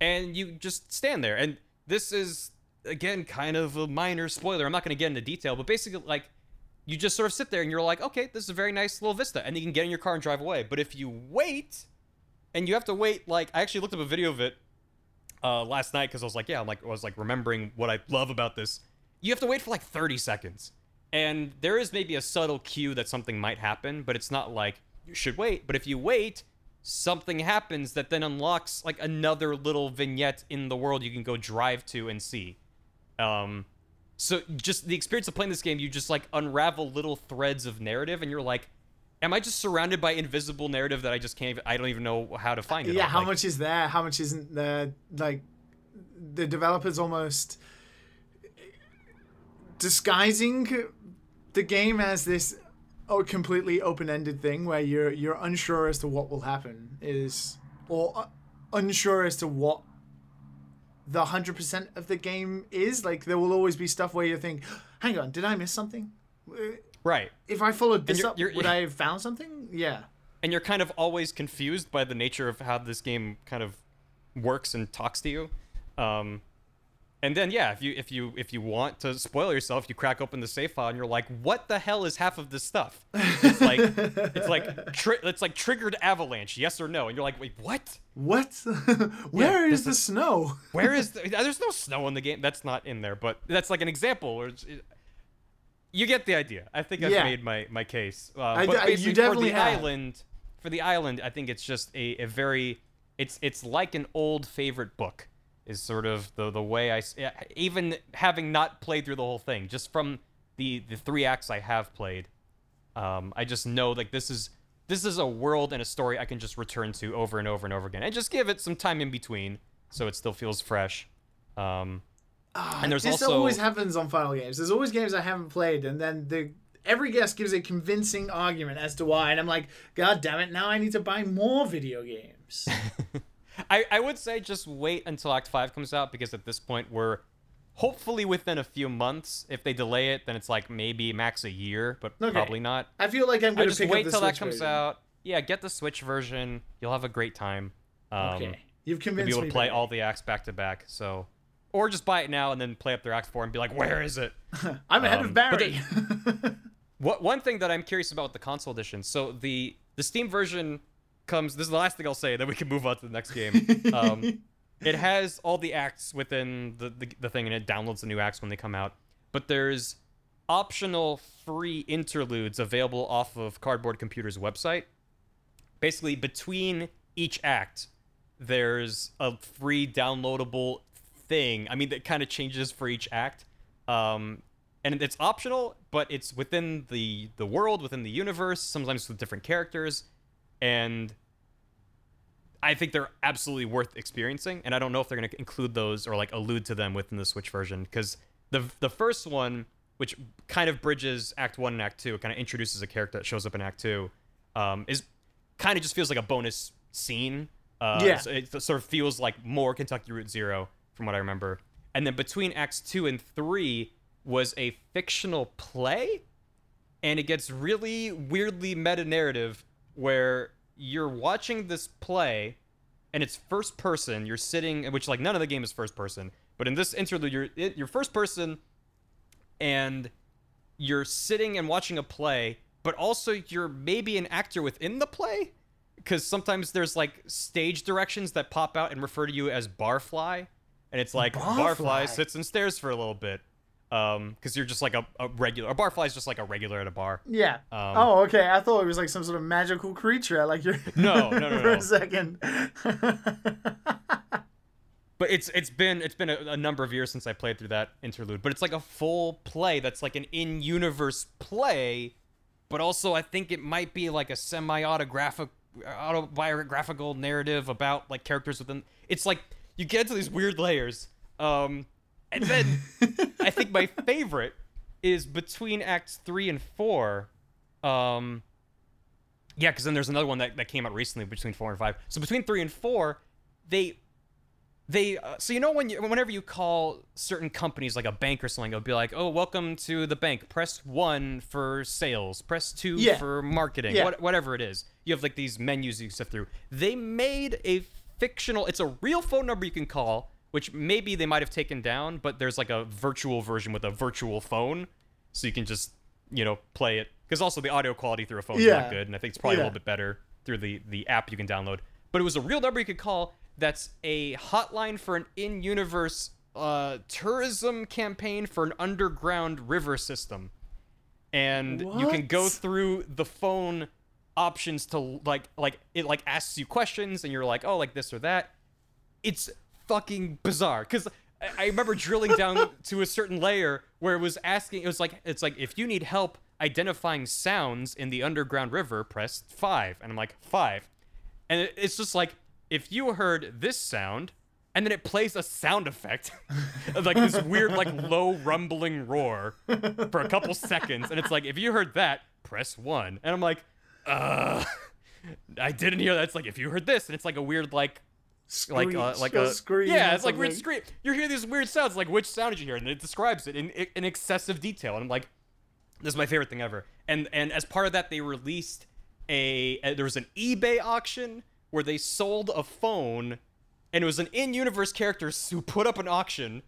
And you just stand there. And this is again kind of a minor spoiler. I'm not going to get into detail but basically like you just sort of sit there and you're like okay this is a very nice little vista. And you can get in your car and drive away. But if you wait and you have to wait like i actually looked up a video of it uh, last night because I was like, yeah, I'm like, I was like remembering what I love about this. You have to wait for like 30 seconds, and there is maybe a subtle cue that something might happen, but it's not like you should wait. But if you wait, something happens that then unlocks like another little vignette in the world you can go drive to and see. Um, so just the experience of playing this game, you just like unravel little threads of narrative, and you're like, am I just surrounded by invisible narrative that I just can't? Even, I don't even know how to find it. yeah all? how Like, much is there how much isn't there like the developers almost disguising the game has this oh, completely open-ended thing where you're you're unsure as to what will happen is or uh, unsure as to what the 100% of the game is like there will always be stuff where you think hang on did i miss something Uh, Right. if i followed this you're- up you're- would i have found something yeah and you're kind of always confused by the nature of how this game kind of works and talks to you. Um, and then yeah, if you if you if you want to spoil yourself, you crack open the save file and you're like, what the hell is half of this stuff? It's like it's like tri- it's like triggered avalanche, yes or no, and you're like, wait, what? what Where is this the is- snow Where is the, there's no snow in the game? That's not in there, but that's like an example. It- you get the idea. I think I've Yeah. made my my case. Uh, I but I- you definitely for the have. island, for the island, I think it's just a, a very it's it's like an old favorite book is sort of the the way I even having not played through the whole thing, just from the the three acts I have played, um, I just know like this is this is a world and a story I can just return to over and over and over again, and just give it some time in between so it still feels fresh. Um, and there's this also always happens on final games. There's always games I haven't played, and then the every guest gives a convincing argument as to why, and I'm like, God damn it! Now I need to buy more video games. I, I would say just wait until Act 5 comes out because at this point we're hopefully within a few months. If they delay it, then it's like maybe max a year, but Okay. probably not. I feel like I'm gonna just pick wait up the till that comes version. out. Yeah, get the Switch version. You'll have a great time. Um, Okay, you've You'll convinced be able me. to play all the acts back to back. So, or just buy it now and then play up their Act 4 and be like, where is it? I'm ahead um, of but Barry. What one thing that I'm curious about with the console edition. So the the Steam version comes. This is the last thing I'll say. Then we can move on to the next game. Um, it has all the acts within the, the the thing, and it downloads the new acts when they come out. But there's optional free interludes available off of Cardboard Computer's website. Basically, between each act, there's a free downloadable thing. I mean, that kind of changes for each act. Um, and it's optional, but it's within the the world, within the universe. Sometimes with different characters, and I think they're absolutely worth experiencing. And I don't know if they're going to include those or like allude to them within the Switch version because the the first one, which kind of bridges Act One and Act Two, kind of introduces a character that shows up in Act Two, um, is kind of just feels like a bonus scene. Uh, Yeah. so it sort of feels like more Kentucky Route Zero from what I remember. And then between Acts Two and Three was a fictional play, and it gets really weirdly meta narrative where you're watching this play and it's first person you're sitting which like none of the game is first person but in this interlude you're it, you're first person and you're sitting and watching a play but also you're maybe an actor within the play because sometimes there's like stage directions that pop out and refer to you as barfly and it's like Barfly? barfly sits and stares for a little bit um because you're just like a, a regular a barfly is just like a regular at a bar yeah. Um, oh, okay. I thought it was like some sort of magical creature. Like you're. No, no, no, for no. a second. but it's it's been it's been a, a number of years since I played through that interlude. But it's like a full play that's like an in-universe play, but also I think it might be like a semi-autographic autobiographical narrative about like characters within. It's like you get to these weird layers, um, and then I think my favorite is between acts three and four. Um, yeah, because then there's another one that, that came out recently between four and five. So between three and four, they they uh, so you know when you whenever you call certain companies like a bank or something, it'll be like, oh, welcome to the bank. Press one for sales. Press two Yeah. for marketing. Yeah. What, whatever it is, you have like these menus you sift through. They made a fictional. It's a real phone number you can call, which maybe they might have taken down, but there's like a virtual version with a virtual phone, so you can just you know play it. Because also the audio quality through a phone is not good, and I think it's probably Yeah. a little bit better through the the app you can download. But it was a real number you could call. That's a hotline for an in-universe uh, tourism campaign for an underground river system, and you can go through the phone options to like like it like asks you questions, and you're like, oh, like this or that. It's fucking bizarre because I- remember drilling down to a certain layer where it was asking. It was like it's like if you need help identifying sounds in the underground river, press five, and I'm like five, and it's just like if you heard this sound. And then it plays a sound effect, like this weird, like low rumbling roar for a couple seconds, and it's like if you heard that, press one, and I'm like, uh, I didn't hear that. It's like if you heard this, and it's like a weird, like like uh, like a scream Yeah, it's like weird scream. You hear these weird sounds. Like which sound did you hear? And it describes it in in excessive detail. And I'm like, this is my favorite thing ever. And and as part of that, they released a, uh there was an eBay auction where they sold a phone, and it was an in-universe character who put up an auction,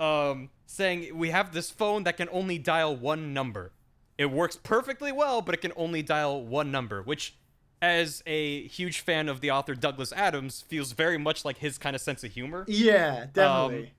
um, saying we have this phone that can only dial one number. It works perfectly well, but it can only dial one number, which as a huge fan of the author Douglas Adams, feels very much like his kind of sense of humor. Yeah, um, definitely.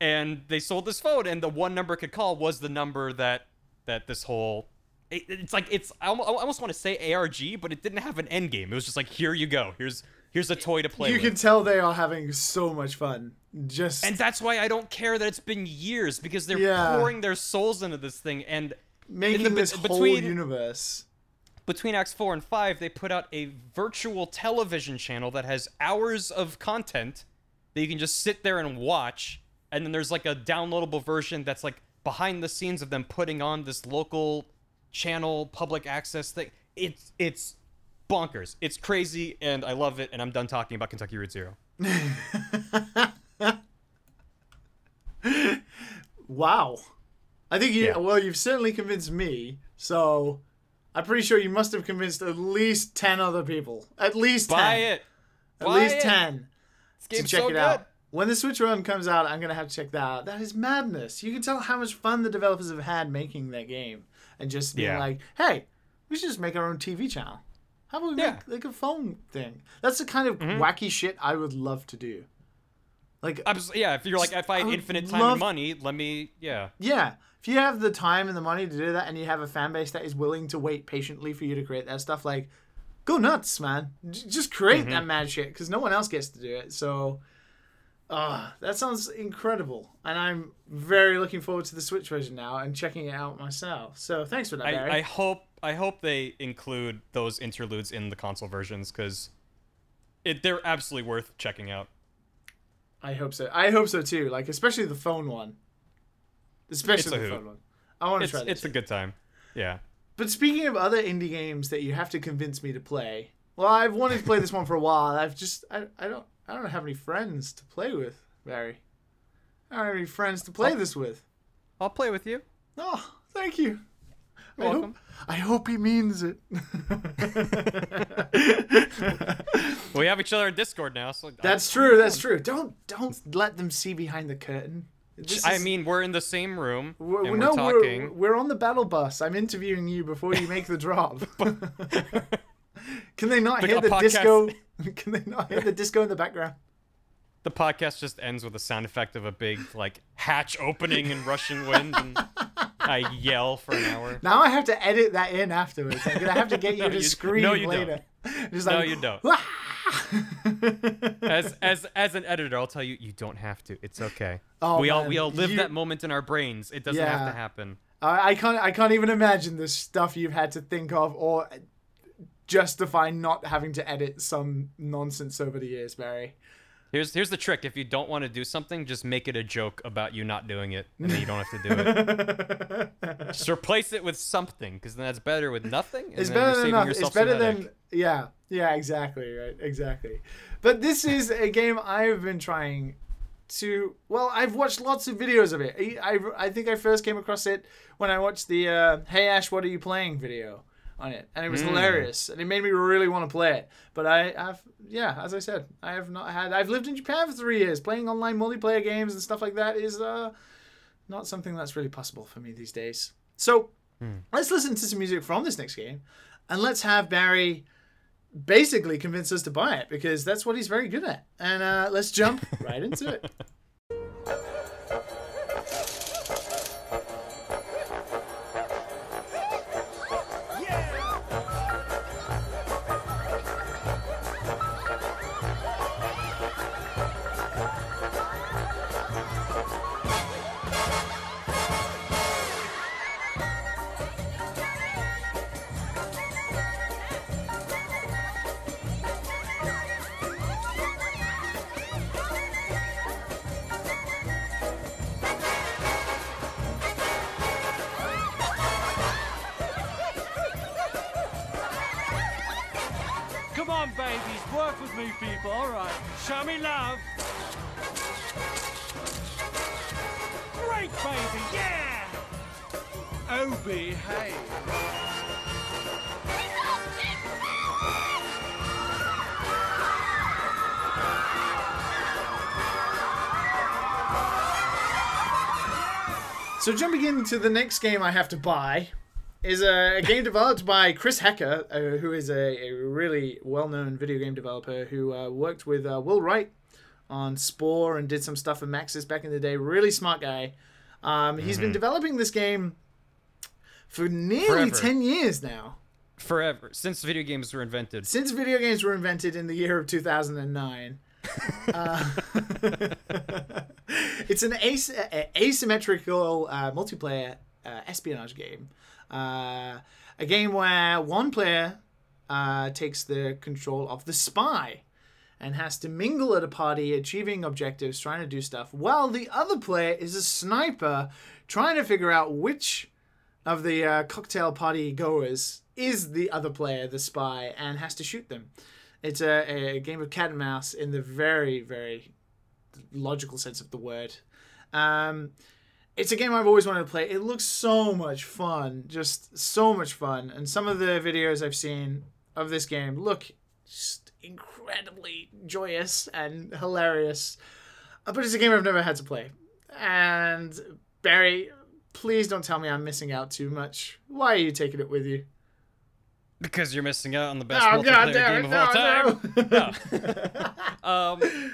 And they sold this phone, and the one number it could call was the number that that this whole. It, it's like it's I almost want to say ARG, but it didn't have an end game. It was just like here you go. Here's here's a toy to play you with. can tell they are having so much fun. Just and that's why I don't care that it's been years because they're Yeah. pouring their souls into this thing. And making the this whole universe. Between Acts 4 and 5, they put out a virtual television channel that has hours of content that you can just sit there and watch. And then there's like a downloadable version that's like behind the scenes of them putting on this local channel public access thing. It's it's bonkers. It's crazy and I love it and I'm done talking about Kentucky Route Zero. Wow. I think you Yeah. well, you've certainly convinced me. So I'm pretty sure you must have convinced at least ten other people. At least. Buy it. At Buy least it. ten to check so it good. out. When the Switch Run comes out, I'm gonna have to check that out. That is madness. You can tell how much fun the developers have had making that game, and just being Yeah. like, "Hey, we should just make our own TV channel. How about we Yeah. make like a phone thing?" That's the kind of mm-hmm. wacky shit I would love to do. Like, I'm just, yeah, if you're like if I had I infinite time love- and money, let me yeah. Yeah. If you have the time and the money to do that and you have a fan base that is willing to wait patiently for you to create that stuff, like, go nuts, man. J- just create that mad shit because no one else gets to do it. So, uh, that sounds incredible. And I'm very looking forward to the Switch version now and checking it out myself. So, thanks for that, Barry. I, I hope I hope they include those interludes in the console versions because it they're absolutely worth checking out. I hope so. I hope so too. Like, especially the phone one. Especially the phone one. I want to try it's a good time. Yeah. But speaking of other indie games that you have to convince me to play, well, I've wanted to play this one for a while. I've just I, I don't I don't have any friends to play with, Barry. I don't have any friends to play this with. I'll play with you. Oh, thank you. I welcome. hope, I hope he means it. We have each other in Discord now, so that's true. That's true. Don't don't let them see behind the curtain. This I is- mean, we're in the same room we're, and we're talking. we're we're on the battle bus. I'm interviewing you before you make the drop. Can they not The- hear the podcast- disco? Can they not hear the disco in the background? The podcast just ends with a sound effect of a big like hatch opening in Russian wind, and I yell for an hour. Now I have to edit that in afterwards. I'm gonna have to get you No, to you- scream no, you don't. later. Just No, you don't. "Wah!" As as as an editor, I'll tell you, you don't have to. It's okay. Oh, we all we all live you- that moment in our brains. It doesn't have to happen. I, I can't. I can't even imagine the stuff you've had to think of or justify not having to edit some nonsense over the years, Barry. Here's here's the trick. If you don't want to do something, just make it a joke about you not doing it, and then you don't have to do it. just replace it with something, because then that's better with nothing. And It's better than nothing. It's better than headache. Yeah, yeah, exactly, right, exactly. But this is a game I've been trying to. Well, I've watched lots of videos of it. I I, I think I first came across it when I watched the uh, "Hey Ash, what are you playing?" video on it, and it was Mm. hilarious, and it made me really want to play it. But I have, yeah, as I said, I have not had. I've lived in Japan for three years. Playing online multiplayer games and stuff like that is uh, not something that's really possible for me these days. So let's listen to some music from this next game, and let's have Barry basically convince us to buy it because that's what he's very good at. And uh, let's jump right into it. So jumping into the next game I have to buy is a, a game developed by Chris Hecker, uh, who is a, a really well-known video game developer who uh, worked with uh, Will Wright on Spore and did some stuff for Maxis back in the day. Really smart guy. Um, he's been developing this game for nearly Forever. 10 years now. Forever since video games were invented. Since video games were invented in the year of 2009. Uh, it's an as- asymmetrical uh, multiplayer uh, espionage game. Uh, a game where one player uh, takes the control of the spy and has to mingle at a party, achieving objectives, trying to do stuff, while the other player is a sniper trying to figure out which of the uh, cocktail party goers is the other player, the spy, and has to shoot them. It's a, a game of cat and mouse in the very, very logical sense of the word. Um, it's a game I've always wanted to play. It looks so much fun, just so much fun. And some of the videos I've seen of this game look just incredibly joyous and hilarious. Uh, But it's a game I've never had to play. And Barry, please don't tell me I'm missing out too much. Why are you taking it with you? Because you're missing out on the best Oh, multiplayer game it, of all time. no. Um,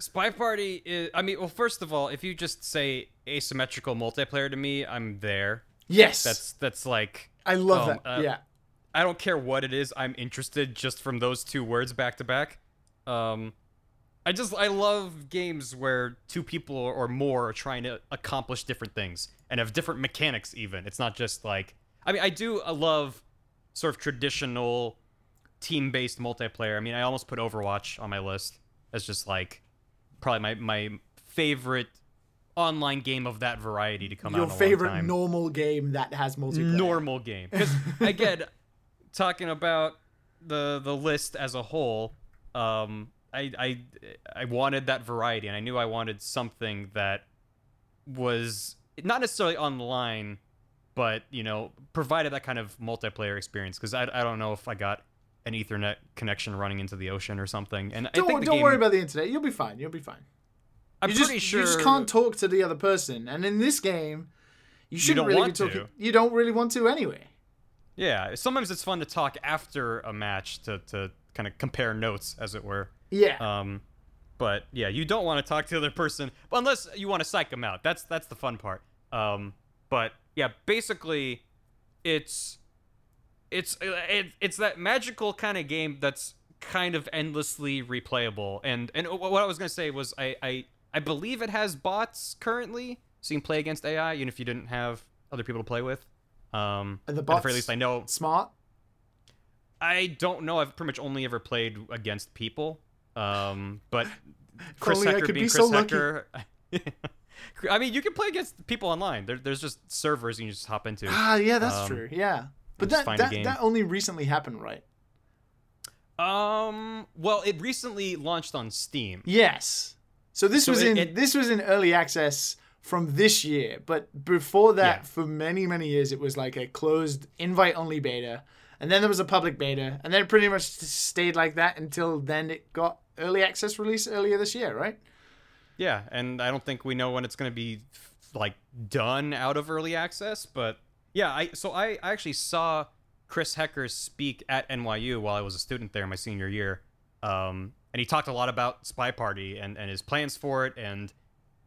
Spy Party is. I mean, well, first of all, if you just say asymmetrical multiplayer to me, I'm there. yes. That's that's like I love um, that. uh, yeah. I don't care what it is. I'm interested just from those two words back to back. Um, I just I love games where two people or more are trying to accomplish different things and have different mechanics. Even it's not just like I mean I do love sort of traditional team-based multiplayer. I mean I almost put Overwatch on my list as just like probably my my favorite online game of that variety to come Your out. Your favorite normal game that has multiplayer. normal game. Because again, talking about the the list as a whole, um, I I I wanted that variety, and I knew I wanted something that was not necessarily online, but you know, provided that kind of multiplayer experience. Because I I don't know if I got an Ethernet connection running into the ocean or something. And Don't, think the don't game, worry about the internet. You'll be fine. You'll be fine. I'm you just, pretty sure you just can't talk to the other person. And in this game, you shouldn't don't really want be talking. to. You don't really want to anyway. Yeah, sometimes it's fun to talk after a match to to kind of compare notes, as it were. Yeah. Um, but yeah, you don't want to talk to the other person, unless you want to psych them out. That's that's the fun part. Um, but yeah, basically, it's it's it, it's that magical kind of game that's kind of endlessly replayable. And and what I was gonna say was I I I believe it has bots currently, so you can play against AI, even if you didn't have other people to play with. Um, Are the at the very least, I know Smart. I don't know. I've pretty much only ever played against people. Um, but Chris Hecker could being be Chris so lucky. Hecker. I mean, you can play against people online. There, there's just servers you can just hop into. Ah, yeah, that's Um, true. Yeah. But that that, that only recently happened, right? Um, well, it recently launched on Steam. Yes. So this So was it- in it- this was in early access from this year, but before that, Yeah. for many many years, it was like a closed invite only beta, and then there was a public beta, and then it pretty much stayed like that until then it got early access release earlier this year, right? Yeah, and I don't think we know when it's going to be like done out of early access, but yeah, I so I, I actually saw Chris Hecker speak at NYU while I was a student there my senior year. Um, and he talked a lot about Spy Party and, and his plans for it and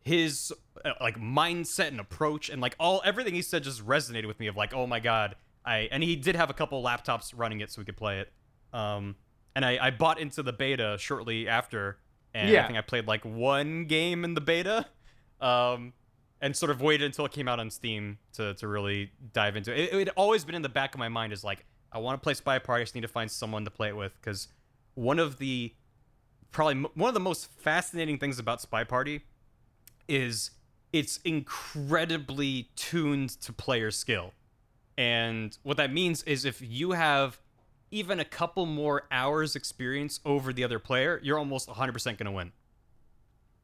his uh, like mindset and approach and like all everything he said just resonated with me of like oh my god I and he did have a couple laptops running it so we could play it. Um, and I, I bought into the beta shortly after and Yeah. I think I played like one game in the beta, um, and sort of waited until it came out on Steam to, to really dive into it. It had always been in the back of my mind is like I want to play Spy Party. I just need to find someone to play it with because one of the probably one of the most fascinating things about Spy Party is it's incredibly tuned to player skill. And what that means is if you have even a couple more hours experience over the other player, you're almost 100% going to win.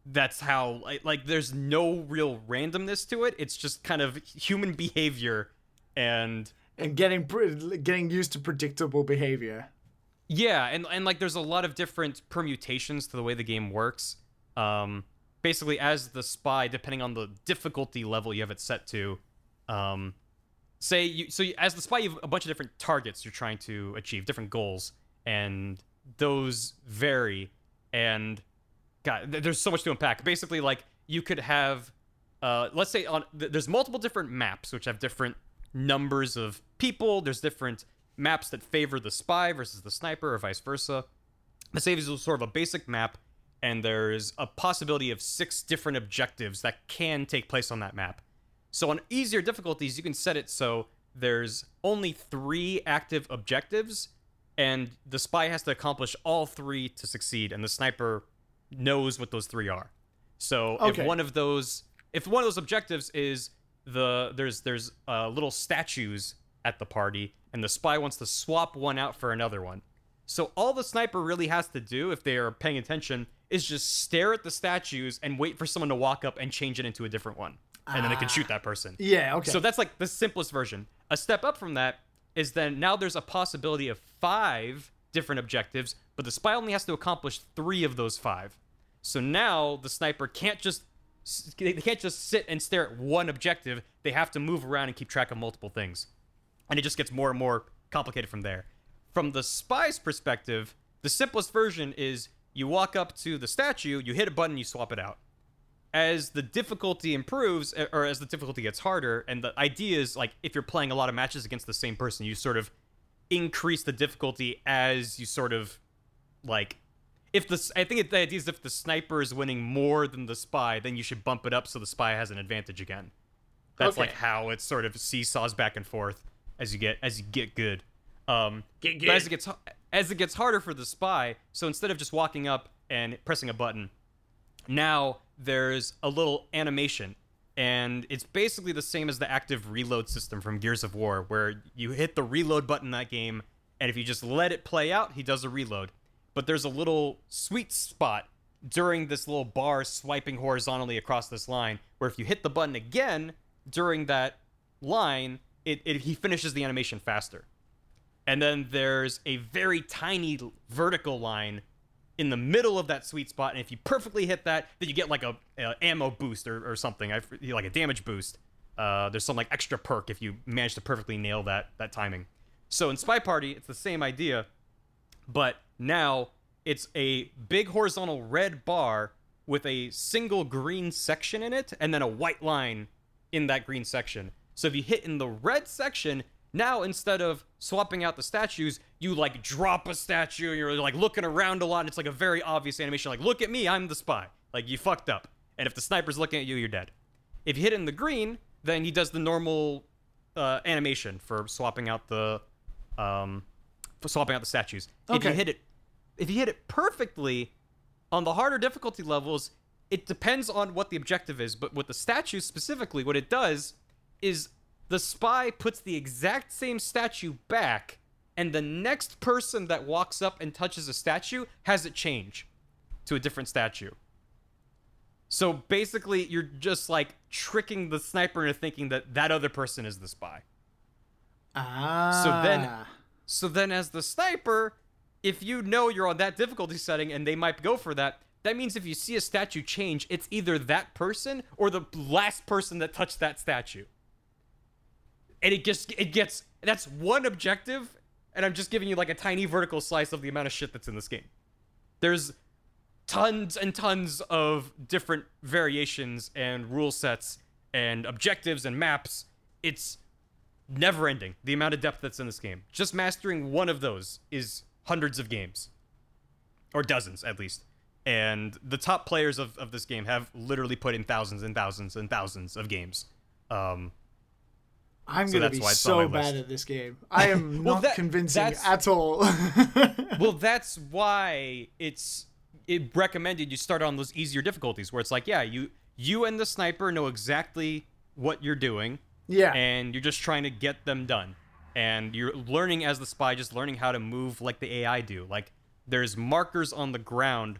That's how like, like there's no real randomness to it. It's just kind of human behavior and And getting getting used to predictable behavior. Yeah, and and like there's a lot of different permutations to the way the game works. Um, basically, as the spy, depending on the difficulty level you have it set to, um, say you so you, as the spy, you have a bunch of different targets you're trying to achieve, different goals, and those vary. And God, th- there's so much to unpack. Basically, like you could have, uh, let's say on th- there's multiple different maps which have different numbers of people. There's different maps that favor the spy versus the sniper, or vice versa. The save is sort of a basic map, and there's a possibility of six different objectives that can take place on that map. So on easier difficulties, you can set it so there's only three active objectives, and the spy has to accomplish all three to succeed, and the sniper knows what those three are. So Okay. if one of those, if one of those objectives is the there's there's uh, little statues at the party, and the spy wants to swap one out for another one. So all the sniper really has to do, if they are paying attention, is just stare at the statues and wait for someone to walk up and change it into a different one, and then they can shoot ah. that person. Yeah, okay. So that's like the simplest version. A step up from that is then now there's a possibility of five different objectives, but the spy only has to accomplish three of those five. So now the sniper can't just they can't just sit and stare at one objective. They have to move around and keep track of multiple things, and it just gets more and more complicated from there. From the spy's perspective, the simplest version is you walk up to the statue, you hit a button, you swap it out as the difficulty improves eh, or as the difficulty gets harder and the idea is like if you're playing a lot of matches against the same person you sort of increase the difficulty as you sort of like if the i think the idea is if the sniper is winning more than the spy then you should bump it up so the spy has an advantage again. That's like how it sort of seesaws back and forth as you get as you get good. Um Get but as it gets as it gets harder for the spy so instead of just walking up and pressing a button now there's a little animation and it's basically the same as the active reload system from Gears of War where you hit the reload button in that game and if you just let it play out he does a reload. But there's a little sweet spot during this little bar swiping horizontally across this line where if you hit the button again during that line it, it he finishes the animation faster. And then there's a very tiny vertical line in the middle of that sweet spot and if you perfectly hit that then you get like a, a ammo boost or, or something. I, like a damage boost. Uh, there's some like extra perk if you manage to perfectly nail that that timing. So in spy party it's the same idea but now it's a big horizontal red bar with a single green section in it and then a white line in that green section. So if you hit in the red section, now instead of swapping out the statues, you like drop a statue, you're like looking around a lot, and it's like a very obvious animation, like, look at me, I'm the spy. Like you fucked up. And if the sniper's looking at you, you're dead. If you hit in the green, then he does the normal uh, animation for swapping out the um, for swapping out the statues. Okay. If you hit it, if you hit it perfectly, on the harder difficulty levels, it depends on what the objective is. But with the statues specifically, what it does is the spy puts the exact same statue back, and the next person that walks up and touches a statue has it change to a different statue. So basically, you're just like tricking the sniper into thinking that that other person is the spy. ah. So then, so then as the sniper, if you know you're on that difficulty setting and they might go for that, that means if you see a statue change, it's either that person or the last person that touched that statue. And it just it gets that's one objective, and I'm just giving you like a tiny vertical slice of the amount of shit that's in this game. There's tons and tons of different variations and rule sets and objectives and maps. It's never ending the amount of depth that's in this game. Just mastering one of those is hundreds of games, or dozens at least. And the top players of, of this game have literally put in thousands and thousands and thousands of games. Um, I'm so gonna be so bad at this game. I am Well, not that- convincing at all. well, that's why it's it recommended you start on those easier difficulties where it's like, yeah, you you and the sniper know exactly what you're doing, yeah. and you're just trying to get them done. and you're learning as the spy, just learning how to move like the AI do. Like there's markers on the ground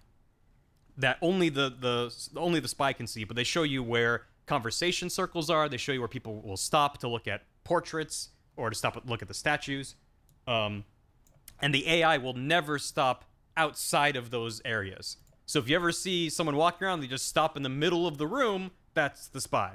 that only the the only the spy can see, but they show you where conversation circles are. They show you where people will stop to look at portraits or to stop and look at the statues. Um, and the AI will never stop outside of those areas. So if you ever see someone walking around, they just stop in the middle of the room. That's the spy.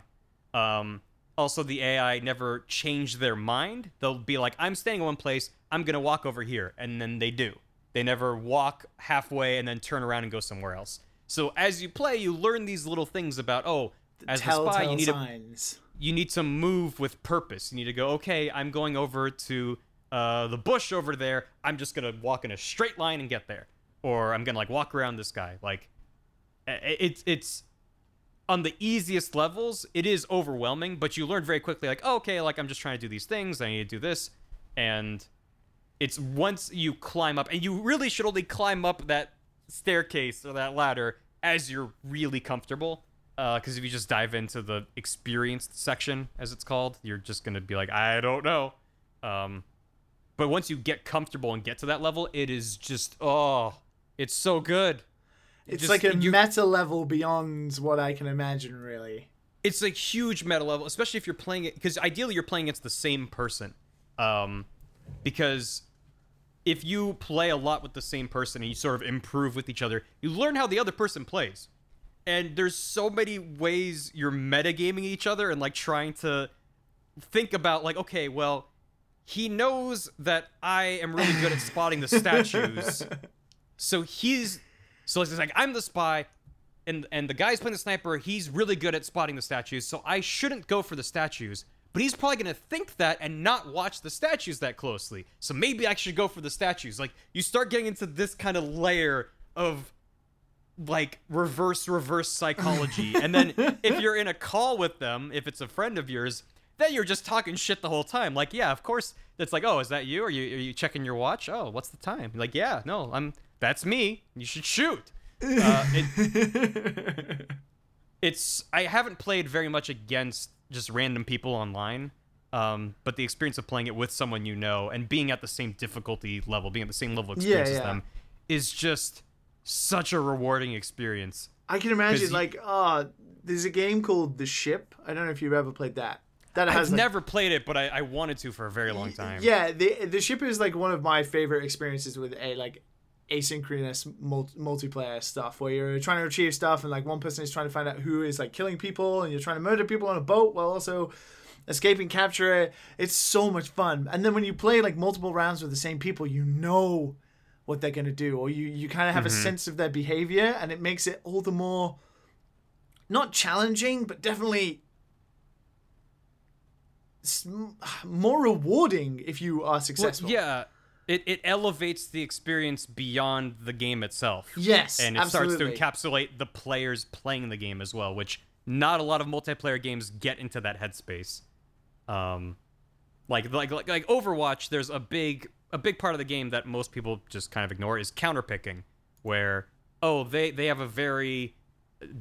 Um, also, the AI never change their mind. They'll be like, "I'm staying in one place. I'm gonna walk over here," and then they do. They never walk halfway and then turn around and go somewhere else. So as you play, you learn these little things about oh, as the spy, you need to signs. you need to move with purpose. You need to go, okay, I'm going over to uh, the bush over there. I'm just gonna walk in a straight line and get there, or I'm gonna like walk around this guy. Like, it's it's on the easiest levels, it is overwhelming, but you learn very quickly, like, oh, okay, like I'm just trying to do these things. I need to do this, and it's once you climb up, and you really should only climb up that staircase or that ladder as you're really comfortable. Because if you just dive into the experienced section, as it's called, you're just gonna be like, I don't know. Um, but once you get comfortable and get to that level, it is just oh, it's so good. It It's just- like a you- meta level beyond what I can imagine, really. it's a huge meta level, especially if you're playing it because ideally you're playing against the same person. Um, because if you play a lot with the same person and you sort of improve with each other, you learn how the other person plays. And there's so many ways you're metagaming each other and like trying to think about like, okay, well, he knows that I am really good at spotting the statues. So he's so it's like I'm the spy, and and the guy's playing the sniper. He's really good at spotting the statues. So I shouldn't go for the statues. But he's probably gonna think that and not watch the statues that closely. So maybe I should go for the statues. Like you start getting into this kind of layer of like reverse reverse psychology. and then if you're in a call with them, if it's a friend of yours, then you're just talking shit the whole time. Like, yeah, of course. It's like, oh, is that you? Are you are you checking your watch? Oh, what's the time? Like, yeah, no, I'm. That's me. You should shoot. Uh, it, it's I haven't played very much against just random people online. Um, but the experience of playing it with someone you know and being at the same difficulty level, being at the same level of Yeah, experience as them, is just such a rewarding experience. I can imagine, you- like, ah, there's a game called The Ship. I don't know if you've ever played that. That has I've like, never played it, but I, I wanted to for a very long time. Yeah, the the ship is like one of my favorite experiences with a like asynchronous mul- multiplayer stuff where you're trying to achieve stuff and like one person is trying to find out who is like killing people and you're trying to murder people on a boat while also escaping capture. It's so much fun. And then when you play like multiple rounds with the same people, you know what they're gonna do, or you you kind of have a sense of their behavior, and it makes it all the more not challenging, but definitely more rewarding if you are Well, successful. yeah, it, it elevates the experience beyond the game itself. Yes, and it absolutely. starts to encapsulate the players playing the game as well, which not a lot of multiplayer games get into that headspace. Um, like like like, like Overwatch, there's a big a big part of the game that most people just kind of ignore is counterpicking, where oh they they have a very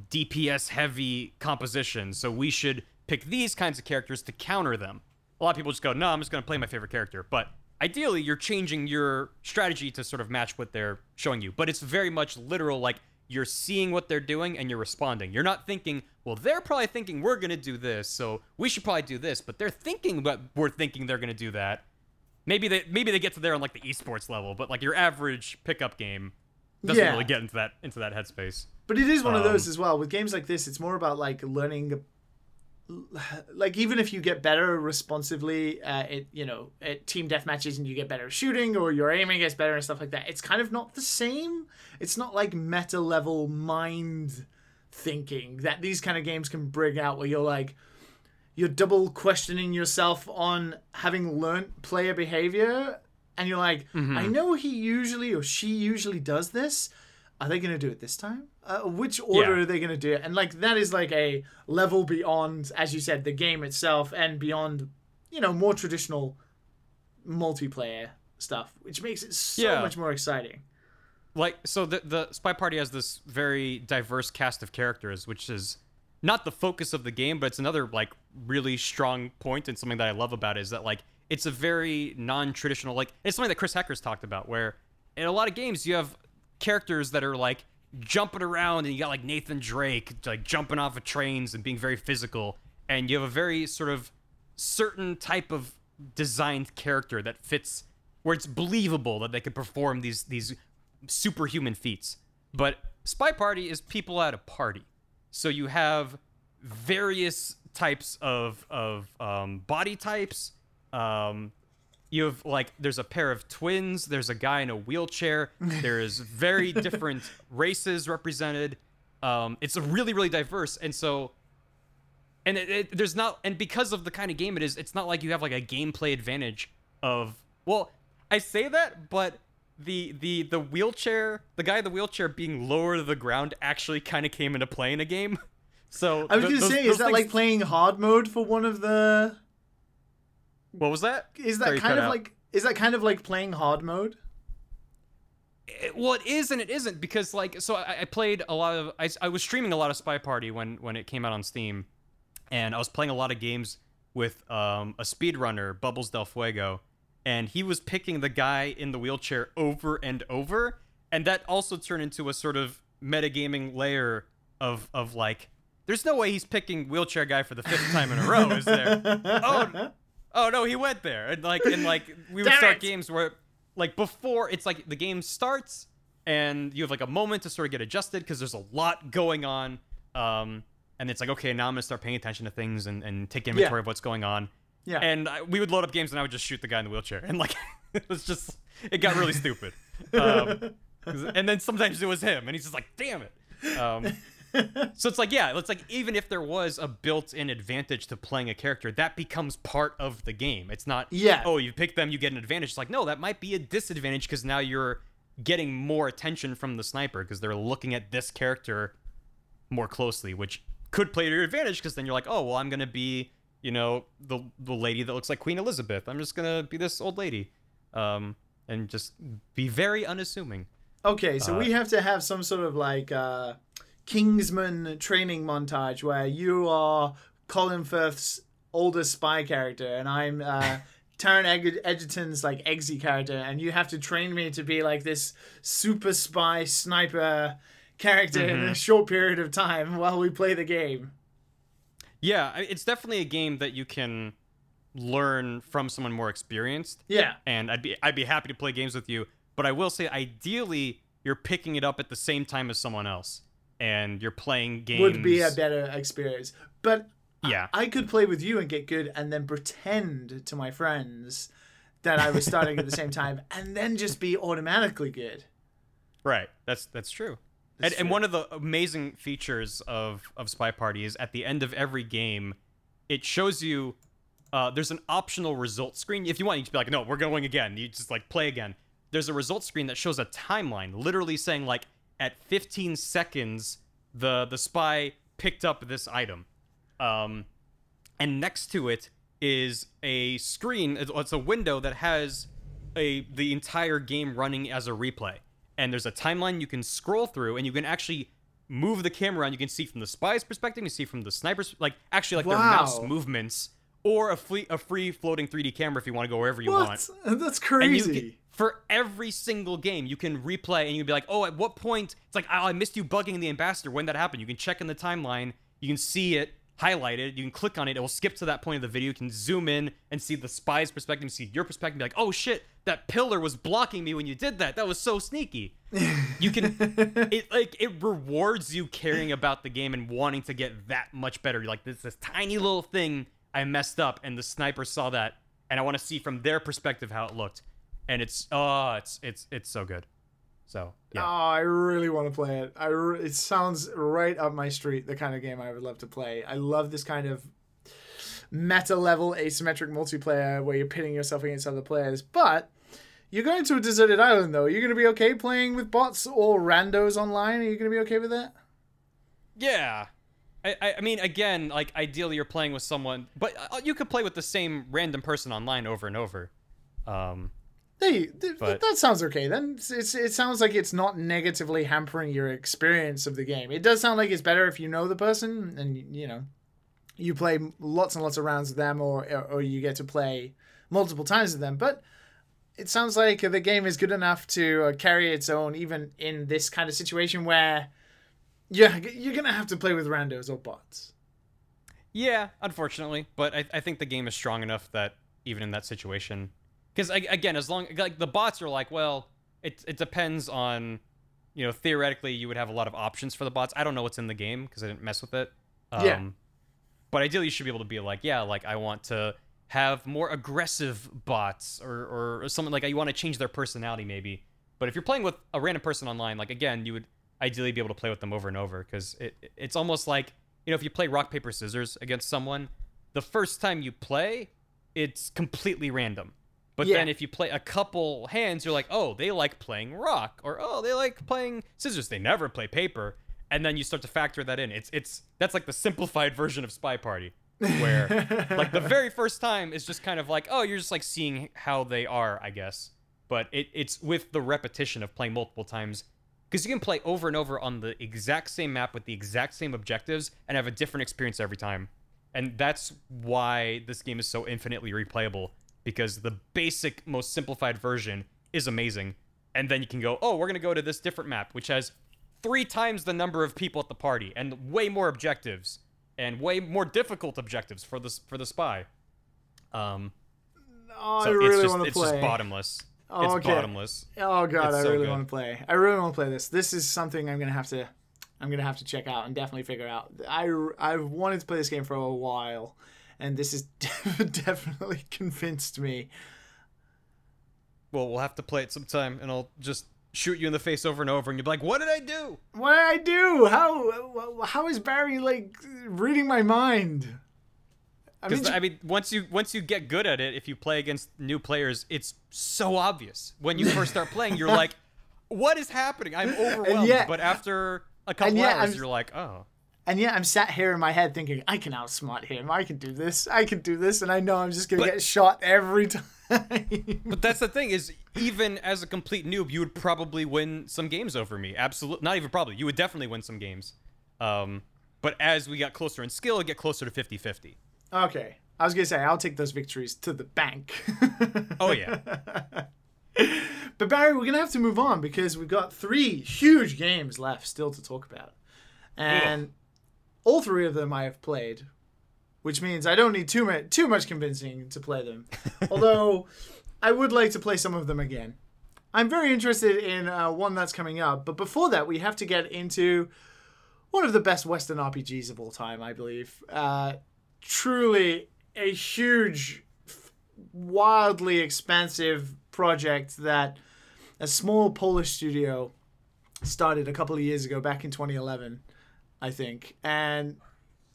DPS heavy composition, so we should pick these kinds of characters to counter them. A lot of people just go, no, I'm just going to play my favorite character. But ideally, you're changing your strategy to sort of match what they're showing you. But it's very much literal, like you're seeing what they're doing and you're responding. You're not thinking, well, they're probably thinking we're going to do this, so we should probably do this. But they're thinking what we're thinking they're going to do that. Maybe they maybe they get to there on like the esports level, but like your average pickup game doesn't Yeah. really get into that into that headspace. But it is one of those Um, as well. With games like this, it's more about like learning. Like even if you get better responsively at it, you know, at team death matches and you get better at shooting or your aiming gets better and stuff like that, it's kind of not the same. It's not like meta level mind thinking that these kind of games can bring out where you're like you're double questioning yourself on having learnt player behavior and you're like Mm-hmm. i know he usually or she usually does this are they going to do it this time uh, which order Yeah. are they going to do it and like that is like a level beyond as you said the game itself and beyond you know more traditional multiplayer stuff which makes it so Yeah. much more exciting like so the the spy party has this very diverse cast of characters which is not the focus of the game but it's another like really strong point and something that i love about it is that like it's a very non-traditional like it's something that Chris Hecker's talked about where in a lot of games you have characters that are like jumping around and you got like Nathan Drake like jumping off of trains and being very physical and you have a very sort of certain type of designed character that fits where it's believable that they could perform these these superhuman feats. But Spy Party is people at a party. So you have various types of of um, body types. Um, you have like there's a pair of twins. There's a guy in a wheelchair. There's very different races represented. Um, it's really really diverse, and so and it, it, there's not and because of the kind of game it is, it's not like you have like a gameplay advantage of well, I say that, but the the the wheelchair, the guy in the wheelchair being lower to the ground actually kind of came into play in a game. So I was th- gonna those- say, those is that like playing hard mode for one of the? what was that? Is that Sorry, kind of out. like? Is that kind of like playing hard mode? It- well, it is and it isn't because like so I, I played a lot of I, I was streaming a lot of Spy Party when when it came out on Steam, and I was playing a lot of games with um, a speedrunner Bubbles Del Fuego, and he was picking the guy in the wheelchair over and over, and that also turned into a sort of metagaming layer of of like. There's no way he's picking wheelchair guy for the fifth time in a row, is there? oh, oh no, he went there, and like and like we would Damn start it. games where like before it's like the game starts and you have like a moment to sort of get adjusted because there's a lot going on um and it's like okay now i'm gonna start paying attention to things and, and take inventory Yeah. of what's going on Yeah. and I, we would load up games and i would just shoot the guy in the wheelchair. And like it was just it got really stupid. Um, and then sometimes it was him and he's just like damn it. Um, so it's like yeah it's like even if there was a built-in advantage to playing a character that becomes part of the game. It's not Yeah. oh you pick them you get an advantage. It's like no that might be a disadvantage because now you're getting more attention from the sniper because they're looking at this character more closely which could play to your advantage because then you're like oh well i'm gonna be you know the the lady that looks like queen elizabeth i'm just gonna be this old lady um and just be very unassuming Okay, so Uh, we have to have some sort of like uh, Kingsman training montage where you are Colin Firth's older spy character, and I'm uh, Taron Eg- Egerton's like Eggsy character, and you have to train me to be like this super spy sniper character in Mm-hmm. a short period of time while we play the game. Yeah it's definitely a game that you can learn from someone more experienced Yeah. and I'd be I'd be happy to play games with you. But I will say, ideally, you're picking it up at the same time as someone else, and you're playing games. Would be a better experience. But yeah, I could play with you and get good and then pretend to my friends that I was starting at the same time and then just be automatically good. right. That's that's true. And, and one of the amazing features of of Spy Party is at the end of every game, it shows you. Uh, there's an optional result screen. If you want, you can be like, "No, we're going again." You just like play again. There's a result screen that shows a timeline, literally saying like at 15 seconds, the the spy picked up this item. Um, and next to it is a screen it's it's a window that has a the entire game running as a replay and there's a timeline you can scroll through and you can actually move the camera and you can see from the spy's perspective you see from the sniper's like actually like their mouse movements or a free a free floating 3d camera if you want to go wherever you want What? That's and you crazy. can, for every single game, you can replay and you'd be like, oh, at what point? It's like, oh, I missed you bugging the ambassador. When that happened, you can check in the timeline. You can see it highlighted. You can click on it. It will skip to that point of the video. You can zoom in and see the spy's perspective, see your perspective. Be like, oh shit, that pillar was blocking me when you did that. That was so sneaky. You can, it like it rewards you caring about the game and wanting to get that much better. Like, this this tiny little thing I messed up, and the sniper saw that, and I want to see from their perspective how it looked and it's oh it's it's it's so good so yeah. Oh, I really want to play it. I re- it sounds right up my street. The kind of game I would love to play. I love this kind of meta level asymmetric multiplayer where you're pitting yourself against other players. But you're going to a deserted island though. Are You're going to be okay playing with bots or randos online. Are you going to be okay with that? yeah I, I mean again like ideally you're playing with someone but uh, you could play with the same random person online over and over um Hey, th- But- that sounds okay. Then it's, it's it sounds like it's not negatively hampering your experience of the game. It does sound like it's better if you know the person and you know you play lots and lots of rounds with them, or or you get to play multiple times with them. But it sounds like the game is good enough to uh, carry its own, even in this kind of situation where you're, you're going to have to play with randos or bots. Yeah, unfortunately, but I, I think the game is strong enough that even in that situation, because again, as long like the bots are like, well, it it depends on, you know, theoretically you would have a lot of options for the bots. I don't know what's in the game because I didn't mess with it. Um, Yeah. But ideally, you should be able to be like, yeah, like I want to have more aggressive bots or or, something like you want to change their personality maybe. But if you're playing with a random person online, like again, you would ideally be able to play with them over and over because it, it's almost like you know if you play rock paper scissors against someone, the first time you play, it's completely random. But Yeah. then if you play a couple hands, you're like, oh, they like playing rock, or oh, they like playing scissors. They never play paper, and then you start to factor that in. It's it's that's like the simplified version of Spy Party, where like the very first time is just kind of like, oh, you're just like seeing how they are, I guess. But it, it's with the repetition of playing multiple times because you can play over and over on the exact same map with the exact same objectives and have a different experience every time. And that's why this game is so infinitely replayable because the basic, most simplified version is amazing. And then you can go, oh, we're going to go to this different map, which has three times the number of people at the party and way more objectives and way more difficult objectives for the, for the spy. Um, Oh, so I really it's just want to play. it's just bottomless. Oh, it's okay. bottomless. Oh god, It's I so really want to play. I really want to play this. This is something I'm gonna have to, I'm gonna have to check out and definitely figure out. I I've wanted to play this game for a while, and this has definitely convinced me. Well, we'll have to play it sometime, and I'll just shoot you in the face over and over, and you'll be like, "What did I do?" What did I do? How how is Barry like reading my mind? I mean, I mean, once you once you get good at it, if you play against new players, it's so obvious. When you first start playing, you're like, "What is happening? I'm overwhelmed." yet- but after a couple yet hours, I'm- you're like, "Oh." and yet I'm sat here in my head thinking I can outsmart him. I can do this. I can do this, and I know I'm just gonna But- get shot every time. But that's the thing is, even as a complete noob, you would probably win some games over me. Absolutely, not even probably. You would definitely win some games. Um, but as we got closer in skill, it get closer to 50-50. okay, I was gonna say I'll take those victories to the bank. Oh yeah. But Barry, we're gonna have to move on because we've got three huge games left still to talk about, and all three of them I have played, which means I don't need too much too much convincing to play them. Although I would like to play some of them again. I'm very interested in uh, one that's coming up, but before that, we have to get into one of the best Western RPGs of all time, I believe. Uh, truly a huge wildly expansive project that a small Polish studio started a couple of years ago, back in 2011, I think. And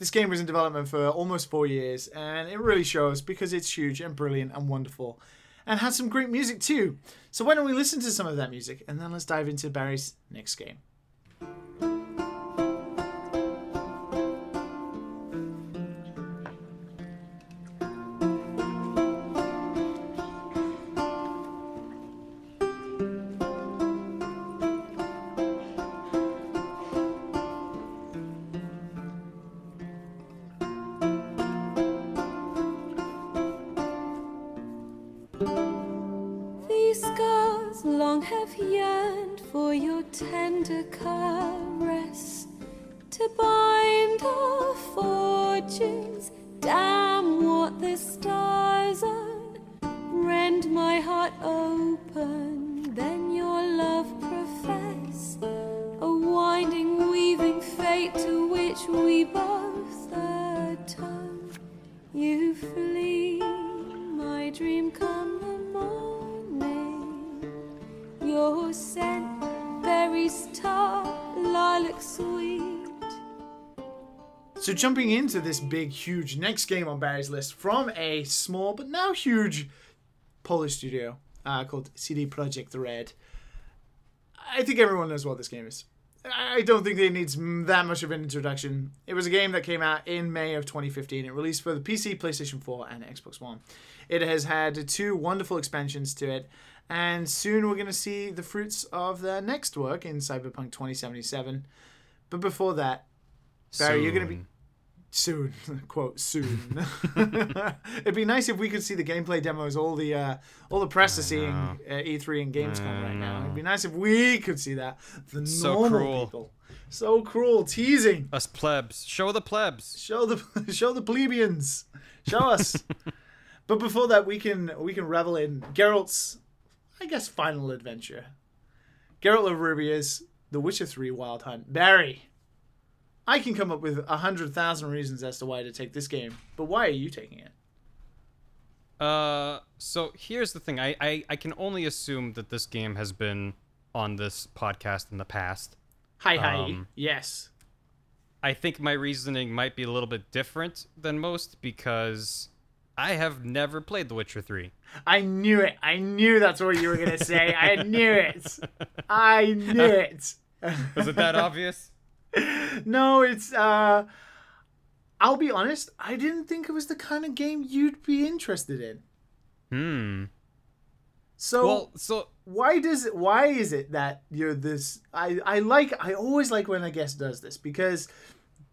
this game was in development for almost four years, and it really shows because it's huge and brilliant and wonderful. And has some great music too. So why don't we listen to some of that music and then let's dive into Barry's next game. Jumping into this big, huge next game on Barry's list from a small but now huge Polish studio uh, called CD Projekt Red. I think everyone knows what this game is. I don't think it needs that much of an introduction. It was a game that came out in May of 2015. It released for the PC, PlayStation 4, and Xbox One. It has had two wonderful expansions to it, and soon we're going to see the fruits of their next work in Cyberpunk 2077. But before that, Barry, you're gonna be- Soon. quote soon. It'd be nice if we could see the gameplay demos all the uh all the press are seeing uh, e3 and gamescom right now. It'd be nice if we could see that. The So normal cruel. people. So cruel. Teasing. Us plebs. Show the plebs. show the show the plebeians. Show us. But before that we can we can revel in geralt's i guess final adventure. Geralt of rivia's the witcher 3 wild hunt. Barry i can come up with a hundred thousand reasons as to why to take this game but why are you taking it Uh, so here's the thing. I, I, I can only assume that this game has been on this podcast in the past. hi hi Um, yes I think my reasoning might be a little bit different than most because I have never played The Witcher 3. i knew it i knew that's what you were gonna say i knew it i knew it Was it that obvious? no, it's uh I'll be honest, I didn't think it was the kind of game you'd be interested in. Hmm. So Well, so why does it why is it that you're this I I like I always like when a guest does this because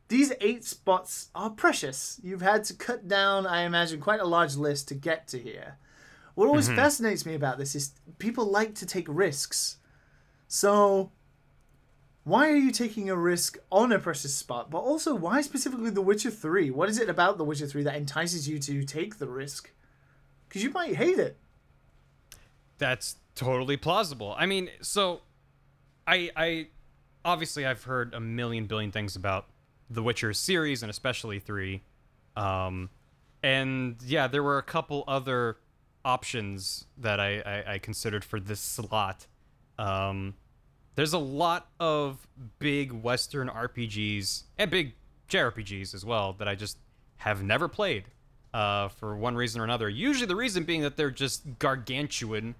these eight spots are precious. You've had to cut down, I imagine, quite a large list to get to here. What always fascinates me about this is people like to take risks. So why are you taking a risk on a precious spot? But also, why specifically The Witcher 3? What is it about The Witcher 3 that entices you to take the risk? Because you might hate it. That's totally plausible. I mean, so I I obviously I've heard a million billion things about the Witcher series and especially 3. Um and yeah, there were a couple other options that I I, I considered for this slot. Um there's a lot of big western RPGs and big JRPGs as well that I just have never played uh, for one reason or another. Usually the reason being that they're just gargantuan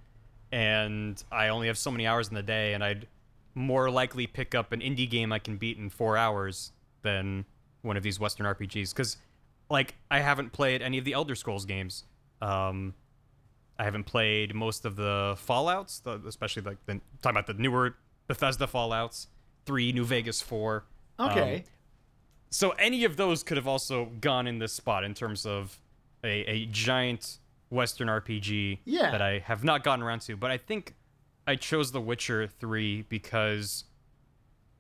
and I only have so many hours in the day and I'd more likely pick up an indie game I can beat in four hours than one of these Western RPGs. Because, like, I haven't played any of the Elder Scrolls games. Um, I haven't played most of the Fallout's, especially like the talking about the newer Bethesda Fallout's, three, New Vegas four. Okay. Um, so any of those could have also gone in this spot in terms of a, a giant Western RPG Yeah. that I have not gotten around to. But I think I chose The Witcher 3 because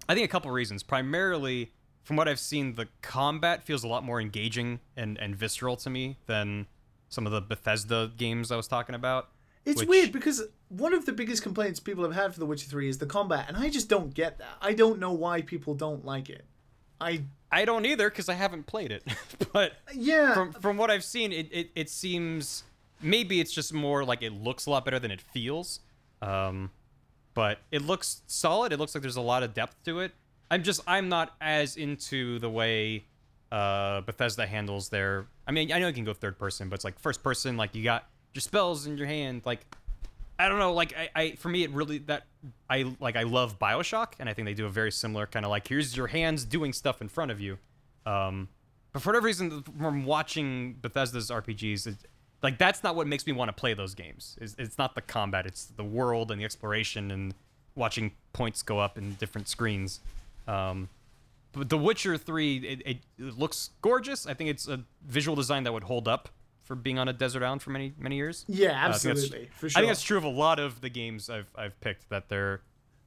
I think a couple reasons. Primarily, from what I've seen, the combat feels a lot more engaging and, and visceral to me than some of the Bethesda games I was talking about. It's which- weird because one of the biggest complaints people have had for The Witcher 3 is the combat, and I just don't get that. I don't know why people don't like it. I I don't either because I haven't played it. but yeah, from from what I've seen, it, it, it seems maybe it's just more like it looks a lot better than it feels. Um, but it looks solid. It looks like there's a lot of depth to it. I'm just I'm not as into the way uh, Bethesda handles their. I mean, I know you can go third person, but it's like first person. Like you got your spells in your hand. Like I don't know. Like I, I for me, it really that I like I love Bioshock, and I think they do a very similar kind of like here's your hands doing stuff in front of you. Um, but for whatever reason, from watching Bethesda's RPGs, it, like that's not what makes me want to play those games. It's, it's not the combat; it's the world and the exploration and watching points go up in different screens. Um, but The Witcher Three, it, it, it looks gorgeous. I think it's a visual design that would hold up for being on a desert island for many many years. yeah, Uh, I think that's- absolutely, for sure. I think that's true of a lot of the games I've I've picked that they're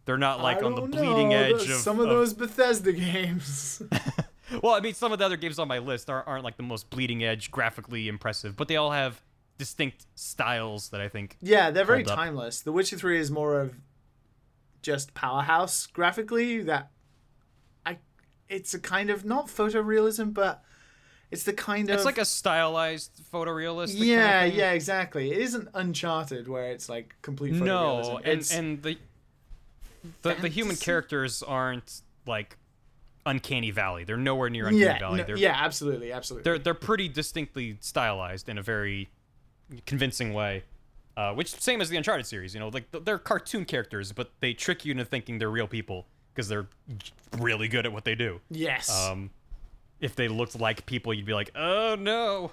they're not like on the bleeding know, edge the- of some of, of- those Bethesda games. Well, I mean, some of the other games on my list aren't, aren't like the most bleeding edge, graphically impressive, but they all have distinct styles that I think. yeah, they're very Hold up. timeless. The Witcher 3 is more of just powerhouse graphically. That I, it's a kind of not photorealism, but it's the kind of It's like a stylized photorealistic. kind of yeah, yeah, exactly. It isn't Uncharted where it's like complete photorealism. No, and and the the, the human characters aren't like uncanny valley. They're nowhere near uncanny yeah, valley. no- they're, yeah, absolutely, absolutely. they're they're pretty distinctly stylized in a very convincing way. Uh, which same as the Uncharted series, you know, like they're cartoon characters, but they trick you into thinking they're real people because they're really good at what they do. yes. Um, if they looked like people, you'd be like, oh no.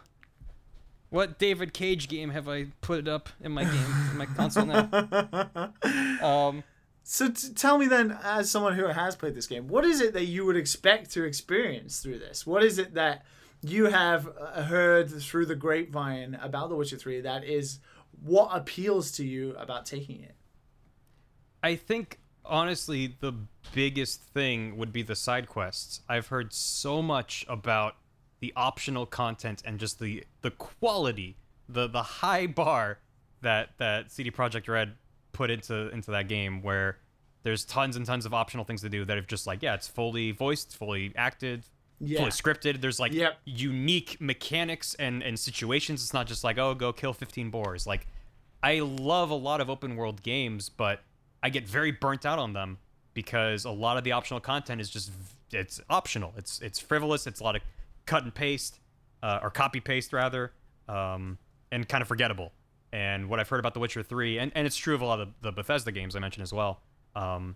What David Cage game have I put up in my game, in my console now? Um, So t- tell me then, as someone who has played this game, what is it that you would expect to experience through this? What is it that you have uh, heard through the grapevine about The Witcher 3 that is what appeals to you about taking it? I think honestly the biggest thing would be the side quests. I've heard so much about the optional content and just the the quality, the the high bar that that CD Projekt Red put into into that game where there's tons and tons of optional things to do that have just like yeah, it's fully voiced, fully acted, Yeah. fully scripted. There's like Yep. unique mechanics and and situations. It's not just like oh go kill 15 boars. Like I love a lot of open world games, but I get very burnt out on them because a lot of the optional content is just it's optional. It's it's frivolous. It's a lot of cut and paste uh, or copy paste rather, um, and kind of forgettable. And what I've heard about The Witcher 3, and, and it's true of a lot of the Bethesda games I mentioned as well, um,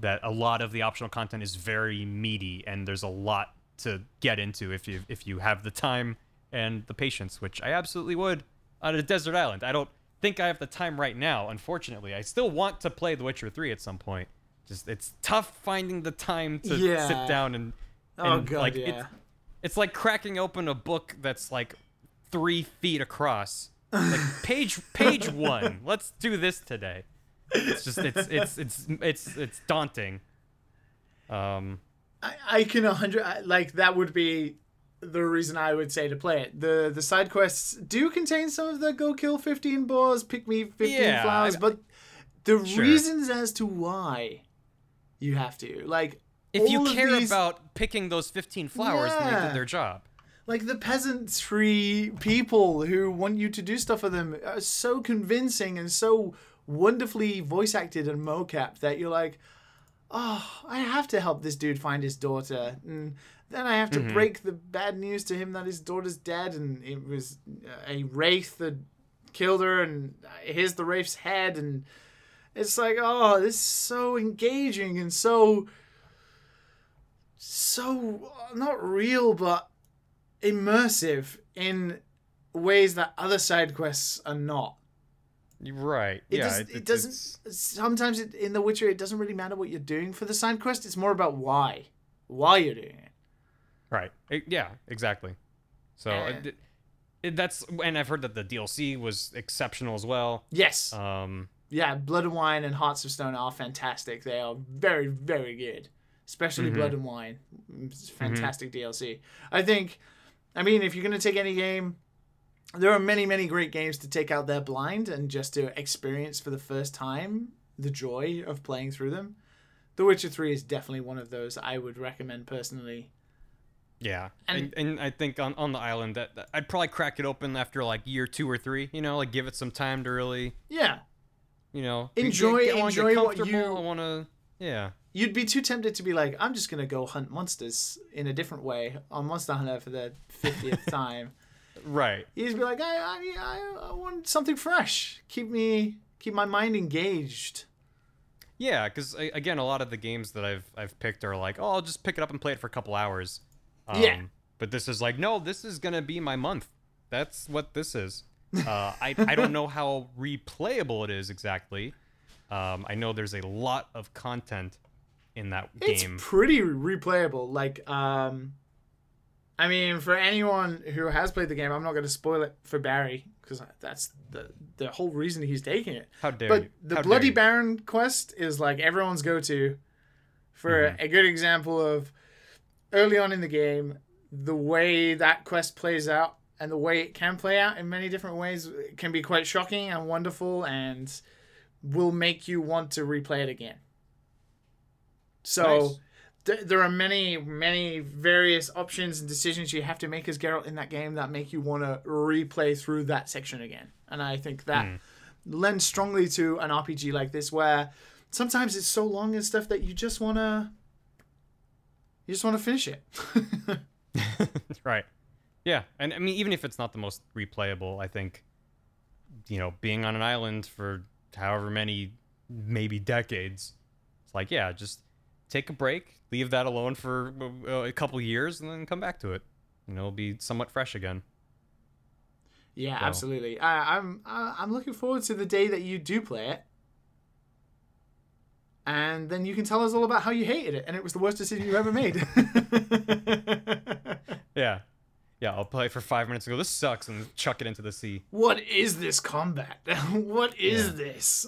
that a lot of the optional content is very meaty, and there's a lot to get into if you if you have the time and the patience, which I absolutely would on a desert island. I don't think I have the time right now, unfortunately. I still want to play The Witcher 3 at some point. Just it's tough finding the time to Yeah. sit down and, Oh, God, like yeah. it's, it's like cracking open a book that's like three feet across. Like page page one. Let's do this today. It's just it's it's it's it's it's daunting. Um I, I can a hundred I- like that would be the reason I would say to play it. The the side quests do contain some of the go kill fifteen boars, pick me fifteen Yeah, flowers, I- but the Sure. reasons as to why you have to like if you care these- about picking those 15 flowers, then they did their job. like the peasantry people who want you to do stuff for them are so convincing and so wonderfully voice acted and mocap that you're like oh i have to help this dude find his daughter and then i have to mm-hmm. break the bad news to him that his daughter's dead and it was uh, a wraith that killed her and uh, here's the wraith's head and it's like oh this is so engaging and so so uh, not real but immersive in ways that other side quests are not. Right. It, yeah. does, it, it, it- doesn't. Sometimes it, in The Witcher, it doesn't really matter what you're doing for the side quest. It's more about why, why you're doing it. Right. It- yeah. Exactly. So Eh. it, it, that's and I've heard that the DLC was exceptional as well. Yes, Um. yeah. Blood and Wine and Hearts of Stone are fantastic. They are very, very good. Especially Blood and Wine, it's fantastic DLC. I think. I mean, if you're gonna take any game, there are many, many great games to take out there blind and just to experience for the first time the joy of playing through them. The Witcher 3 is definitely one of those I would recommend personally. Yeah, And- and, and I think on, on the island that, that I'd probably crack it open after like year two or three. You know, like give it some time to really, Yeah. you know, Enjoy- get- get enjoy what you- I want to, yeah, You'd be too tempted to be like, I'm just going to go hunt monsters in a different way on Monster Hunter for the 50th time. right. You just be like, I, I, I, I want something fresh. Keep me, keep my mind engaged. Yeah, because again, a lot of the games that I've I've picked are like, oh, I'll just pick it up and play it for a couple hours. Um, Yeah. But this is like, no, this is gonna be my month. That's what this is. Uh, I I don't know how replayable it is exactly. Um, I know there's a lot of content in that It's game. It's pretty replayable. Like, um, I mean, for anyone who has played the game, I'm not going to spoil it for Barry because that's the the whole reason he's taking it. How dare but you? the How Bloody. Baron quest is like everyone's go to for Mm-hmm. a good example of early on in the game, the way that quest plays out and the way it can play out in many different ways can be quite shocking and wonderful and will make you want to replay it again. So Nice. th- there are many, many various options and decisions you have to make as Geralt in that game that make you want to replay through that section again. And I think that hmm. lends strongly to an RPG like this, where sometimes it's so long and stuff that you just want to, you just want to finish it. right. Yeah, and I mean, even if it's not the most replayable, I think, you know, being on an island for however many, maybe decades, it's like, yeah, just take a break, leave that alone for uh, a couple years, and then come back to it. You know, it'll be somewhat fresh again. yeah, So- absolutely. I, I'm I, I'm looking forward to the day that you do play it. And then you can tell us all about how you hated it and it was the worst decision you ever made. Yeah. Yeah, I'll play for five minutes and go, this sucks, and chuck it into the sea. what is this combat? what is Yeah. this?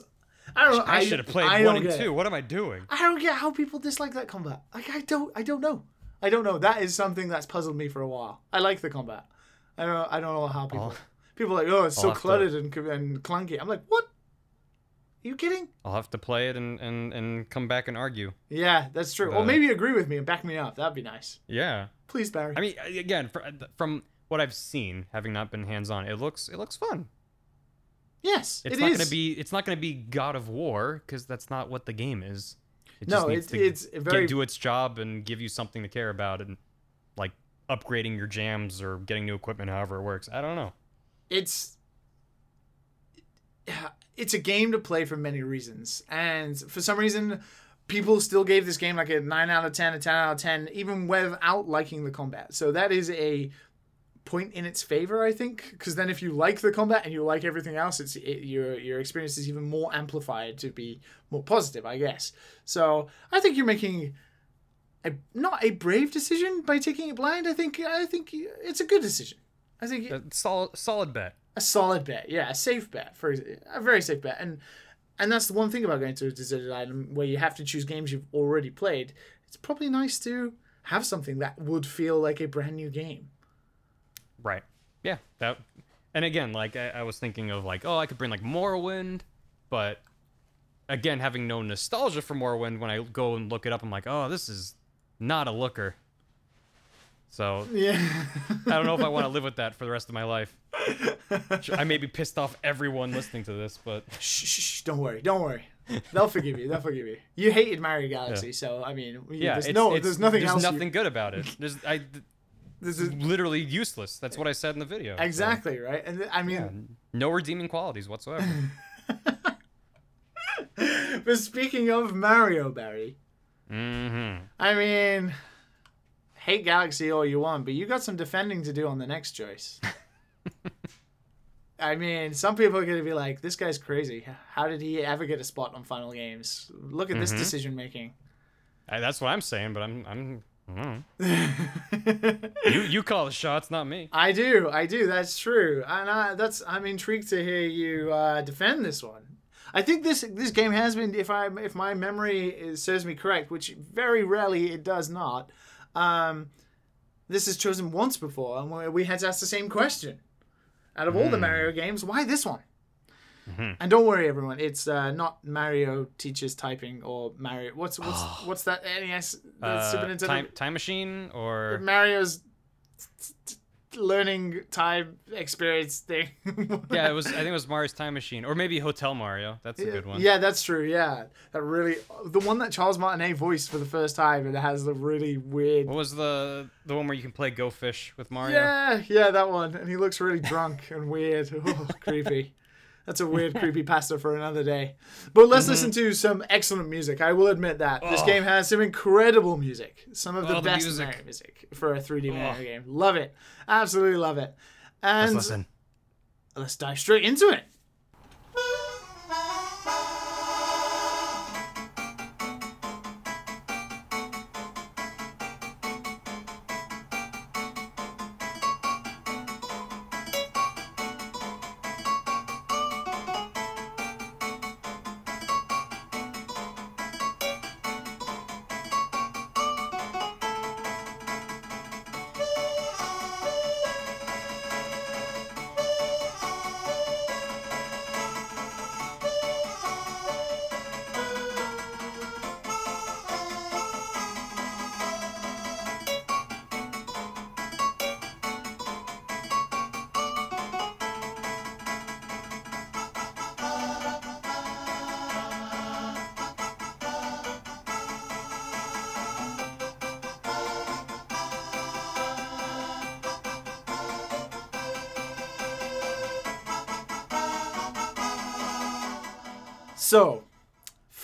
I don't. I, should have played I one and get it. two. What am I doing? I don't get how people dislike that combat. Like I don't. I don't know. I don't know. That is something that's puzzled me for a while. I like the combat. I don't. I don't know how people. I'll- people are like, oh, it's so have to- cluttered and and clunky. I'm like, what? Are you kidding? I'll have to play it and, and, and come back and argue. Yeah, that's true. or Uh, maybe agree with me and back me up. That'd be nice. Yeah. Please, Barry. I mean, again, fr- from what I've seen, having not been hands on, it looks it looks fun. yes, It's it not is. gonna be it's not gonna be God of War because that's not what the game is. It No, just needs it's- to it's very- get, do its job and give you something to care about and like upgrading your jams or getting new equipment, however it works. I don't know. it's it's a game to play for many reasons. And for some reason people still gave this game like a 9 out of 10 a 10 out of 10 even without liking the combat. So that is a point in its favor i think because then if you like the combat and you like everything else it's it, your your experience is even more amplified to be more positive i guess. So i think you're making a not a brave decision by taking it blind. I think i think it's a good decision. I think solid solid bet. A solid bet, yeah, a safe bet for a very safe bet, and and that's the one thing about going to a deserted island where you have to choose games you've already played. It's probably nice to have something that would feel like a brand new game. Right. Yeah. That. And again, like I, I was thinking of like, oh, I could bring like Morrowind, but again, having no nostalgia for Morrowind, when I go and look it up, I'm like, oh, this is not a looker. So Yeah, I don't know if I want to live with that for the rest of my life. I may be pissed off everyone listening to this, but shh, shh, shh, don't worry, don't worry. They'll forgive you. They'll forgive you. You hated Mario Galaxy, so I mean, yeah, there's it's, no, it's- there's nothing there's else. you- nothing good about it. There's I. this is literally useless. That's what I said in the video. so, exactly right, and I mean, yeah, no redeeming qualities whatsoever. but speaking of Mario, Barry, mm-hmm. I mean, hate Galaxy all you want, but you got some defending to do on the next choice. I mean, some people are going to be like, this guy's crazy. How did he ever get a spot on Final Games? Look at this Mm-hmm. decision making. That's what I'm saying, but I'm I'm. I you you call the shots, not me. I do, I do. That's true, and I, that's I'm intrigued to hear you uh, defend this one. I think this this game has been, if I if my memory is, serves me correct, which very rarely it does not. Um, this is chosen once before, and we- had to ask the same question. Out of all the Mario games, why this one? And don't worry, everyone. It's uh, not Mario teaches typing or Mario. What's what's what's that NES Uh, Super Nintendo? time time machine or Mario's t- t- learning time experience thing. yeah, it was. I think it was Mario's Time Machine or maybe Hotel Mario. That's a good one. Yeah, that's true. Yeah, that really the one that Charles Martinet voiced for the first time, and it has the really weird. What was the the one where you can play Go Fish with Mario? Yeah, yeah, that one, and he looks really drunk and weird. Oh, creepy. That's a weird, creepy pasta for another day. But let's Mm-hmm. listen to some excellent music. I will admit that this game has some incredible music, some of the Oh, the best music. Mario music for a 3D Mario game. Love it, absolutely love it. And Let's listen. let's dive straight into it.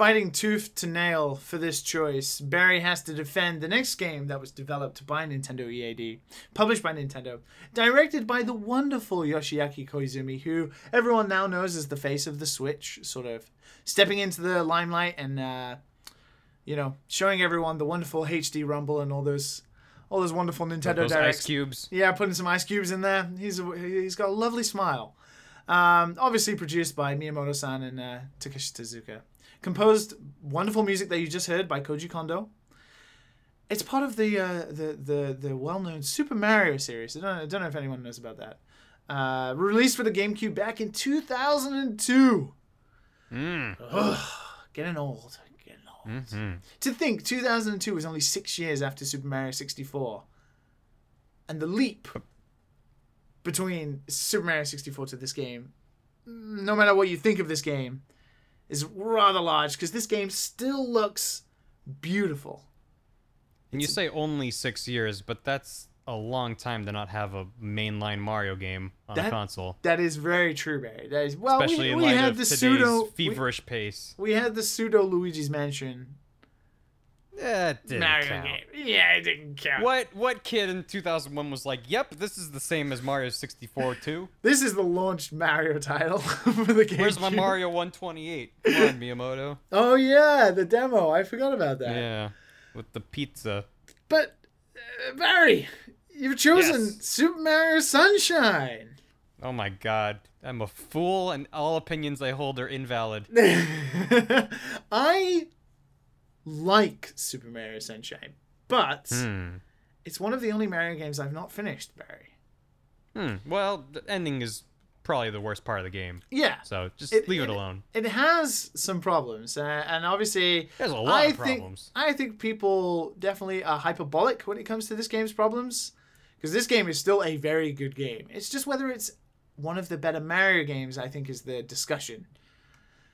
Fighting tooth to nail for this choice, Barry has to defend the next game that was developed by Nintendo EAD, published by Nintendo, directed by the wonderful Yoshiaki Koizumi, who everyone now knows as the face of the Switch, sort of stepping into the limelight and uh, you know, showing everyone the wonderful HD Rumble and all those, all those wonderful Nintendo Those Directs. ice cubes. Yeah, putting some ice cubes in there. He's he's got a lovely smile. Um, obviously produced by Miyamoto-san and uh, Takeshi Tezuka. Composed wonderful music that you just heard by Koji Kondo. It's part of the uh, the the the well-known Super Mario series. I don't, I don't know if anyone knows about that. Uh, released for the GameCube back in 2002. Mm. Ugh, getting old. Getting old. Mhm. To think 2002 was only six years after Super Mario 64. And the leap between Super Mario 64 to this game, no matter what you think of this game, is rather large because this game still looks beautiful. And you say only six years, but that's a long time to not have a mainline Mario game on That- a console. That is very true, Barry. That is well, Especially we, in we light had of the today's pseudo we, feverish pace. we had the pseudo Luigi's Mansion Yeah, it didn't Mario count. game. Yeah, it didn't count. What what kid in 2001 was like, "Yep, this is the same as Mario 64 too"? This is the launched Mario title for the game. Where's my Mario 128? Come on, Miyamoto. Oh yeah, the demo. I forgot about that. Yeah, with the pizza. But uh, Barry, you've chosen Yes. Super Mario Sunshine. Oh my god, I'm a fool, and all opinions I hold are invalid. I like Super Mario Sunshine, but Hmm. it's one of the only Mario games I've not finished, Barry. Hmm. Well, the ending is probably the worst part of the game, Yeah. so just It- leave it, it- alone. It has some problems, uh, and obviously, There's a lot I of think, problems. I think people definitely are hyperbolic when it comes to this game's problems, because this game is still a very good game. It's just whether it's one of the better Mario games. I think is the discussion.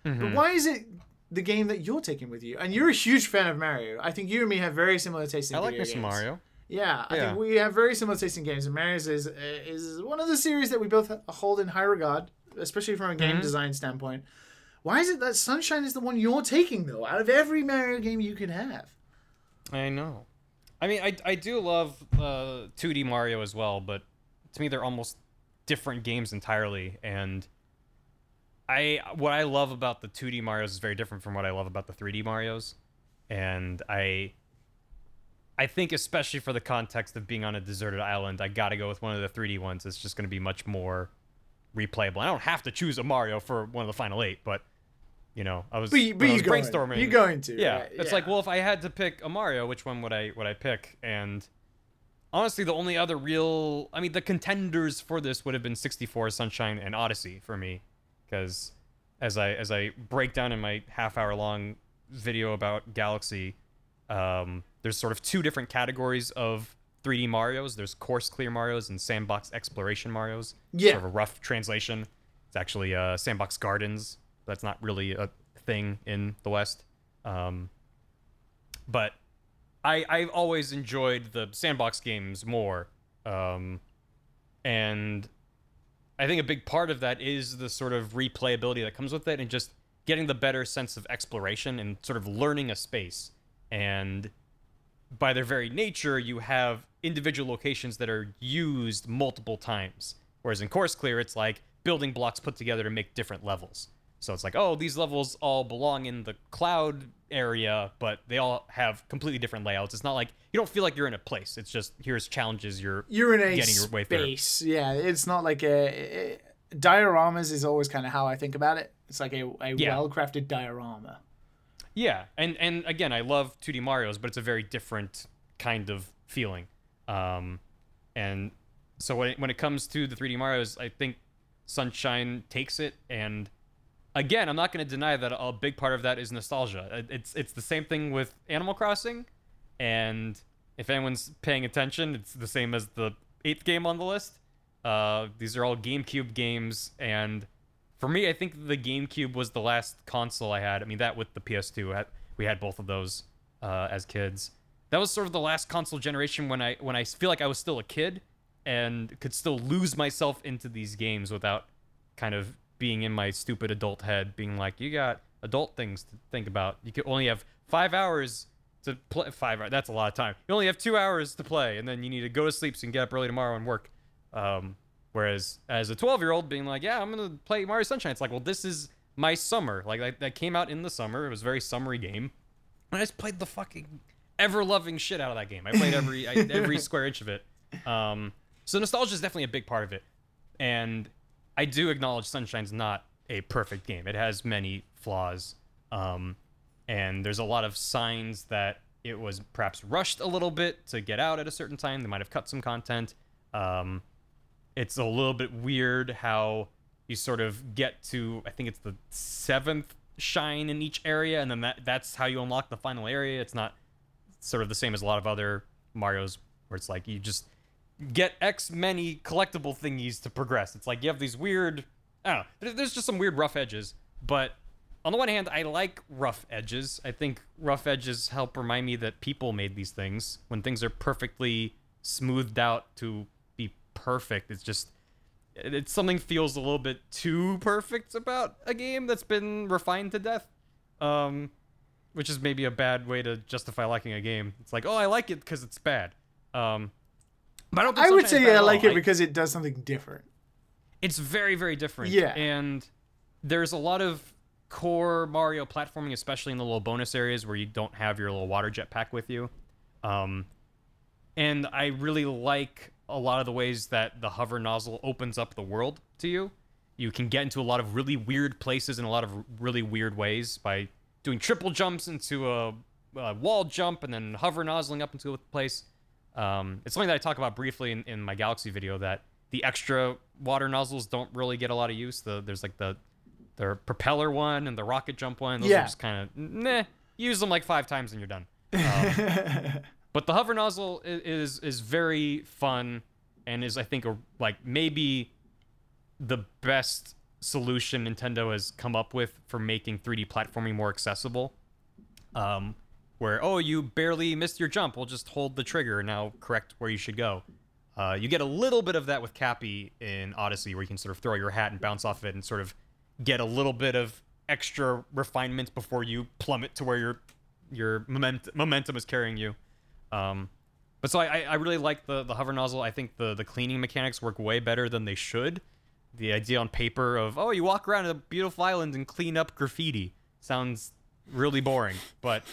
Mm-hmm. But why is it the game that you're taking with you? And you're a huge fan of Mario. I think you and me have very similar tastes in games. I like me games. Mario. Yeah, I Yeah. think we have very similar tastes in games, and Mario's is is one of the series that we both hold in high regard, especially from a game Mm-hmm. design standpoint. Why is it that Sunshine is the one you're taking though? Out of every Mario game you could have, I know. I mean, I, I do love uh, 2D Mario as well, but to me they're almost different games entirely. And I what I love about the 2D Mario's is very different from what I love about the 3D Mario's. And I I think especially for the context of being on a deserted island, I got to go with one of the 3D ones. It's just going to be much more replayable. I don't have to choose a Mario for one of the final 8, but you know, I was, but you, but when I you're was going, brainstorming. you're going to. Yeah, right? it's like, well, if I had to pick a Mario, which one would I would I pick? And honestly, the only other real, I mean, the contenders for this would have been 64, Sunshine, and Odyssey for me, because as I as I break down in my half hour long video about Galaxy, um, there's sort of two different categories of 3D Mario's. There's course clear Mario's and sandbox exploration Mario's. Yeah. Sort of a rough translation. It's actually uh, sandbox gardens. That's not really a thing in the West. Um, but I I've always enjoyed the sandbox games more. Um, and I think a big part of that is the sort of replayability that comes with it and just getting the better sense of exploration and sort of learning a space. And by their very nature, you have individual locations that are used multiple times. Whereas in Course Clear, it's like building blocks put together to make different levels. So it's like, oh, these levels all belong in the cloud area, but they all have completely different layouts. It's not like you don't feel like you're in a place. It's just here's challenges you're you're in a getting your way through. space. Yeah, it's not like a, a dioramas is always kind of how I think about it. It's like a, a Yeah. well-crafted diorama. Yeah, and and again, I love 2D Mario's, but it's a very different kind of feeling. Um, and so when it, when it comes to the 3D Mario's, I think Sunshine takes it. And again, I'm not going to deny that a big part of that is nostalgia. It's it's the same thing with Animal Crossing, and if anyone's paying attention, it's the same as the eighth game on the list. Uh, these are all GameCube games, and for me, I think the GameCube was the last console I had. I mean, that with the PS2, we had both of those uh, as kids. That was sort of the last console generation when I when I feel like I was still a kid and could still lose myself into these games without kind of being in my stupid adult head, being like, "You got adult things to think about. You can only have five hours to play. Five hours. That's a lot of time. You only have two hours to play, and then you need to go to sleep so you can get up early tomorrow and work." Um, whereas as a 12 year old being like, yeah, I'm gonna play Mario Sunshine. It's like, well, this is my summer. Like that, that came out in the summer. It was a very summery game, And I just played the fucking ever loving shit out of that game. I played every I, every square inch of it. Um, so nostalgia is definitely a big part of it, and I do acknowledge Sunshine's not a perfect game. It has many flaws, um, and there's a lot of signs that it was perhaps rushed a little bit to get out at a certain time. They might have cut some content. Um, it's a little bit weird how you sort of get to I think it's the seventh shine in each area, and then that that's how you unlock the final area. It's not sort of the same as a lot of other Mario's where it's like you just get X many collectible thingies to progress. It's like you have these weird I don't know. There's, just some weird rough edges, but on the one hand, I like rough edges. I think rough edges help remind me that people made these things. When things are perfectly smoothed out to be perfect, it's just it's something feels a little bit too perfect about a game that's been refined to death. Um, which is maybe a bad way to justify liking a game. It's like, oh, I like it because it's bad. Um, but I I would say bad I like it because it does something different. it's very very different. Yeah. and there's a lot of core mario platforming especially in the little bonus areas where you don't have your little water jetpack with you. Um, and i really like a lot of the ways that the hover nozzle opens up the world to you. You can get into a lot of really weird places in a lot of really weird ways by doing triple jumps into a, a wall jump and then hover nozzling up into a place um, it's something that I talk about briefly in, in my Galaxy video that the extra water nozzles don't really get a lot of use. The there's like the the propeller one and the rocket jump one. Those Yeah. are just kind of meh. Use them like five times and you're done. Um, but the hover nozzle i- is is very fun and is I think a, like maybe the best solution Nintendo has come up with for making 3D platforming more accessible. Um, where oh you barely missed your jump, we'll just hold the trigger and now correct where you should go. Uh, you get a little bit of that with Cappy in Odyssey, where you can sort of throw your hat and bounce off of it and sort of get a little bit of extra refinement before you plummet to where your your moment, momentum is carrying you. Um, but so I, I- I really like the, the hover nozzle. I think the, the cleaning mechanics work way better than they should. The idea on paper of, oh, you walk around a beautiful island and clean up graffiti sounds really boring. But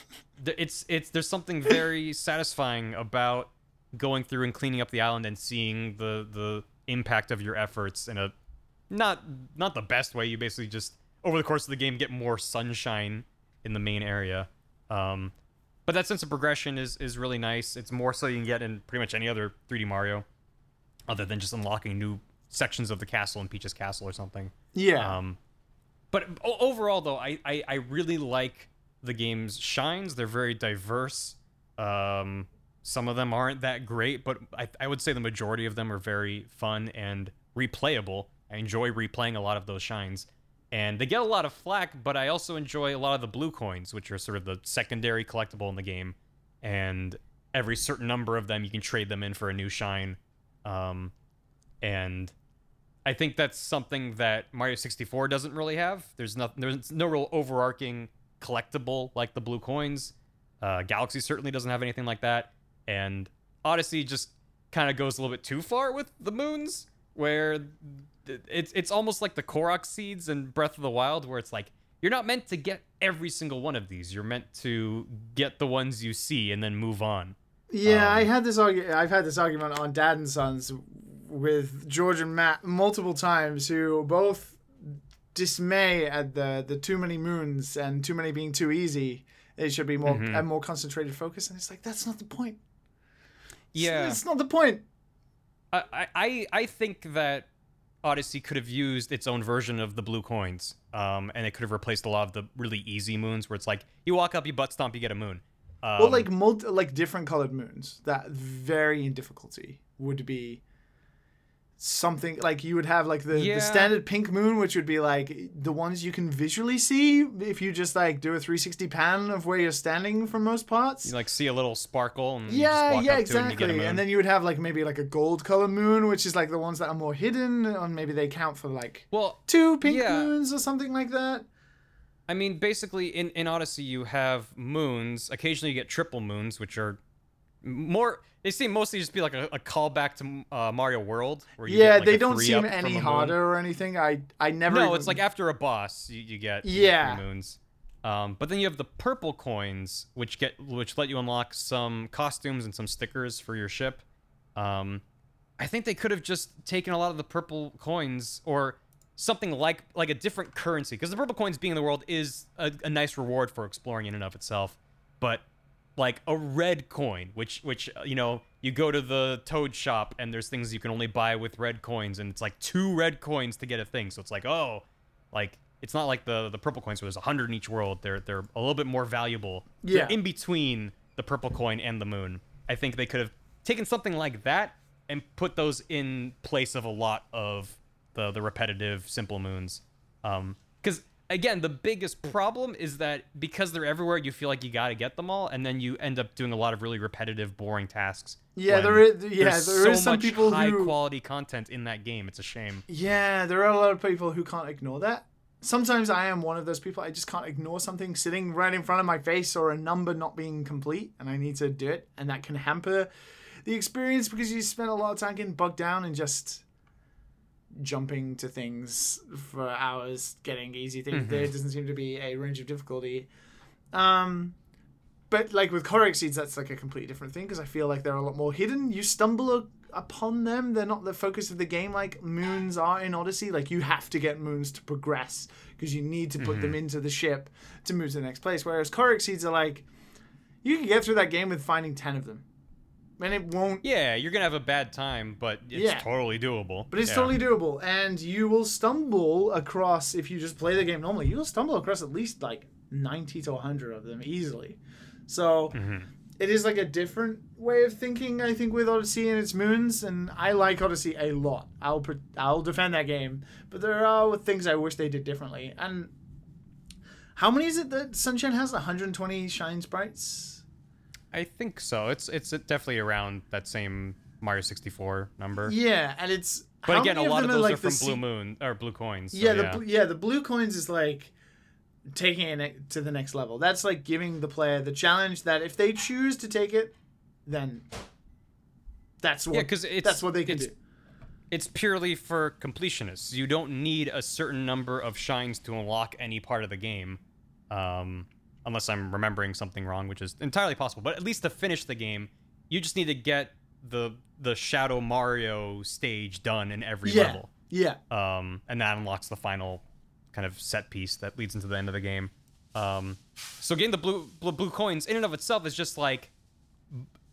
th- it's it's there's something very satisfying about going through and cleaning up the island and seeing the the impact of your efforts in a not not the best way. You basically just over the course of the game get more sunshine in the main area. Um, but that sense of progression is is really nice. It's more so you can get in pretty much any other 3D Mario, other than just unlocking new sections of the castle in Peach's Castle or something. Yeah. Um, but overall, though, I, I I really like the game's shines. They're very diverse. Um, some of them aren't that great, but I, I would say the majority of them are very fun and replayable. I enjoy replaying a lot of those shines. And they get a lot of flack, but I also enjoy a lot of the blue coins, which are sort of the secondary collectible in the game. And every certain number of them, you can trade them in for a new shine. Um, and I think that's something that Mario 64 doesn't really have. There's no there's no real overarching collectible like the blue coins. Uh, Galaxy certainly doesn't have anything like that, and Odyssey just kind of goes a little bit too far with the moons, where it's it's almost like the Korok seeds in Breath of the Wild, where it's like you're not meant to get every single one of these. You're meant to get the ones you see and then move on. Yeah, Um, I had this argu- I've had this argument on Dad and Sons with George and Matt multiple times, who both dismay at the the too many moons and too many being too easy. It should be more Mm-hmm. a more concentrated focus, and it's like that's not the point. Yeah, it's not the point. I, I I think that Odyssey could have used its own version of the blue coins, um, and it could have replaced a lot of the really easy moons, where it's like you walk up, you butt stomp, you get a moon. Um, Well, like multi, like different colored moons that vary in difficulty would be something like you would have like the, Yeah. the standard pink moon, which would be like the ones you can visually see if you just like do a 360 pan of where you're standing for most parts. you like see a little sparkle, and you just yeah, walk yeah, up to and you exactly. get. And then you would have like maybe like a gold color moon, which is like the ones that are more hidden, and maybe they count for like well, two pink Yeah. moons or something like that. I mean, basically, in, in Odyssey, you have moons. Occasionally, you get triple moons, which are more. They seem mostly just be like a, a callback to uh, Mario World. Where you Yeah, like, they don't seem any harder or anything. I I never. No, even- it's like after a boss, you, you get you get Yeah. three moons. Um, but then you have the purple coins, which get which let you unlock some costumes and some stickers for your ship. Um, I think they could have just taken a lot of the purple coins or something like like a different currency because the purple coins being in the world is a, a nice reward for exploring in and of itself. But like a red coin, which which uh, you know you go to the Toad shop and there's things you can only buy with red coins, and it's like two red coins to get a thing. So it's like oh, like it's not like the the purple coins where there's a hundred in each world. They're they're a little bit more valuable. They're Yeah. in between the purple coin and the moon. I think they could have taken something like that and put those in place of a lot of the the repetitive simple moons. Um, because again, the biggest problem is that because they're everywhere, you feel like you got to get them all, and then you end up doing a lot of really repetitive, boring tasks. Yeah, there is- yeah, there's there so is some much people high who- quality content in that game. It's a shame. Yeah, there are a lot of people who can't ignore that. Sometimes I am one of those people. I just can't ignore something sitting right in front of my face or a number not being complete, and I need to do it, and that can hamper the experience because you spend a lot of time getting bogged down and just jumping to things for hours, getting easy things. There doesn't seem to be a range of difficulty. Um, but like with Korok seeds, that's like a completely different thing because I feel like they're a lot more hidden. You stumble upon them; they're not the focus of the game like moons are in Odyssey. Like you have to get moons to progress because you need to put them into the ship to move to the next place. Whereas Korok seeds are like you can get through that game with finding ten of them, and it won't. Yeah, you're gonna have a bad time, but it's Yeah. totally doable. But it's Yeah. totally doable, and you will stumble across if you just play the game normally. You will stumble across at least like ninety to hundred of them easily. So mm-hmm. it is like a different way of thinking, I think, with Odyssey and its moons. And I like Odyssey a lot. I'll pre- I'll defend that game, but there are things I wish they did differently. And how many is it that Sunshine has? One hundred twenty shine sprites. I think so. It's it's definitely around that same Mario 64 number. Yeah, and it's. But again, a lot of them those like are from Blue Moon or Blue Coins. so yeah, the yeah. yeah the blue coins is like taking it to the next level. That's like giving the player the challenge that if they choose to take it, then that's what Yeah, 'cause it's- that's what they can do. it's purely for completionists. You don't need a certain number of shines to unlock any part of the game, um, unless I'm remembering something wrong, which is entirely possible. But at least to finish the game, you just need to get the the Shadow Mario stage done in every Yeah, level, yeah, um, and that unlocks the final kind of set piece that leads into the end of the game. Um, so getting the blue, blue blue coins in and of itself is just like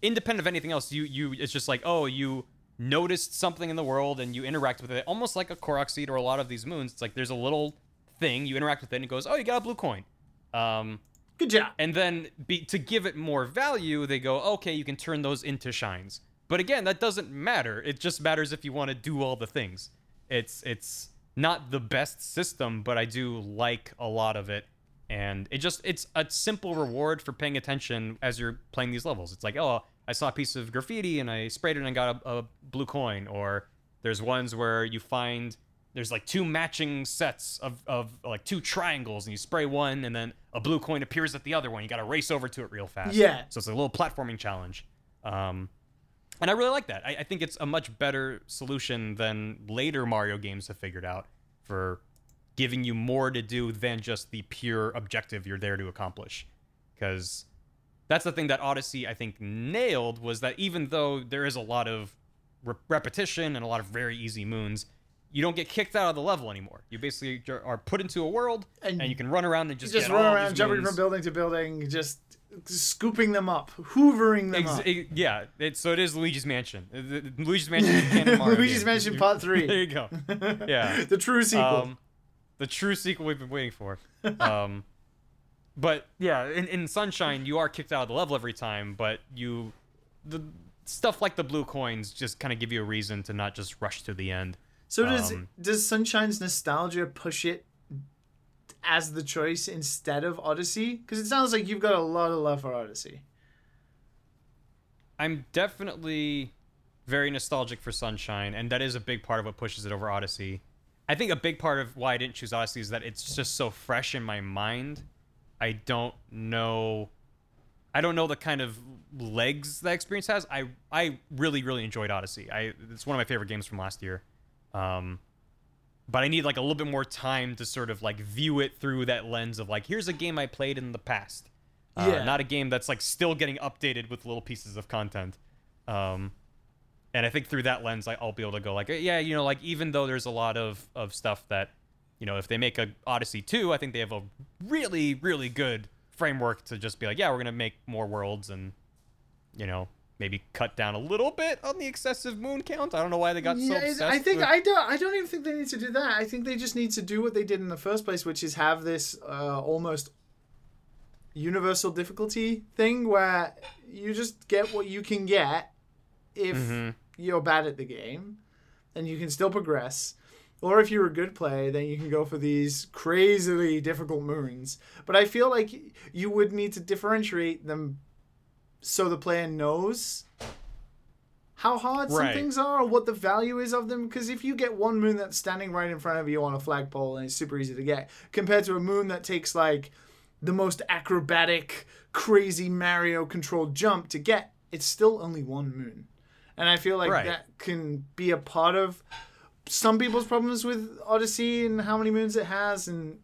independent of anything else, you you it's just like oh you noticed something in the world and you interact with it almost like a Korok seed or a lot of these moons. It's like there's a little thing you interact with it and it goes oh you got a blue coin, um, good job. and then be, to give it more value they go okay you can turn those into shines. But again that doesn't matter. It just matters if you want to do all the things. It's it's not the best system, but I do like a lot of it and it just it's a simple reward for paying attention as you're playing these levels it's like oh i saw a piece of graffiti and i sprayed it and got a, a blue coin or there's ones where you find there's like two matching sets of, of like two triangles and you spray one and then a blue coin appears at the other one you gotta race over to it real fast Yeah. so it's a little platforming challenge um, and I really like that. I, I think it's a much better solution than later Mario games have figured out for giving you more to do than just the pure objective you're there to accomplish. Because that's the thing that Odyssey, I think, nailed was that even though there is a lot of re- repetition and a lot of very easy moons, you don't get kicked out of the level anymore. You basically are put into a world And and, you can run around and just, Just run around, jumping moons. from building to building, just scooping them up, hoovering them Ex- up. it- yeah, it, so it is Luigi's Mansion. Luigi's Mansion. Luigi's games. Mansion Part Three. There you go. Yeah. the true sequel. Um, the true sequel we've been waiting for. Um, but yeah, in, in Sunshine, you are kicked out of the level every time, but you, the stuff like the blue coins just kind of give you a reason to not just rush to the end. So does um, does Sunshine's nostalgia push it as the choice instead of Odyssey? Because it sounds like you've got a lot of love for Odyssey. I'm definitely very nostalgic for Sunshine, and that is a big part of what pushes it over Odyssey. I think a big part of why I didn't choose Odyssey is that it's just so fresh in my mind. I don't know. I don't know the kind of legs that experience has. I I really really enjoyed Odyssey. I it's one of my favorite games from last year. Um, but I need like a little bit more time to sort of like view it through that lens of like, here's a game I played in the past. Uh, Yeah. Not a game that's like still getting updated with little pieces of content. Um, and I think through that lens, I- I'll be able to go like, yeah, you know, like even though there's a lot of of stuff that, you know, if they make a Odyssey two, I think they have a really really good framework to just be like, yeah, we're gonna make more worlds and, you know, maybe cut down a little bit on the excessive moon count. I don't know why they got so Yeah, obsessed. I think with- I don't. I don't even think they need to do that. I think they just need to do what they did in the first place, which is have this uh, almost universal difficulty thing where you just get what you can get if Mm-hmm. you're bad at the game, and you can still progress. Or if you're a good player, then you can go for these crazily difficult moons. But I feel like you would need to differentiate them so the player knows how hard some things are or what the value is of them. Because if you get one moon that's standing right in front of you on a flagpole and it's super easy to get, compared to a moon that takes like the most acrobatic, crazy Mario controlled jump to get, it's still only one moon. And I feel like Right. that can be a part of some people's problems with Odyssey and how many moons it has, and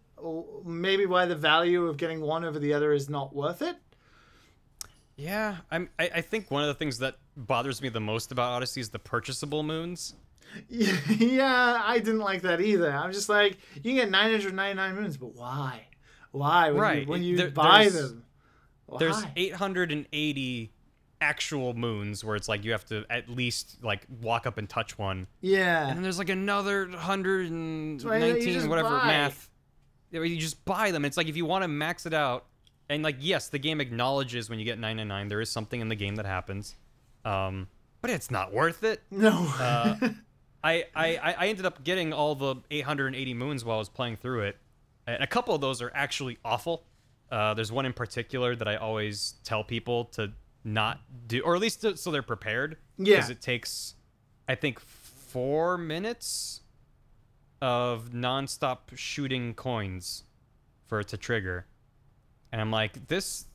maybe why the value of getting one over the other is not worth it. Yeah, I'm. I, I think one of the things that bothers me the most about Odyssey is the purchasable moons. yeah, I didn't like that either. I'm just like, you can get 999 moons, but why? Why? When Right, You, when you there- buy them. Why? There's 880 actual moons where it's like you have to at least like walk up and touch one, yeah. and then there's like another 119 just whatever buy. math. You just buy them. It's like if you want to max it out, and like yes, the game acknowledges when you get 999 there is something in the game that happens, um, but it's not worth it. no. Uh, I, I I I ended up getting all the 880 moons while I was playing through it, and a couple of those are actually awful. Uh, there's one in particular that I always tell people to not do, or at least to, so they're prepared. Yeah. Because it takes, I think, four minutes of nonstop shooting coins for it to trigger, and I'm like, this,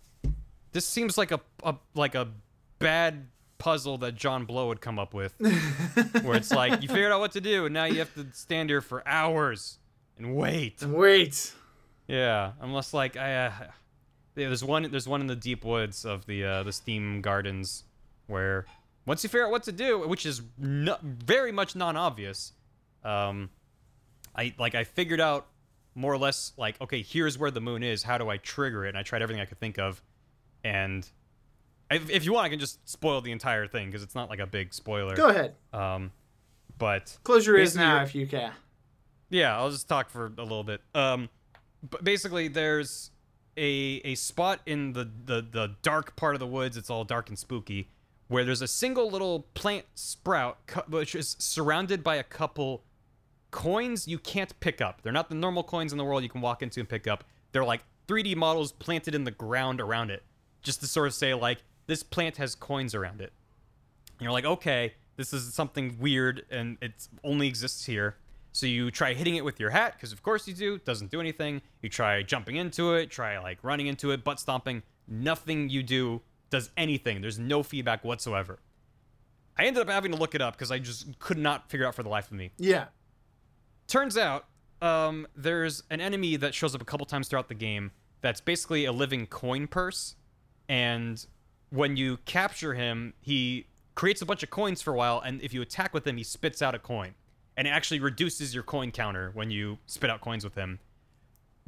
this seems like a, a like a bad puzzle that John Blow would come up with where it's like you figured out what to do and now you have to stand here for hours and wait. Wait. Yeah, unless like I uh, yeah, there's one there's one in the deep woods of the uh, the Steam Gardens where once you figure out what to do, which is no, very much non-obvious, um, I like I figured out more or less like okay, here's where the moon is. How do I trigger it? And I tried everything I could think of, and if, if you want, I can just spoil the entire thing because it's not like a big spoiler. Go ahead. Um, but Close your ears now if you can. yeah, I'll just talk for a little bit. Um, but basically, there's a a spot in the, the the dark part of the woods. It's all dark and spooky, where there's a single little plant sprout, cu- which is surrounded by a couple coins you can't pick up. They're not the normal coins in the world you can walk into and pick up. They're like 3D models planted in the ground around it, just to sort of say like this plant has coins around it. And you're like, okay, this is something weird and it only exists here. So you try hitting it with your hat, because of course you do. Doesn't do anything. You try jumping into it, try like running into it, butt stomping. Nothing you do does anything. There's no feedback whatsoever. I ended up having to look it up because I just could not figure out for the life of me. Yeah. Turns out, um, there's an enemy that shows up a couple times throughout the game that's basically a living coin purse. And when you capture him, he creates a bunch of coins for a while. And if you attack with him, he spits out a coin. And it actually reduces your coin counter when you spit out coins with him.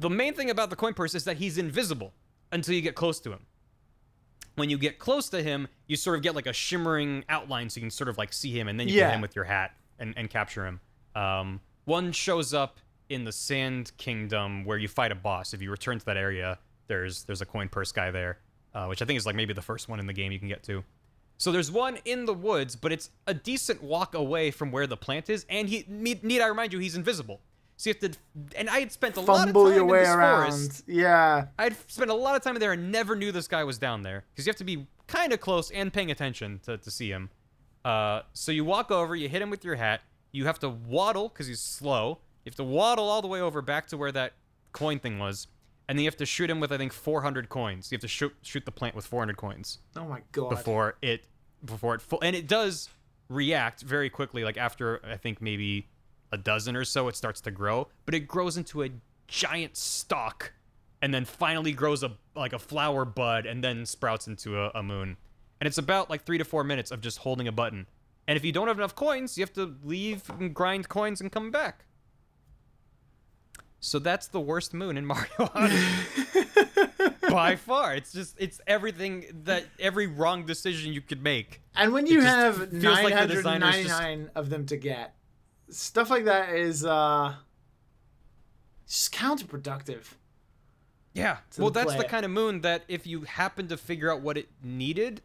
The main thing about the coin purse is that he's invisible until you get close to him. When you get close to him, you sort of get like a shimmering outline so you can sort of like see him, and then you Yeah. hit him with your hat and, and capture him. Um, one shows up in the Sand Kingdom where you fight a boss. If you return to that area, there's there's a coin purse guy there, uh, which I think is like maybe the first one in the game you can get to. So there's one in the woods, but it's a decent walk away from where the plant is, and he need, need I remind you he's invisible. So you have to, and I had spent a lot of time your in this around. forest. Yeah. I'd spent a lot of time there and never knew this guy was down there because you have to be kind of close and paying attention to, to see him. Uh, so you walk over, you hit him with your hat. You have to waddle because he's slow. You have to waddle all the way over back to where that coin thing was, and then you have to shoot him with I think 400 coins. You have to shoot shoot the plant with 400 coins Oh my god. before it before it full and it does react very quickly like after i think maybe a dozen or so, it starts to grow, but it grows into a giant stalk and then finally grows a like a flower bud and then sprouts into a, a moon. And it's about like three to four minutes of just holding a button. And if you don't have enough coins, you have to leave and grind coins and come back. So that's the worst moon in Mario Odyssey. By far. It's just it's everything that every wrong decision you could make. And when you have feels like the just- 999 of them to get, stuff like that is uh just counterproductive. Yeah. Well, the that's the kind of moon that if you happen to figure out what it needed,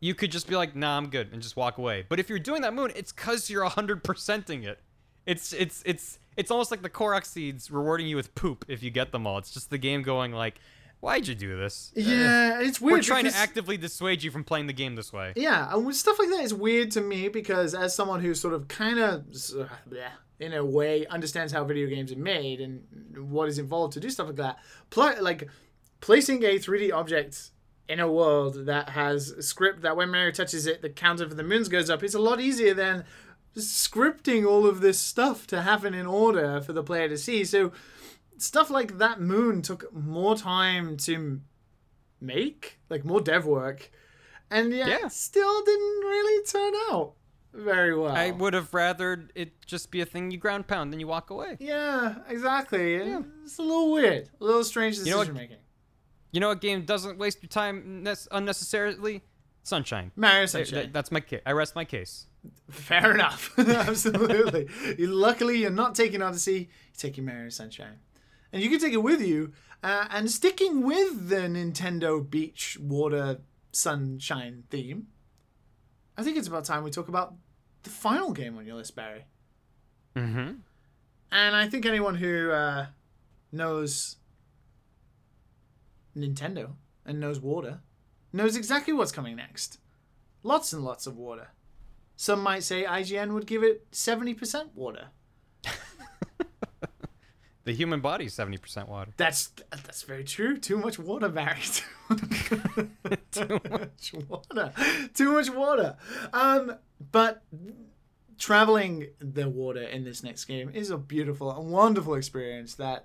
you could just be like, "Nah, I'm good," and just walk away. But if you're doing that moon, it's cuz you're 100%ing it. It's it's it's it's almost like the Korok seeds rewarding you with poop if you get them all. It's just the game going like, "Why'd you do this?" Yeah, it's weird. We're trying because- to actively dissuade you from playing the game this way. Yeah, and stuff like that is weird to me because as someone who sort of kind of, in a way, understands how video games are made and what is involved to do stuff like that, pl- like placing a 3D object in a world that has script that when Mario touches it, the counter for the moons goes up, it's a lot easier than scripting all of this stuff to happen in order for the player to see. So stuff like that moon took more time to make, like more dev work and yet Yeah. still didn't really turn out very well. I would have rather it just be a thing you ground pound then you walk away. Yeah, exactly. It's a little weird, a little strange know decision what- making. You know what game doesn't waste your time nec- unnecessarily? Sunshine. Mario Sunshine. that- that's my case. I rest my case. Fair enough. Absolutely. Luckily, you're not taking Odyssey. You're taking Mario Sunshine, and you can take it with you. Uh, and sticking with the Nintendo Beach Water Sunshine theme, I think it's about time we talk about the final game on your list, Barry. Mm-hmm. And I think anyone who uh, knows Nintendo and knows water knows exactly what's coming next. Lots and lots of water. Some might say IGN would give it 70% water. The human body is 70% water. That's that's very true. Too much water, Barry. Too much water. Too much water. Um, but traveling the water in this next game is a beautiful and wonderful experience that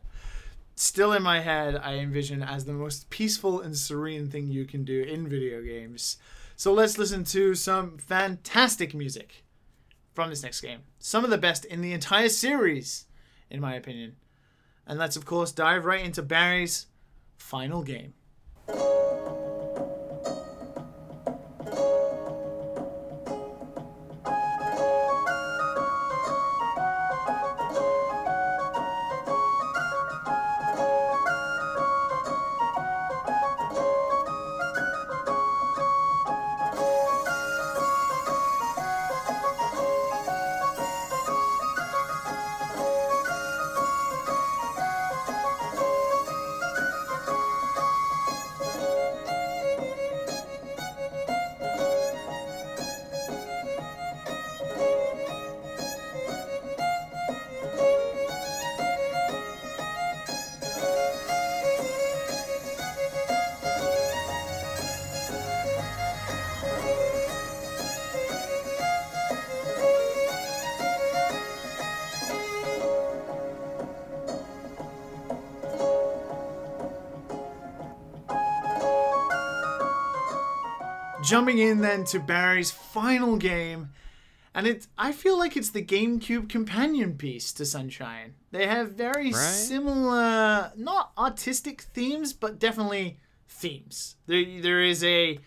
still in my head I envision as the most peaceful and serene thing you can do in video games. So let's listen to some fantastic music from this next game. Some of the best in the entire series, in my opinion. And let's, of course, dive right into Barry's final game. Jumping in then to Barry's final game, and it I feel like it's the GameCube companion piece to Sunshine. They have very Right. similar, not artistic themes, but definitely themes. There, there is a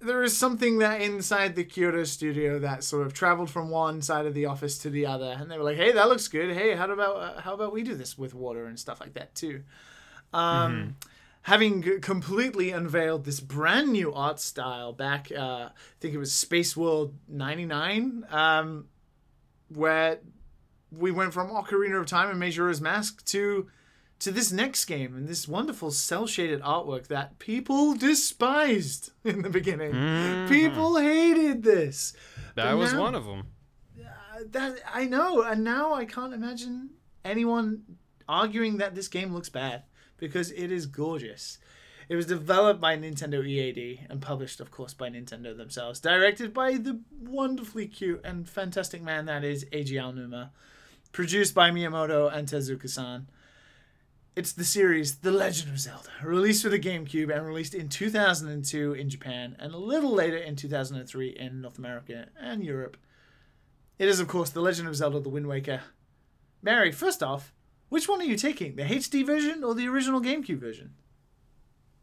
there is something that inside the Kyoto studio that sort of traveled from one side of the office to the other, and they were like, "Hey, that looks good. Hey, how about uh, how about we do this with water and stuff like that too?" Um, Having completely unveiled this brand new art style back, uh, I think it was Space World '99, um, where we went from Ocarina of Time and Majora's Mask to to this next game and this wonderful cel shaded artwork that people despised in the beginning. People hated this. That was now- one of them. That I know, and now I can't imagine anyone arguing that this game looks bad because it is gorgeous. It was developed by Nintendo EAD and published, of course, by Nintendo themselves. Directed by the wonderfully cute and fantastic man that is Eiji Aonuma. Produced by Miyamoto and Tezuka-san. It's the series The Legend of Zelda, released for the GameCube and released in 2002 in Japan and a little later in 2003 in North America and Europe. It is, of course, The Legend of Zelda The Wind Waker. Barry, first off, which one are you taking, the HD version or the original GameCube version?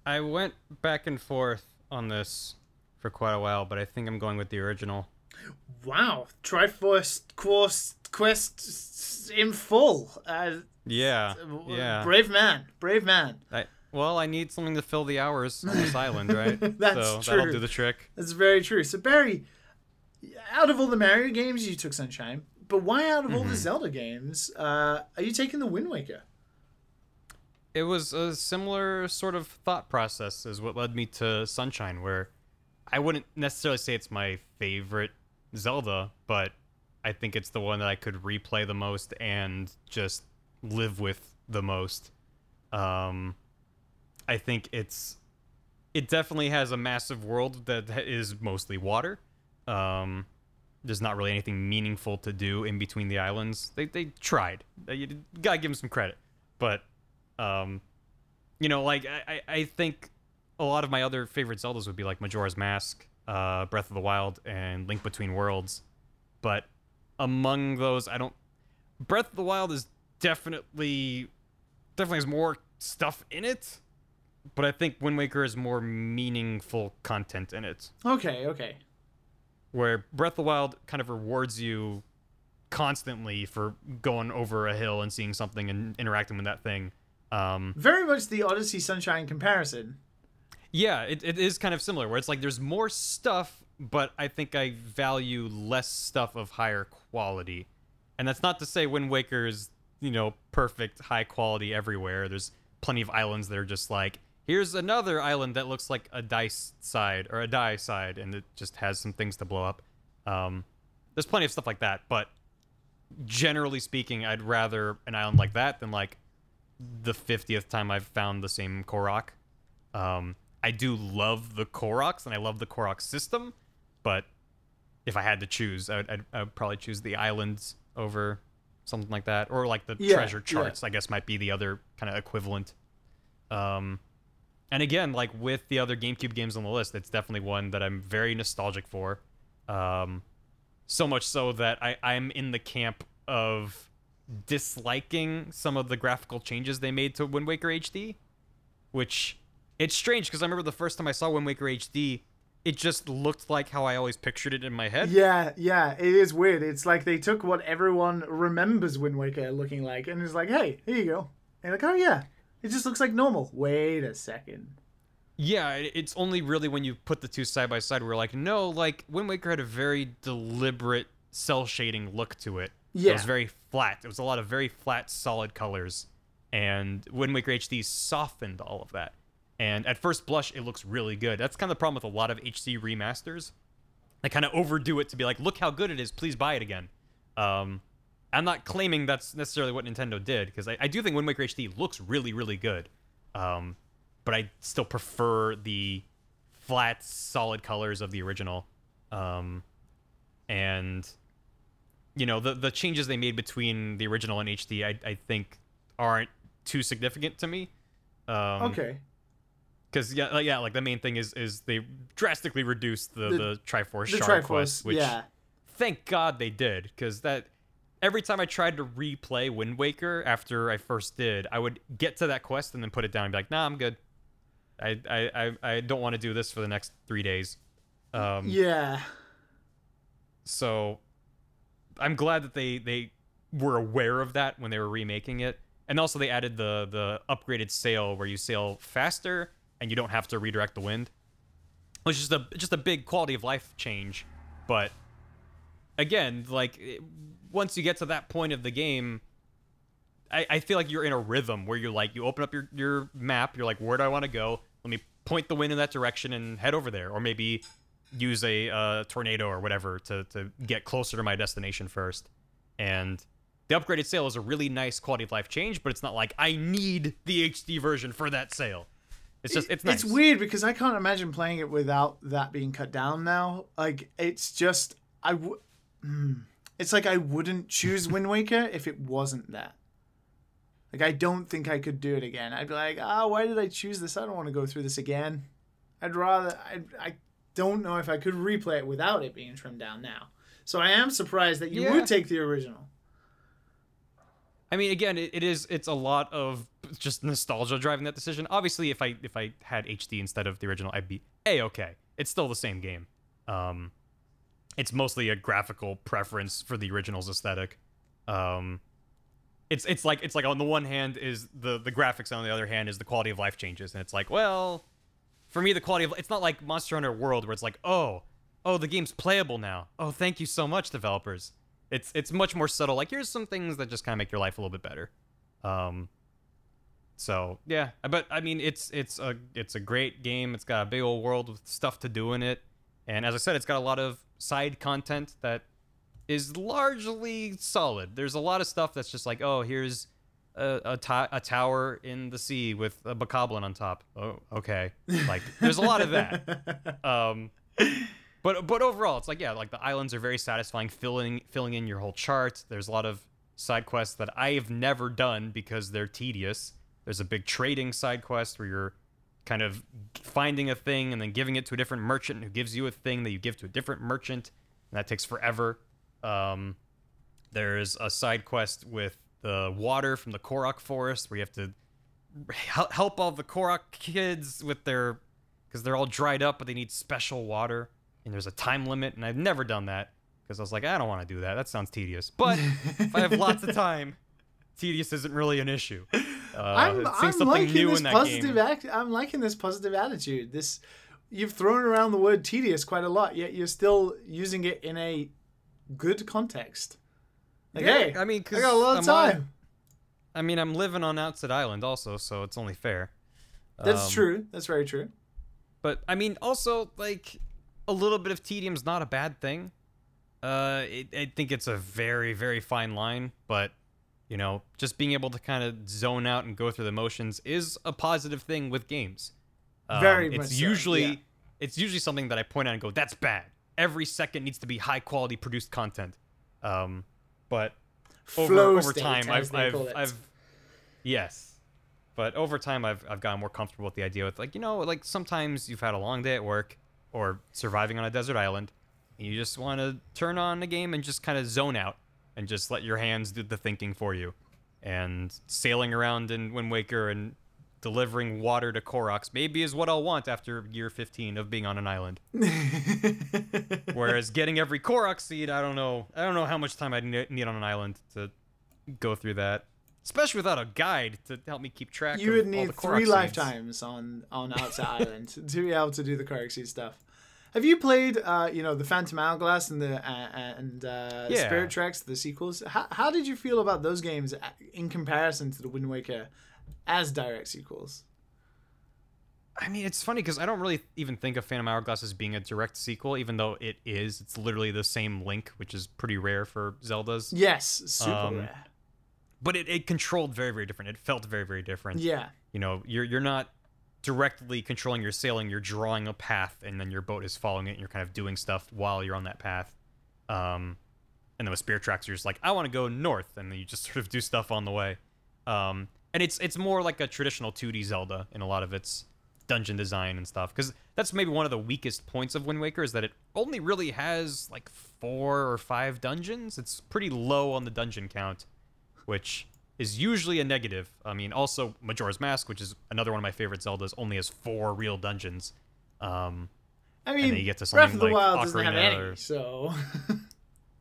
I went back and forth on this for quite a while, but I think I'm going with the original. Wow, Triforce Quest, quest in full. Uh, Yeah, yeah. Brave man, brave man. I, well, I need something to fill the hours on this island, right? That's so true. that'll do the trick. That's very true. So Barry, out of all the Mario games, you took Sunshine, but why out of all Mm-hmm. the Zelda games uh, are you taking the Wind Waker? It was a similar sort of thought process as what led me to Sunshine, where I wouldn't necessarily say it's my favorite Zelda, but I think it's the one that I could replay the most and just live with the most. Um, I think it's it definitely has a massive world that is mostly water. Um, there's not really anything meaningful to do in between the islands. They they tried. Uh, You gotta give them some credit, but um, you know, like I, I- think a lot of my other favorite Zeldas would be like Majora's Mask, uh, Breath of the Wild, and Link Between Worlds. But among those, I don't. Breath of the Wild is definitely definitely has more stuff in it, but I think Wind Waker has more meaningful content in it. Okay, okay. Where Breath of the Wild kind of rewards you constantly for going over a hill and seeing something and interacting with that thing. Um, Very much the Odyssey Sunshine comparison. Yeah, it, it is kind of similar where it's like there's more stuff, but I think I value less stuff of higher quality. And that's not to say Wind Waker is, you know, perfect, high quality everywhere. There's plenty of islands that are just like, here's another island that looks like a dice side or a die side, and it just has some things to blow up. Um, there's plenty of stuff like that, but generally speaking, I'd rather an island like that than like the 50th time I've found the same Korok. Um, I do love the Koroks and I love the Korok system, but if I had to choose, I would, I'd, I would probably choose the islands over something like that, or like the Yeah, treasure yeah. charts. I guess might be the other kind of equivalent. Um, and again, like with the other GameCube games on the list, it's definitely one that I'm very nostalgic for. Um, so much so that I, I'm in the camp of disliking some of the graphical changes they made to Wind Waker HD, which it's strange because I remember the first time I saw Wind Waker HD, it just looked like how I always pictured it in my head. Yeah, yeah, it is weird. It's like they took what everyone remembers Wind Waker looking like and it's like, hey, here you go. And like, oh yeah, it just looks like normal. Wait a second. Yeah, it's only really when you put the two side by side where we're like, no, like Wind Waker had a very deliberate cel shading look to it. Yeah. It was very flat. It was a lot of very flat, solid colors. And Wind Waker HD softened all of that. And at first blush, it looks really good. That's kind of the problem with a lot of HD remasters. They kind of overdo it to be like, look how good it is. Please buy it again. Um, I'm not claiming that's necessarily what Nintendo did because I, I do think Wind Waker HD looks really, really good. Um, but I still prefer the flat, solid colors of the original. Um, and you know the the changes they made between the original and HD, I, I think aren't too significant to me. Um, Okay. Because yeah, like, yeah, like the main thing is is they drastically reduced the The- the, Triforce The Shard Triforce, quest, which yeah. thank God they did, because that every time I tried to replay Wind Waker after I first did, I would get to that quest and then put it down and be like, Nah, I'm good. I I I, I don't want to do this for the next three days. Um, Yeah. so I'm glad that they they were aware of that when they were remaking it, and also they added the the upgraded sail where you sail faster and you don't have to redirect the wind, which is just a just a big quality of life change. But again, like it- once you get to that point of the game. I, I feel like you're in a rhythm where you're like you open up your, your map you're like where do i want to go let me point the wind in that direction and head over there or maybe use a uh, tornado or whatever to, to get closer to my destination first. And the upgraded sail is a really nice quality of life change, but it's not like I need the HD version for that sail. It's just it's nice. It's weird because I can't imagine playing it without that being cut down now. Like it's just I w- hmm. It's like I wouldn't choose Wind Waker if it wasn't that. Like I don't think I could do it again. I'd be like, "Ah, why did I choose this? I don't want to go through this again." I'd rather I I don't know if I could replay it without it being trimmed down now. So I am surprised that you Yeah. would take the original. I mean, again, it, it is it's a lot of just nostalgia driving that decision. Obviously, if I if I had HD instead of the original, I'd be a okay. It's still the same game. Um, it's mostly a graphical preference for the original's aesthetic. Um, it's it's like it's like on the one hand is the the graphics, and on the other hand is the quality of life changes, and it's like well, for me the quality of it's not like Monster Hunter World where it's like oh oh the game's playable now. Oh thank you so much developers. It's it's much more subtle. Like here's some things that just kind of make your life a little bit better. Um, so yeah, but I mean it's it's a it's a great game. It's got a big old world with stuff to do in it, and as I said, it's got a lot of side content that is largely solid. There's a lot of stuff that's just like oh here's a a, to- a tower in the sea with a bokoblin on top. Oh okay, like there's a lot of that. Um, but but overall, it's like yeah, like the islands are very satisfying, filling filling in your whole chart. There's a lot of side quests that I've never done because they're tedious. There's a big trading side quest where you're kind of finding a thing and then giving it to a different merchant who gives you a thing that you give to a different merchant, and that takes forever. Um, there's a side quest with the water from the Korok forest where you have to help all the Korok kids with their because they're all dried up, but they need special water, and there's a time limit. And I've never done that because I was like, I don't want to do that. That sounds tedious. But if I have lots of time, tedious isn't really an issue. Uh, I'm, I'm liking this positive act. I'm liking this positive attitude. This you've thrown around the word tedious quite a lot, yet you're still using it in a good context. Like, Yeah, hey, I mean, I got a lot of I'm on- time. I mean, I'm living on Outset Island also, so it's only fair. That's Um, true. That's very true. But I mean, also like a little bit of tedium's not a bad thing. Uh, it, I think it's a very very fine line, but you know, just being able to kind of zone out and go through the motions is a positive thing with games. Um, Very it's much so, usually yeah. it's usually something that I point out and go, "That's bad." Every second needs to be high quality produced content. Um, but over, Flow over time, I've I've. I've yes, but over time, I've I've gotten more comfortable with the idea with like you know like sometimes you've had a long day at work or surviving on a desert island, and you just want to turn on a game and just kind of zone out and just let your hands do the thinking for you, and sailing around in Wind Waker and delivering water to Koroks maybe is what I'll want after year 15 of being on an island. Whereas getting every Korok seed, I don't know. I don't know how much time I would need on an island to go through that, especially without a guide to help me keep track. You would need three seeds. lifetimes on on Outset Island to be able to do the Corexy stuff. Have you played, uh, you know, the Phantom Hourglass and the uh, and uh, Yeah. Spirit Tracks, the sequels? How, how did you feel about those games in comparison to the Wind Waker as direct sequels? I mean, it's funny because I don't really even think of Phantom Hourglass as being a direct sequel, even though it is. It's literally the same Link, which is pretty rare for Zeldas. Yes, super Um, rare. But it, it controlled very, very different. It felt very, very different. Yeah, You know, you're you're not directly controlling your sailing. You're drawing a path, and then your boat is following it, and you're kind of doing stuff while you're on that path. Um, and then with Spirit Tracks, you're just like, I want to go north, and then you just sort of do stuff on the way. Um, and it's it's more like a traditional 2D Zelda in a lot of its dungeon design and stuff, because that's maybe one of the weakest points of Wind Waker is that it only really has like four or five dungeons. It's pretty low on the dungeon count, which is usually a negative. I mean, also Majora's Mask, which is another one of my favorite Zeldas, only has four real dungeons. Um, I mean, then you get to Breath of the like Wild doesn't have any, or- so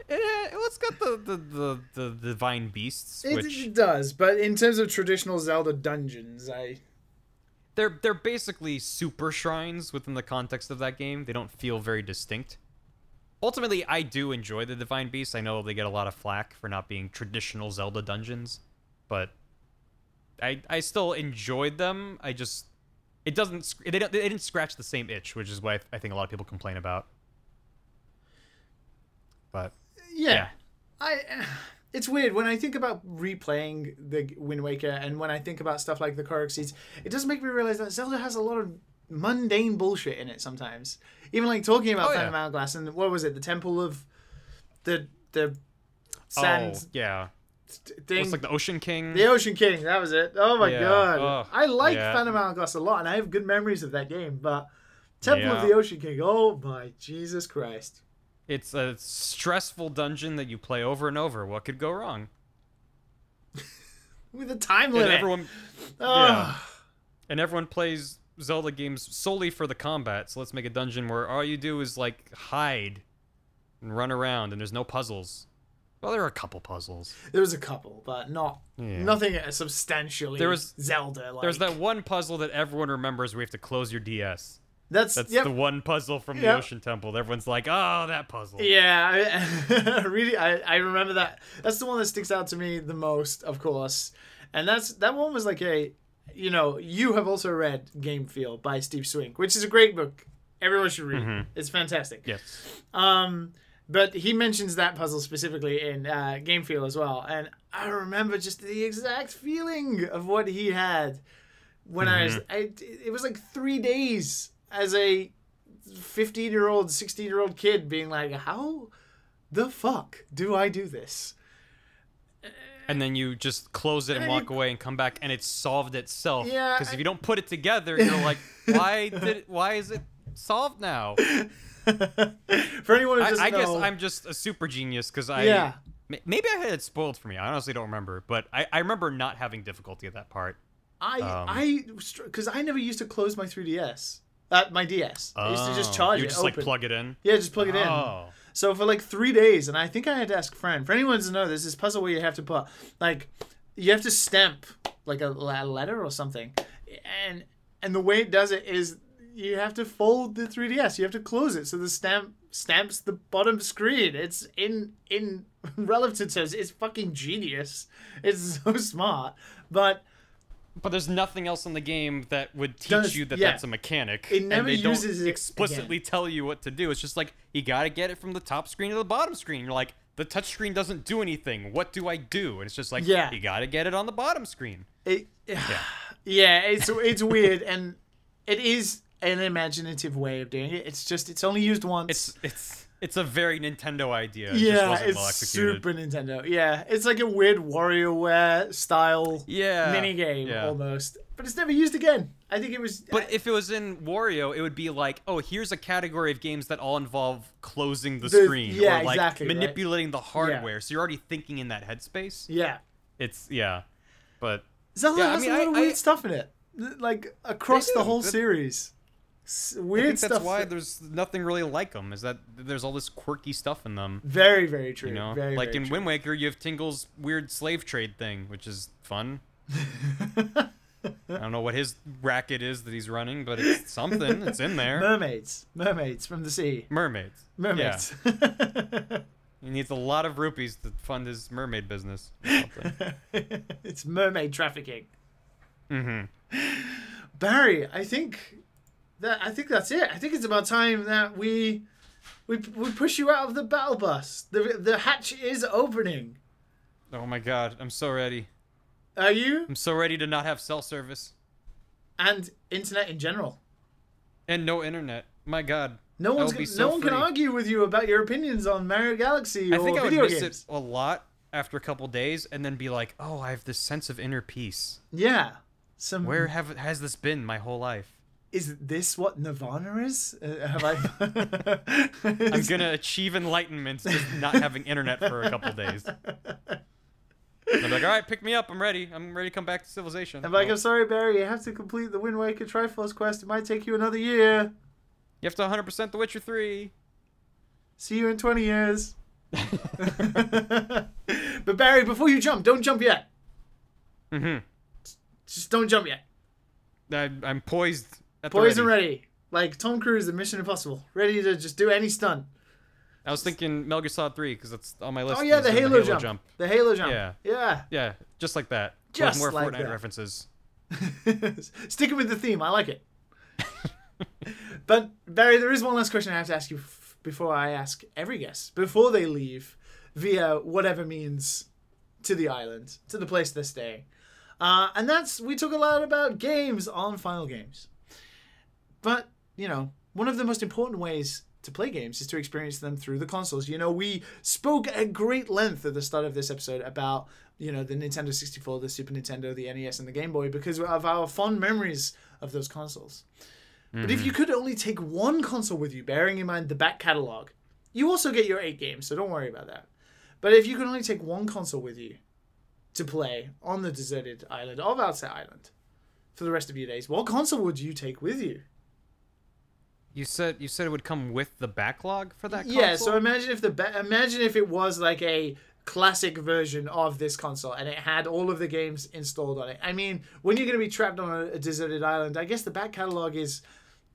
eh, well, it's got the the, the, the divine beasts, it, which it does. But in terms of traditional Zelda dungeons, I they're they're basically super shrines within the context of that game. They don't feel very distinct. Ultimately, I do enjoy the divine beasts. I know they get a lot of flack for not being traditional Zelda dungeons, but I I still enjoyed them. I just it doesn't they don't they didn't scratch the same itch, which is what I think a lot of people complain about. But yeah, Yeah. I it's weird when I think about replaying the Wind Waker and when I think about stuff like the Korok seeds, it does make me realize that Zelda has a lot of mundane bullshit in it sometimes. Even like talking about Oh, yeah. Phantom Hourglass and what was it, the Temple of the the sand oh, yeah. Thing. It's like the Ocean King. the Ocean King, that was it. Oh my Yeah. god. Oh, I like yeah. Phantom Hourglass a lot and I have good memories of that game, but Temple of the Ocean King, oh my Jesus Christ. It's a stressful dungeon that you play over and over. What could go wrong? With a time limit. And everyone, Oh. yeah. and everyone plays Zelda games solely for the combat. So let's make a dungeon where all you do is like hide and run around, and there's no puzzles. Well, there are a couple puzzles. There was a couple, but not Yeah. nothing substantially There was- Zelda like. There's that one puzzle that everyone remembers where you have to close your DS. That's, That's yep. the one puzzle from the Yep. Ocean Temple. Everyone's like, "Oh, that puzzle." Yeah, I, really, I, I remember that. That's the one that sticks out to me the most, of course. And that's that one was like a, you know, you have also read Game Feel by Steve Swink, which is a great book. Everyone should read. it. It's fantastic. Yes. Um, but he mentions that puzzle specifically in uh, Game Feel as well, and I remember just the exact feeling of what he had when I was. I, it was like three days as a fifteen-year-old, sixteen-year-old kid, being like, "How the fuck do I do this?" And then you just close it and And walk you- away and come back, and it's solved itself. Yeah, Because if you don't put it together, you're like, "Why did? It, why is it solved now?" For anyone who I, doesn't I guess know, I'm just a super genius because I. Yeah. Maybe I had it spoiled for me. I honestly don't remember, but I, I remember not having difficulty at that part. I um, I because I never used to close my 3ds. Uh, my DS. I used to just Oh, charge You it. just like plug it in. Yeah, just plug it in. Oh. So for like three days, and I think I had to ask a friend. For anyone who doesn't know, there's this puzzle where you have to put like you have to stamp like a, a letter or something, and and the way it does it is you have to fold the 3ds. You have to close it so the stamp stamps the bottom screen. It's in in relative terms, it's fucking genius. It's so smart, but But there's nothing else in the game that would teach Does- you that yeah. that's a mechanic. It never and they uses don't it explicitly tell you what to do. It's just like you gotta get it from the top screen to the bottom screen. You're like, the touch screen doesn't do anything. What do I do? And it's just like, Yeah. you gotta get it on the bottom screen. It, yeah. yeah. it's it's weird and it is an imaginative way of doing it. It's just it's only used once. It's it's it's a very Nintendo idea. It just yeah, it's well. Super Nintendo. Yeah, it's like a weird WarioWare style Yeah, mini game yeah. almost, but it's never used again. I think it was. But if it was in Wario, it would be like, oh, here's a category of games that all involve closing the, The- screen yeah, or like exactly, right. manipulating the hardware. So you're already thinking in that headspace. yeah, It's yeah, but Zelda Yeah, I mean, a lot I- of I- weird stuff in it, like across the whole That- series. S- I Weird think that's why that- there's nothing really like them. Is that there's all this quirky stuff in them. very, very true. You know, very, like very in true. Wind Waker, you have Tingle's weird slave trade thing, which is fun. I don't know what his racket is that he's running, but it's something. It's in there. mermaids, mermaids from the sea, Mermaids. mermaids. Yeah. He needs a lot of rupees to fund his mermaid business. or it's mermaid trafficking. Mhm. Barry, I think that I think that's it. I think it's about time that we we we push you out of the battle bus. The the hatch is opening. Oh my god, I'm so ready. Are you? I'm so ready to not have cell service And internet in general. and no internet. My god. No one's gonna, so no one can argue with you about your opinions on Mario Galaxy I think I would miss games. it a lot after a couple days, and then be like, "Oh, I have this sense of inner peace. Yeah. Some Where have has this been my whole life? Is this what Nirvana is? Uh, have I? I'm gonna achieve enlightenment just not having internet for a couple days." I'm like, "All right, pick me up. I'm ready. I'm ready to come back to civilization." I'm like, Well, I'm sorry, Barry. You have to complete the Wind Waker Triforce quest. It might take you another year. you have to 100% The Witcher 3. See you in 20 years. but Barry, before you jump, don't jump yet. Mm-hmm. Just don't jump yet. I, I'm poised. The Poison ready. ready. Like Tom Cruise in Mission Impossible. Ready to just do any stunt. I was thinking Metal Gear Solid 3 because that's on my list. Oh yeah, the the Halo, jump. The Halo jump. Yeah. Yeah. Yeah, just like that. Just With more like Fortnite that. references. Sticking with the theme. I like it. but Barry, there is one last question I have to ask you f- before I ask every guest before they leave via whatever means to the island, to the place they're staying. Uh, and that's we talk a lot about games on Final Games. But you know, one of the most important ways to play games is to experience them through the consoles. You know, we spoke at great length at the start of this episode about you know the Nintendo 64, the Super Nintendo, the NES, and the Game Boy because of our fond memories of those consoles. But if mm-hmm. you could only take one console with you, bearing in mind the back catalog, you also get your eight games, so don't worry about that. But if you could only take one console with you to play on the deserted island of Outset Island for the rest of your days, what console would you take with you? You said you said it would come with the backlog for that console. Yeah, so imagine if the ba- imagine if it was like a classic version of this console and it had all of the games installed on it. I mean, when you're going to be trapped on a, a deserted island, I guess the back catalog is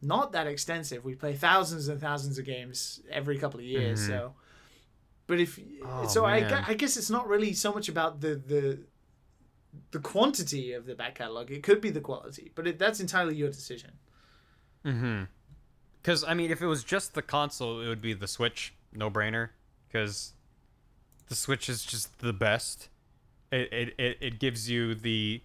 not that extensive. We play thousands and thousands of games every couple of years, mm-hmm. so. But if Oh, so, I, I guess it's not really so much about the the the quantity of the back catalog. It could be the quality, but it, that's entirely your decision. Mm-hmm. Because I mean, if it was just the console, it would be the Switch, no brainer. Because the Switch is just the best. It it, it, it gives you the.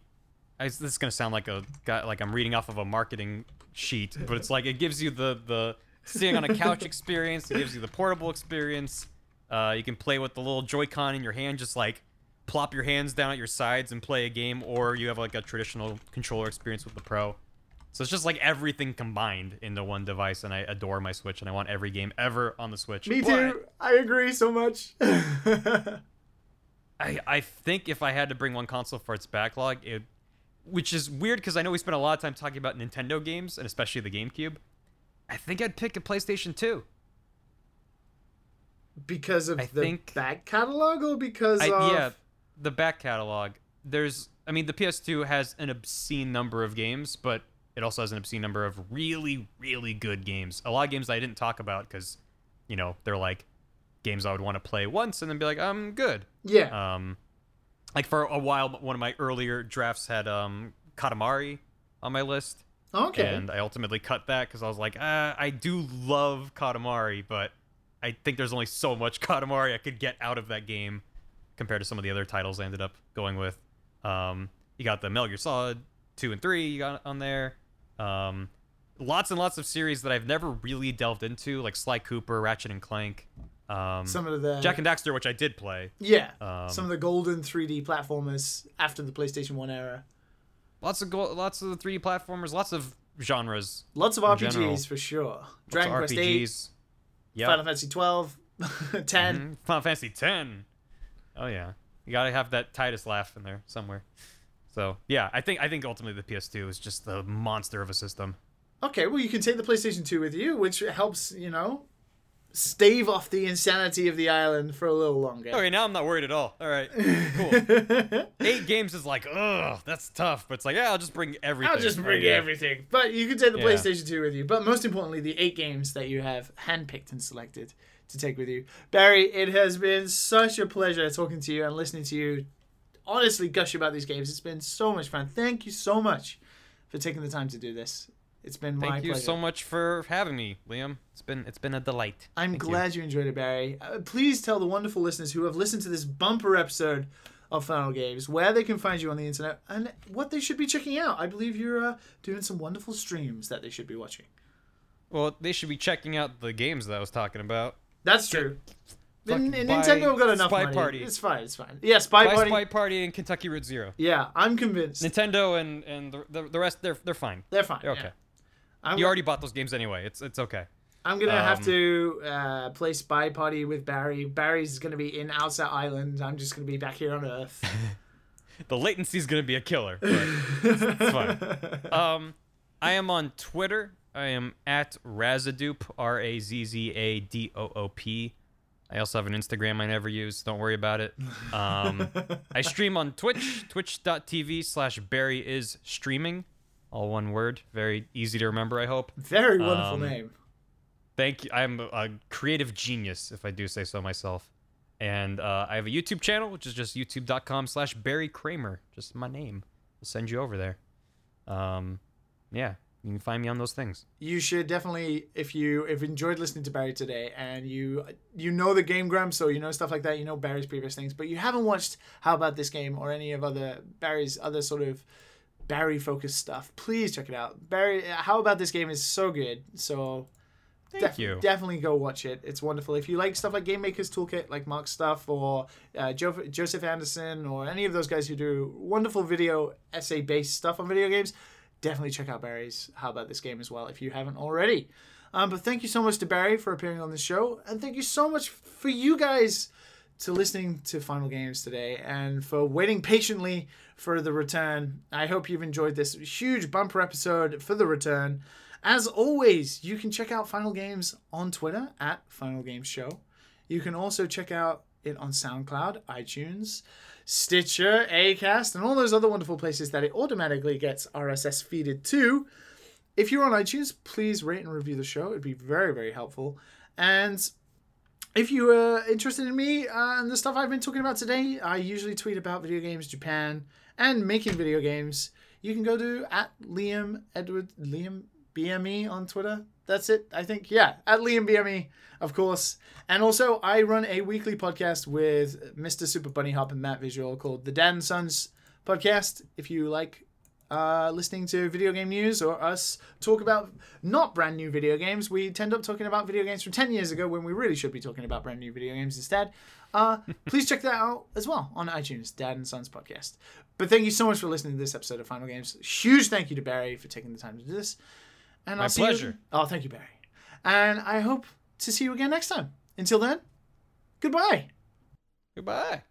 I, this is gonna sound like a guy like I'm reading off of a marketing sheet, but it's like it gives you the the sitting on a couch experience. It gives you the portable experience. Uh, you can play with the little Joy-Con in your hand, just like plop your hands down at your sides and play a game, or you have like a traditional controller experience with the Pro. So it's just like everything combined into one device, and I adore my Switch, and I want every game ever on the Switch. Me But too. I agree so much. I, I think if I had to bring one console for its backlog, it, which is weird because I know we spent a lot of time talking about Nintendo games, and especially the GameCube. I think I'd pick a PlayStation 2. because of I the think- back catalog or because I, of yeah, the back catalog. There's, I mean, the PS2 has an obscene number of games, but it also has an obscene number of really, really good games. A lot of games I didn't talk about because, you know, they're like games I would want to play once and then be like, I'm good. yeah Um, like for a while, one of my earlier drafts had um Katamari on my list, okay and I ultimately cut that because I was like, uh, I do love Katamari, but I think there's only so much Katamari I could get out of that game compared to some of the other titles I ended up going with. Um, you got the Metal Gear Solid two and three you got on there. Um, lots and lots of series that I've never really delved into, like Sly Cooper, Ratchet and Clank. Um, some of the Jak and Daxter, which I did play. yeah um, some of the golden 3D platformers after the PlayStation 1 era Lots of go- lots of 3D platformers, lots of genres. lots of RPGs general. for sure Lots Dragon Quest 8 Yep. Final Fantasy 12 10 Mhm. Final Fantasy 10. Oh yeah, you gotta have that Tidus laugh in there somewhere. So yeah, I think I think ultimately the PS2 is just the monster of a system. okay well you can take the PlayStation 2 with you which helps you know stave off the insanity of the island for a little longer Okay, now I'm not worried at all. All right, cool. Eight games is like, ugh, that's tough. But it's like, yeah, I'll just bring everything. I'll just bring Yeah. everything. But you can take the Yeah. PlayStation 2 with you. But most importantly, the eight games that you have handpicked and selected to take with you. Barry, it has been such a pleasure talking to you and listening to you honestly gush about these games. It's been so much fun. Thank you so much for taking the time to do this. It's been my Thank you pleasure. so much for having me, Liam. It's been it's been a delight. I'm Thank you. glad you. enjoyed it, Barry. Uh, please tell the wonderful listeners who have listened to this bumper episode of Final Games where they can find you on the internet and what they should be checking out. I believe you're uh, doing some wonderful streams that they should be watching. Well, they should be checking out the games that I was talking about. That's true. N- Nintendo got enough Spy money. Party. It's fine. It's fine. Yeah, Spy Buy Party. Spy Party and Kentucky Route Zero. Yeah, I'm convinced Nintendo and and the, the, the rest they're they're fine. they're fine. They're okay. yeah. I'm, You already bought those games anyway. It's it's okay. I'm gonna have um, to uh, play Spy Party with Barry. Barry's gonna be in Outset Island. I'm just gonna be back here on Earth. The latency is gonna be a killer, but it's, it's fine. Um, I am on Twitter. I am at Razzadoop R A Z Z A D O O P. I also have an Instagram I never use. Don't worry about it. Um, I stream on Twitch, twitch.tv slash Barry is streaming. All one word. Very easy to remember, I hope. Very wonderful Um, name. Thank you. I'm a- creative genius, if I do say so myself. And uh, I have a YouTube channel, which is just youtube.com slash Barry Kramer. Just my name. I'll send you over there. Um, yeah. You can find me on those things. you should definitely if you if you enjoyed listening to Barry today and you you know the Game Grumps so you know stuff like that, you know Barry's previous things, but you haven't watched How About This Game or any of other Barry's other sort of Barry focused stuff, please check it out. Barry How About This Game is so good. So Thank def- you. definitely go watch it. It's wonderful. If you like stuff like Game Maker's Toolkit, like Mark's stuff, or uh, jo- Joseph Anderson, or any of those guys who do wonderful video essay based stuff on video games, definitely check out Barry's How About This Game as well if you haven't already. Um, but thank you so much to Barry for appearing on the show, and thank you so much for you guys to listening to Final Games today and for waiting patiently for the return. I hope you've enjoyed this huge bumper episode for the return. As always, you can check out Final Games on Twitter at Final Games Show. You can also check out it on SoundCloud, iTunes, Stitcher, Acast, and all those other wonderful places that it automatically gets RSS feeded to. If you're on iTunes, please rate and review the show. It'd be very, very helpful. And if you are interested in me uh, and the stuff I've been talking about today, I usually tweet about video games, Japan, and making video games. You can go to at Liam Edward Liam BME on Twitter. That's it, I think. Yeah, at Liam BME, of course. And also, I run a weekly podcast with Mr. Super Bunny Hop and Matt Visual called the Dad and Sons podcast. If you like uh, listening to video game news or us talk about not brand new video games. We tend up talking about video games from 10 years ago when we really should be talking about brand new video games instead. Uh, please check that out as well on iTunes, Dad and Sons podcast. But thank you so much for listening to this episode of Final Games. Huge thank you to Barry for taking the time to do this. And My I'll see you- pleasure. oh, thank you, Barry. And I hope to see you again next time. Until then, goodbye. Goodbye.